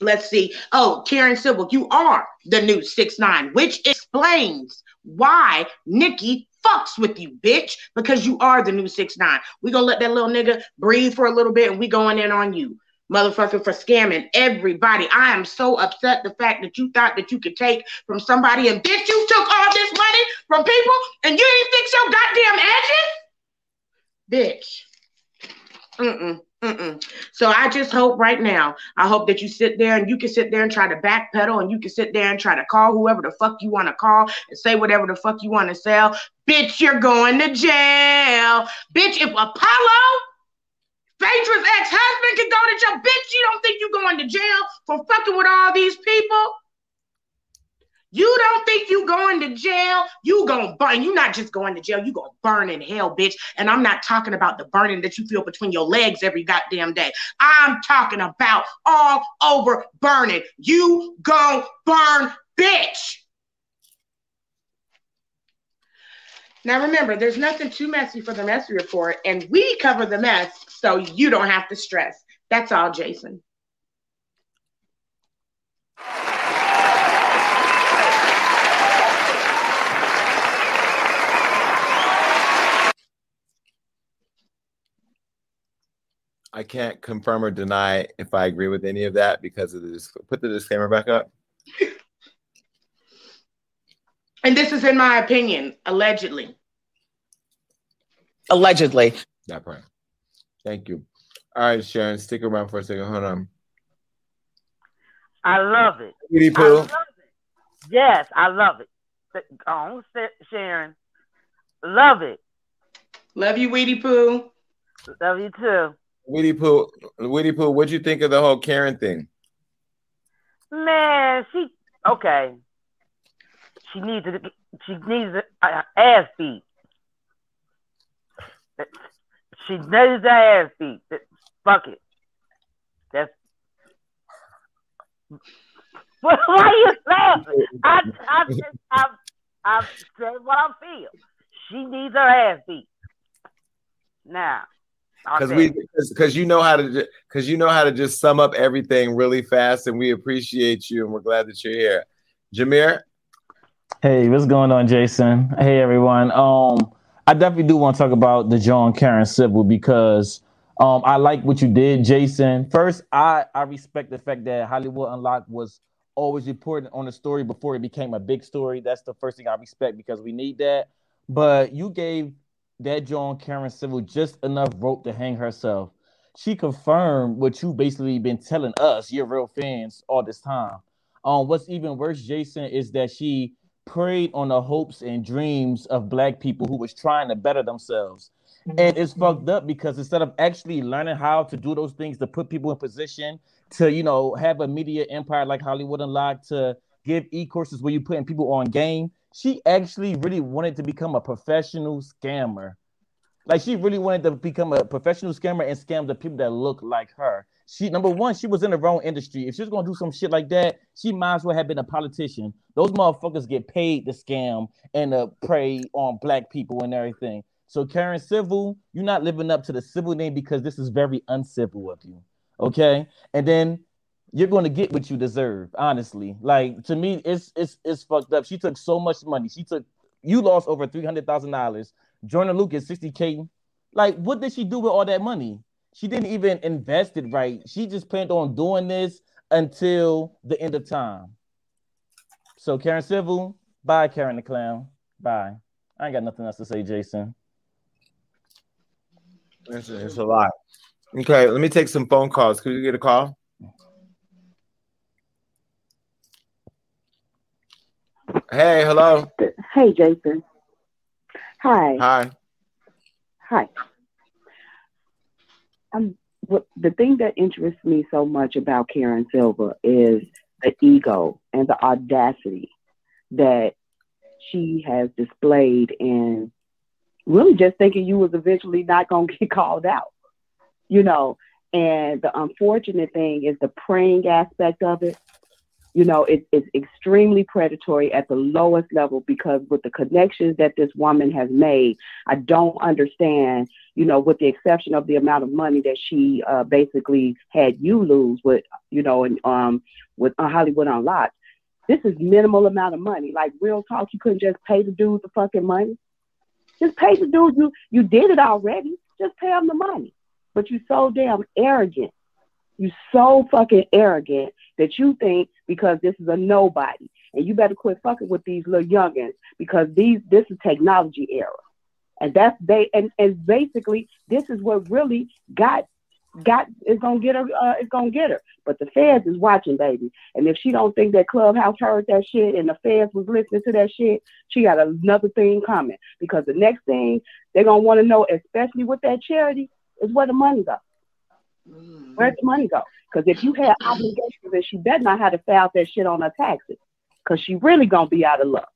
let's see. Oh, Karen Civil, you are the new six nine, which explains why Nicki fucks with you, bitch, because you are the new six nine. We gonna let that little nigga breathe for a little bit, and we going in on you. Motherfucker for scamming everybody. I am so upset the fact that you thought that you could take from somebody and bitch, you took all this money from people and you didn't fix your goddamn edges? Bitch. Mm-mm. Mm-mm. So I just hope right now, I hope that you sit there and you can sit there and try to backpedal and you can sit there and try to call whoever the fuck you want to call and say whatever the fuck you want to sell. Bitch, you're going to jail. Bitch, if Apollo, Phaedra's ex-husband can go to jail, bitch, you don't think you're going to jail for fucking with all these people? You don't think you going to jail? You gonna burn. You're not just going to jail. You gonna burn in hell, bitch. And I'm not talking about the burning that you feel between your legs every goddamn day. I'm talking about all over burning. You gonna burn, bitch. Now remember, there's nothing too messy for the messy report, and we cover the mess so you don't have to stress. That's all, Jason. I can't confirm or deny if I agree with any of that because of the put the disclaimer back up. And this is in my opinion, allegedly. Allegedly. That part. Thank you. All right, Sharon, stick around for a second. Hold on. I love it. Sweetie I Pooh. love it. Yes, I love it. Go on, Sharon. Love it. Love you, Weedy Pooh. Love you too. Weedy Pooh, Weedy Pooh, what'd you think of the whole Karen thing? Man, she okay. She needs to, she needs a, a uh, ass beat. She needs her ass beat. Fuck it. That's why are you laughing? I I I I said what I feel. She needs her ass beat. Now, Because we because you know how to because you know how to just sum up everything really fast, and we appreciate you, and we're glad that you're here. Jameer, Hey, what's going on, Jason? Hey, everyone. Um, I definitely do want to talk about the John Karen Civil because um, I like what you did, Jason. First, I I respect the fact that Hollywood Unlocked was always reporting on the story before it became a big story. That's the first thing I respect because we need that. But you gave that John Karen Civil just enough rope to hang herself. She confirmed what you basically been telling us, your real fans, all this time. Um, what's even worse, Jason, is that she preyed on the hopes and dreams of black people who was trying to better themselves. And it's mm-hmm. fucked up because instead of actually learning how to do those things to put people in position to, you know, have a media empire like Hollywood Unlocked to give e-courses where you're putting people on game, she actually really wanted to become a professional scammer. Like she really wanted to become a professional scammer and scam the people that look like her. She number one, she was in the wrong industry. If she was gonna do some shit like that, she might as well have been a politician. Those motherfuckers get paid to scam and to prey on black people and everything. So Karen Civil, you're not living up to the civil name because this is very uncivil of you. Okay, and then you're going to get what you deserve. Honestly, like to me, it's it's it's fucked up. She took so much money. She took you lost over three hundred thousand dollars. Joyner Lucas sixty k. Like, what did she do with all that money? She didn't even invest it right. She just planned on doing this until the end of time. So Karen Civil, bye Karen the Clown, bye. I ain't got nothing else to say, Jason. It's, it's a lot. Okay, let me take some phone calls. Could you get a call? Hey, hello. Hey, Jason. Hi. Hi. Hi. Um, what, the thing that interests me so much about Karen Silver is the ego and the audacity that she has displayed in really just thinking you was eventually not going to get called out, you know. And the unfortunate thing is the praying aspect of it. You know, it, it's extremely predatory at the lowest level because with the connections that this woman has made, I don't understand, you know, with the exception of the amount of money that she uh, basically had you lose with, you know, and um, with uh, Hollywood Unlocked. This is minimal amount of money. Like real talk, you couldn't just pay the dude the fucking money. Just pay the dude. You you did it already. Just pay him the money. But you so damn arrogant. You so fucking arrogant that you think because this is a nobody, and you better quit fucking with these little youngins because these this is technology era, and that's they and and basically this is what really got got is gonna get her uh, is gonna get her. But the feds is watching, baby. And if she don't think that Clubhouse heard that shit and the feds was listening to that shit, she got another thing coming. Because the next thing they're gonna want to know, especially with that charity, is where the money go. Where'd the money go? Because if you had obligations, then she better not have to file that shit on her taxes. Because she really gonna be out of luck.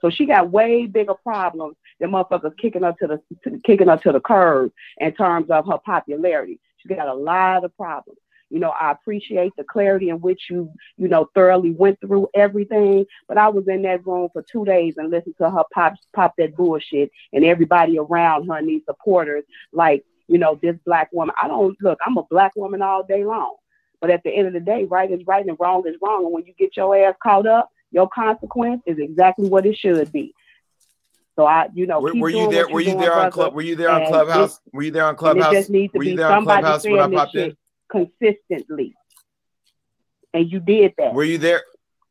So she got way bigger problems than motherfuckers kicking her to the kicking her to the curb in terms of her popularity. She got a lot of problems. You know, I appreciate the clarity in which you, you know, thoroughly went through everything. But I was in that room for two days and listened to her pop pop that bullshit and everybody around her and these supporters, like, you know, this black woman. I don't look, I'm a black woman all day long. But at the end of the day, right is right and wrong is wrong. And when you get your ass caught up, your consequence is exactly what it should be. So I, you know, Were, were you there? Were you there on club? Were you there on Clubhouse? it- Were you there on Clubhouse? It just needs to Were you be there on somebody Clubhouse when I saying this popped in? consistently. And you did that. Were you there?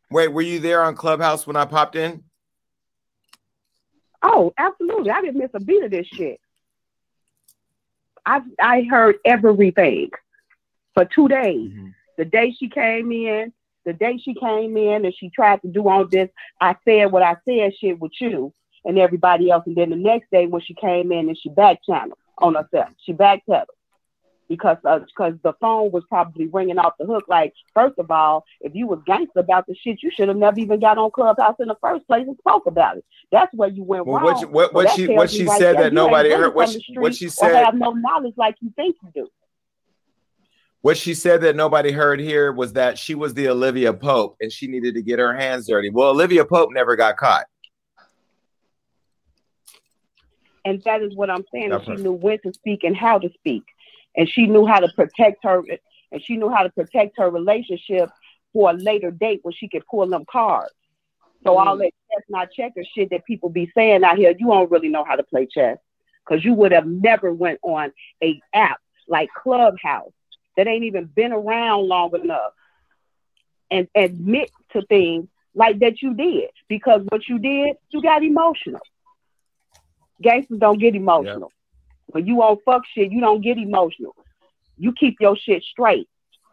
Wait, were you there on Clubhouse when I popped in? Oh, absolutely. I didn't miss a beat of this shit. I I heard everything for two days. Mm-hmm. The day she came in, the day she came in and she tried to do all this, I said what I said shit with you and everybody else. And then the next day when she came in and she back channeled on herself, she backpedaled because uh, because the phone was probably ringing off the hook. Like, first of all, if you was gangster about the shit, you should have never even got on Clubhouse in the first place and spoke about it. That's where you went Well, wrong. what she- what- So what that she- what she right said there, that nobody heard- what she- what she or said- have no knowledge like you think you do. What she said that nobody heard here was that she was the Olivia Pope and she needed to get her hands dirty. Well, Olivia Pope never got caught. And that is what I'm saying. That she knew when to speak and how to speak. And she knew how to protect her and she knew how to protect her relationship for a later date when she could pull them cards. So all mm. that chess not checker shit that people be saying out here, you don't really know how to play chess. Cause you would have never went on a app like Clubhouse that ain't even been around long enough and admit to things like that you did. Because what you did, you got emotional. Gangsters don't get emotional. When you on fuck shit, you don't get emotional. You keep your shit straight.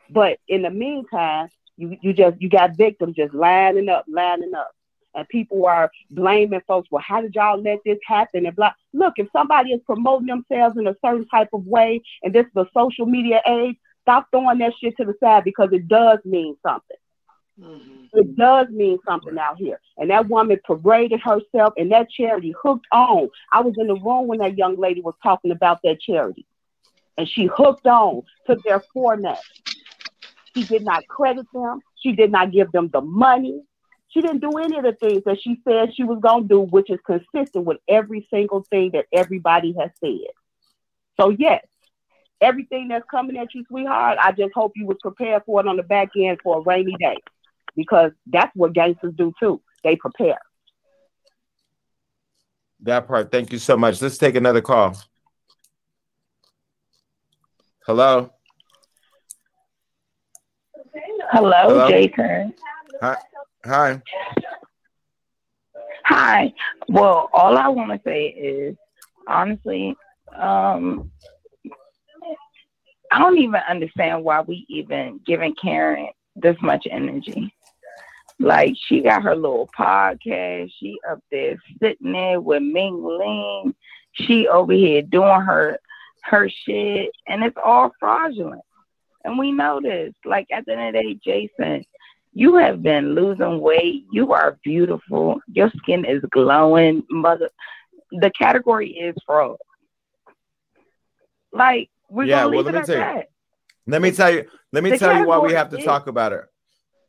But in the meantime, you, you just you got victims just lining up, lining up. And people are blaming folks. Well, how did y'all let this happen? And blah. Look, if somebody is promoting themselves in a certain type of way, and this is a social media age, stop throwing that shit to the side because it does mean something. Mm-hmm. It does mean something out here. And that woman paraded herself and that charity hooked on. I was in the room when that young lady was talking about that charity. And she hooked on to their format. She did not credit them. She did not give them the money. She didn't do any of the things that she said she was going to do, which is consistent with every single thing that everybody has said. So, yes, everything that's coming at you, sweetheart, I just hope you was prepared for it on the back end for a rainy day because that's what gangsters do too. They prepare. That part. Thank you so much. Let's take another call. Hello. Hello, Hello? Jason. Hi. Hi. Hi. Well, all I want to say is, honestly, um, I don't even understand why we even giving Karen this much energy. Like she got her little podcast. She up there sitting there with Ming Ling. She over here doing her her shit, and it's all fraudulent. And we know this. Like at the end of the day, Jason, you have been losing weight. You are beautiful. Your skin is glowing. Mother, the category is fraud. Like we're yeah, gonna well, leave let it me at tell you. that. Let me tell you. Let me The tell you why we have to is- talk about it.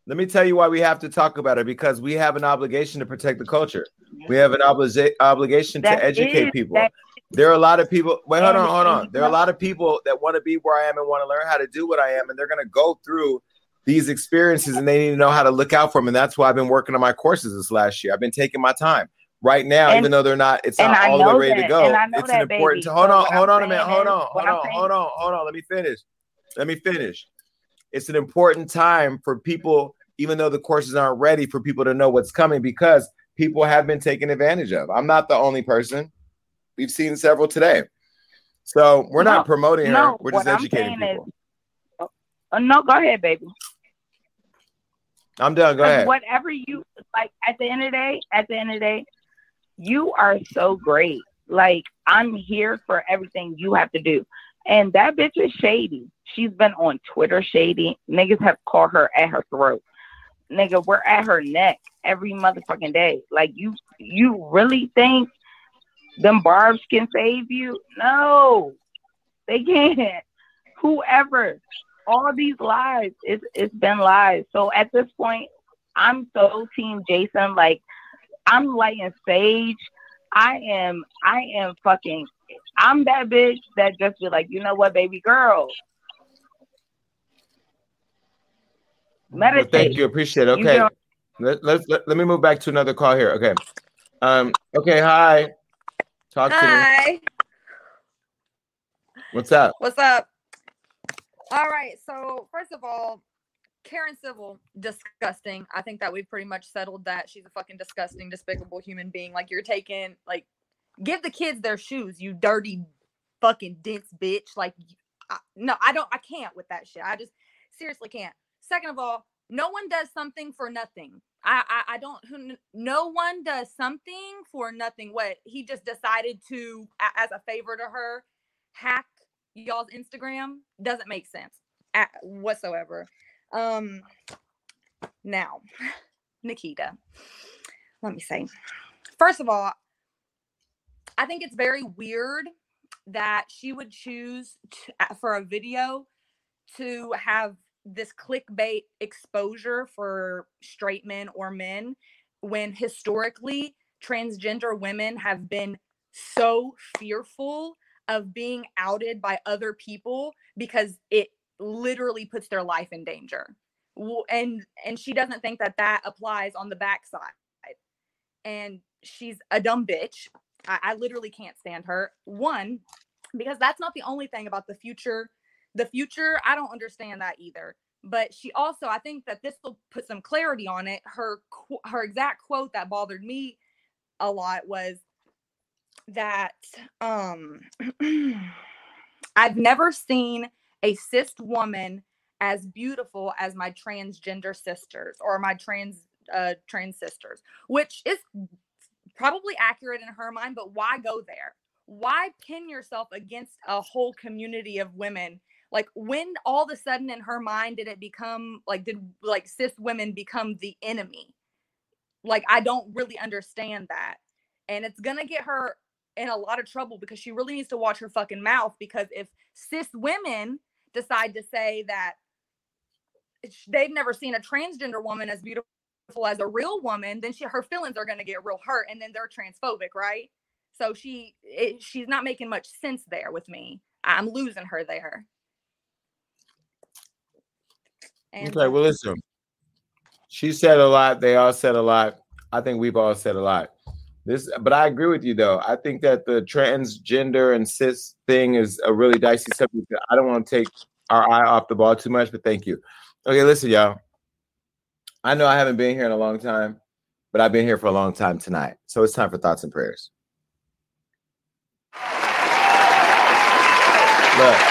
Let me tell you why we have to talk about it because we have an obligation to protect the culture. We have an obliga- obligation to educate is- people. There are a lot of people. Wait, hold on, hold on. There are a lot of people that want to be where I am and want to learn how to do what I am, and they're going to go through these experiences and they need to know how to look out for them. And that's why I've been working on my courses this last year. I've been taking my time. Right now, And- even though they're not, it's not I all the way ready to go. and I know It's that, an important. baby. hold So on, hold I'm on a minute. Hold on, hold on, hold on, hold on. Let me finish. Let me finish. It's an important time for people, even though the courses aren't ready, for people to know what's coming because people have been taken advantage of. I'm not the only person. We've seen several today. So we're not No, promoting her. no, we're what just educating people. is- Uh, no, go ahead, baby. I'm done. Go ahead. Whatever you like, at the end of the day, at the end of the day, you are so great. Like I'm here for everything you have to do. And that bitch is shady. She's been on Twitter shady. Niggas have caught her at her throat. Nigga, we're at her neck every motherfucking day. Like you, you really think them barbs can save you? No, they can't. Whoever, all these lies, it's it's been lies. So at this point, I'm so team Jason. Like I'm lighting sage. I am I am fucking I'm that bitch that just be like, you know what, baby girl. Well, thank you. Appreciate it. Okay. Let, let's let, let me move back to another call here. Okay. Um, okay, hi. Talk to me. Hi. What's up? What's up? All right. So first of all, Karen Civil, disgusting. I think that we've pretty much settled that she's a fucking disgusting, despicable human being. Like you're taking, like, give the kids their shoes, you dirty, fucking dense bitch. Like, y- I, no, I don't. I can't with that shit. I just seriously can't. Second of all, no one does something for nothing. I, I, I don't. No one does something for nothing. What he just decided to, as a favor to her, hack y'all's Instagram doesn't make sense at whatsoever. Um, now, Nikita, let me say, first of all, I think it's very weird that she would choose to, for a video to have this clickbait exposure for straight men or men when historically transgender women have been so fearful of being outed by other people because it literally puts their life in danger. And and she doesn't think that that applies on the backside. And she's a dumb bitch. I, I literally can't stand her. One because that's not the only thing about the future the future i don't understand that either but she also i think that this will put some clarity on it her her exact quote that bothered me a lot was that um I've never seen a cis woman as beautiful as my transgender sisters or my trans uh trans sisters, which is probably accurate in her mind, but why go there? Why pin yourself against a whole community of women Like when all of a sudden in her mind did it become like did like cis women become the enemy? Like I don't really understand that. And it's gonna get her in a lot of trouble because she really needs to watch her fucking mouth because if cis women decide to say that they've never seen a transgender woman as beautiful as a real woman, then she her feelings are going to get real hurt, and then they're transphobic, right? So she it, she's not making much sense there with me. I'm losing her there. And Okay, well, listen. She said a lot. They all said a lot. I think we've all said a lot. This, but I agree with you though. I think that the transgender and cis thing is a really dicey subject. I don't want to take our eye off the ball too much, but thank you. Okay, listen, y'all. I know I haven't been here in a long time, but I've been here for a long time tonight. So it's time for thoughts and prayers. Look,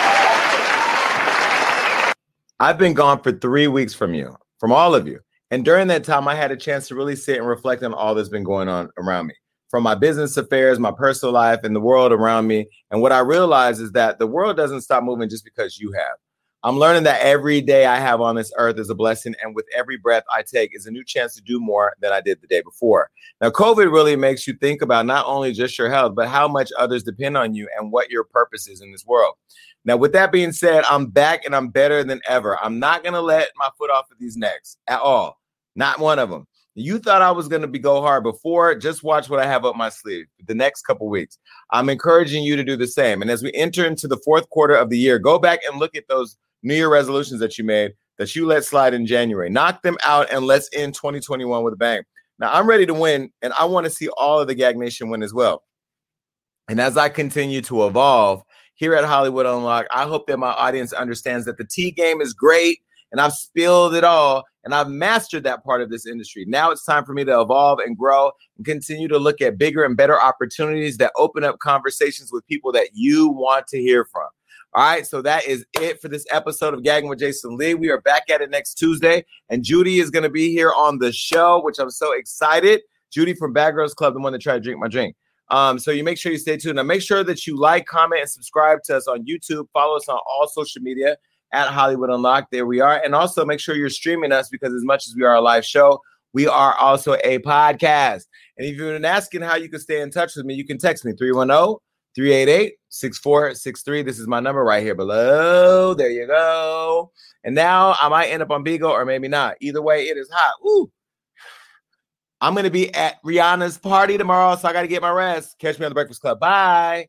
I've been gone for three weeks from you, from all of you. And during that time, I had a chance to really sit and reflect on all that's been going on around me from my business affairs, my personal life, and the world around me. And what I realized is that the world doesn't stop moving just because you have. I'm learning that every day I have on this earth is a blessing, and with every breath I take is a new chance to do more than I did the day before. Now, COVID really makes you think about not only just your health, but how much others depend on you and what your purpose is in this world. Now, with that being said, I'm back and I'm better than ever. I'm not going to let my foot off of these necks at all. Not one of them. You thought I was going to be go hard before. Just watch what I have up my sleeve the next couple weeks. I'm encouraging you to do the same. And as we enter into the fourth quarter of the year, go back and look at those New Year resolutions that you made that you let slide in January. Knock them out and let's end 2021 with a bang. Now I'm ready to win, and I want to see all of the Gag Nation win as well. And as I continue to evolve here at Hollywood Unlocked, I hope that my audience understands that the tea game is great and I've spilled it all and I've mastered that part of this industry. Now it's time for me to evolve and grow and continue to look at bigger and better opportunities that open up conversations with people that you want to hear from. All right, so that is it for this episode of Gagging with Jason Lee. We are back at it next Tuesday, and Judy is going to be here on the show, which I'm so excited. Judy from Bad Girls Club, the one that tried to drink my drink. Um, so you make sure you stay tuned. Now make sure that you like, comment, and subscribe to us on YouTube. Follow us on all social media at Hollywood Unlocked. There we are. And also make sure you're streaming us because as much as we are a live show, we are also a podcast. And if you've been asking how you can stay in touch with me, you can text me 310 388 6463. This is my number right here below. There you go. And now I might end up on Beagle or maybe not. Either way, it is hot. Ooh. I'm going to be at Rihanna's party tomorrow, so I got to get my rest. Catch me on the Breakfast Club. Bye.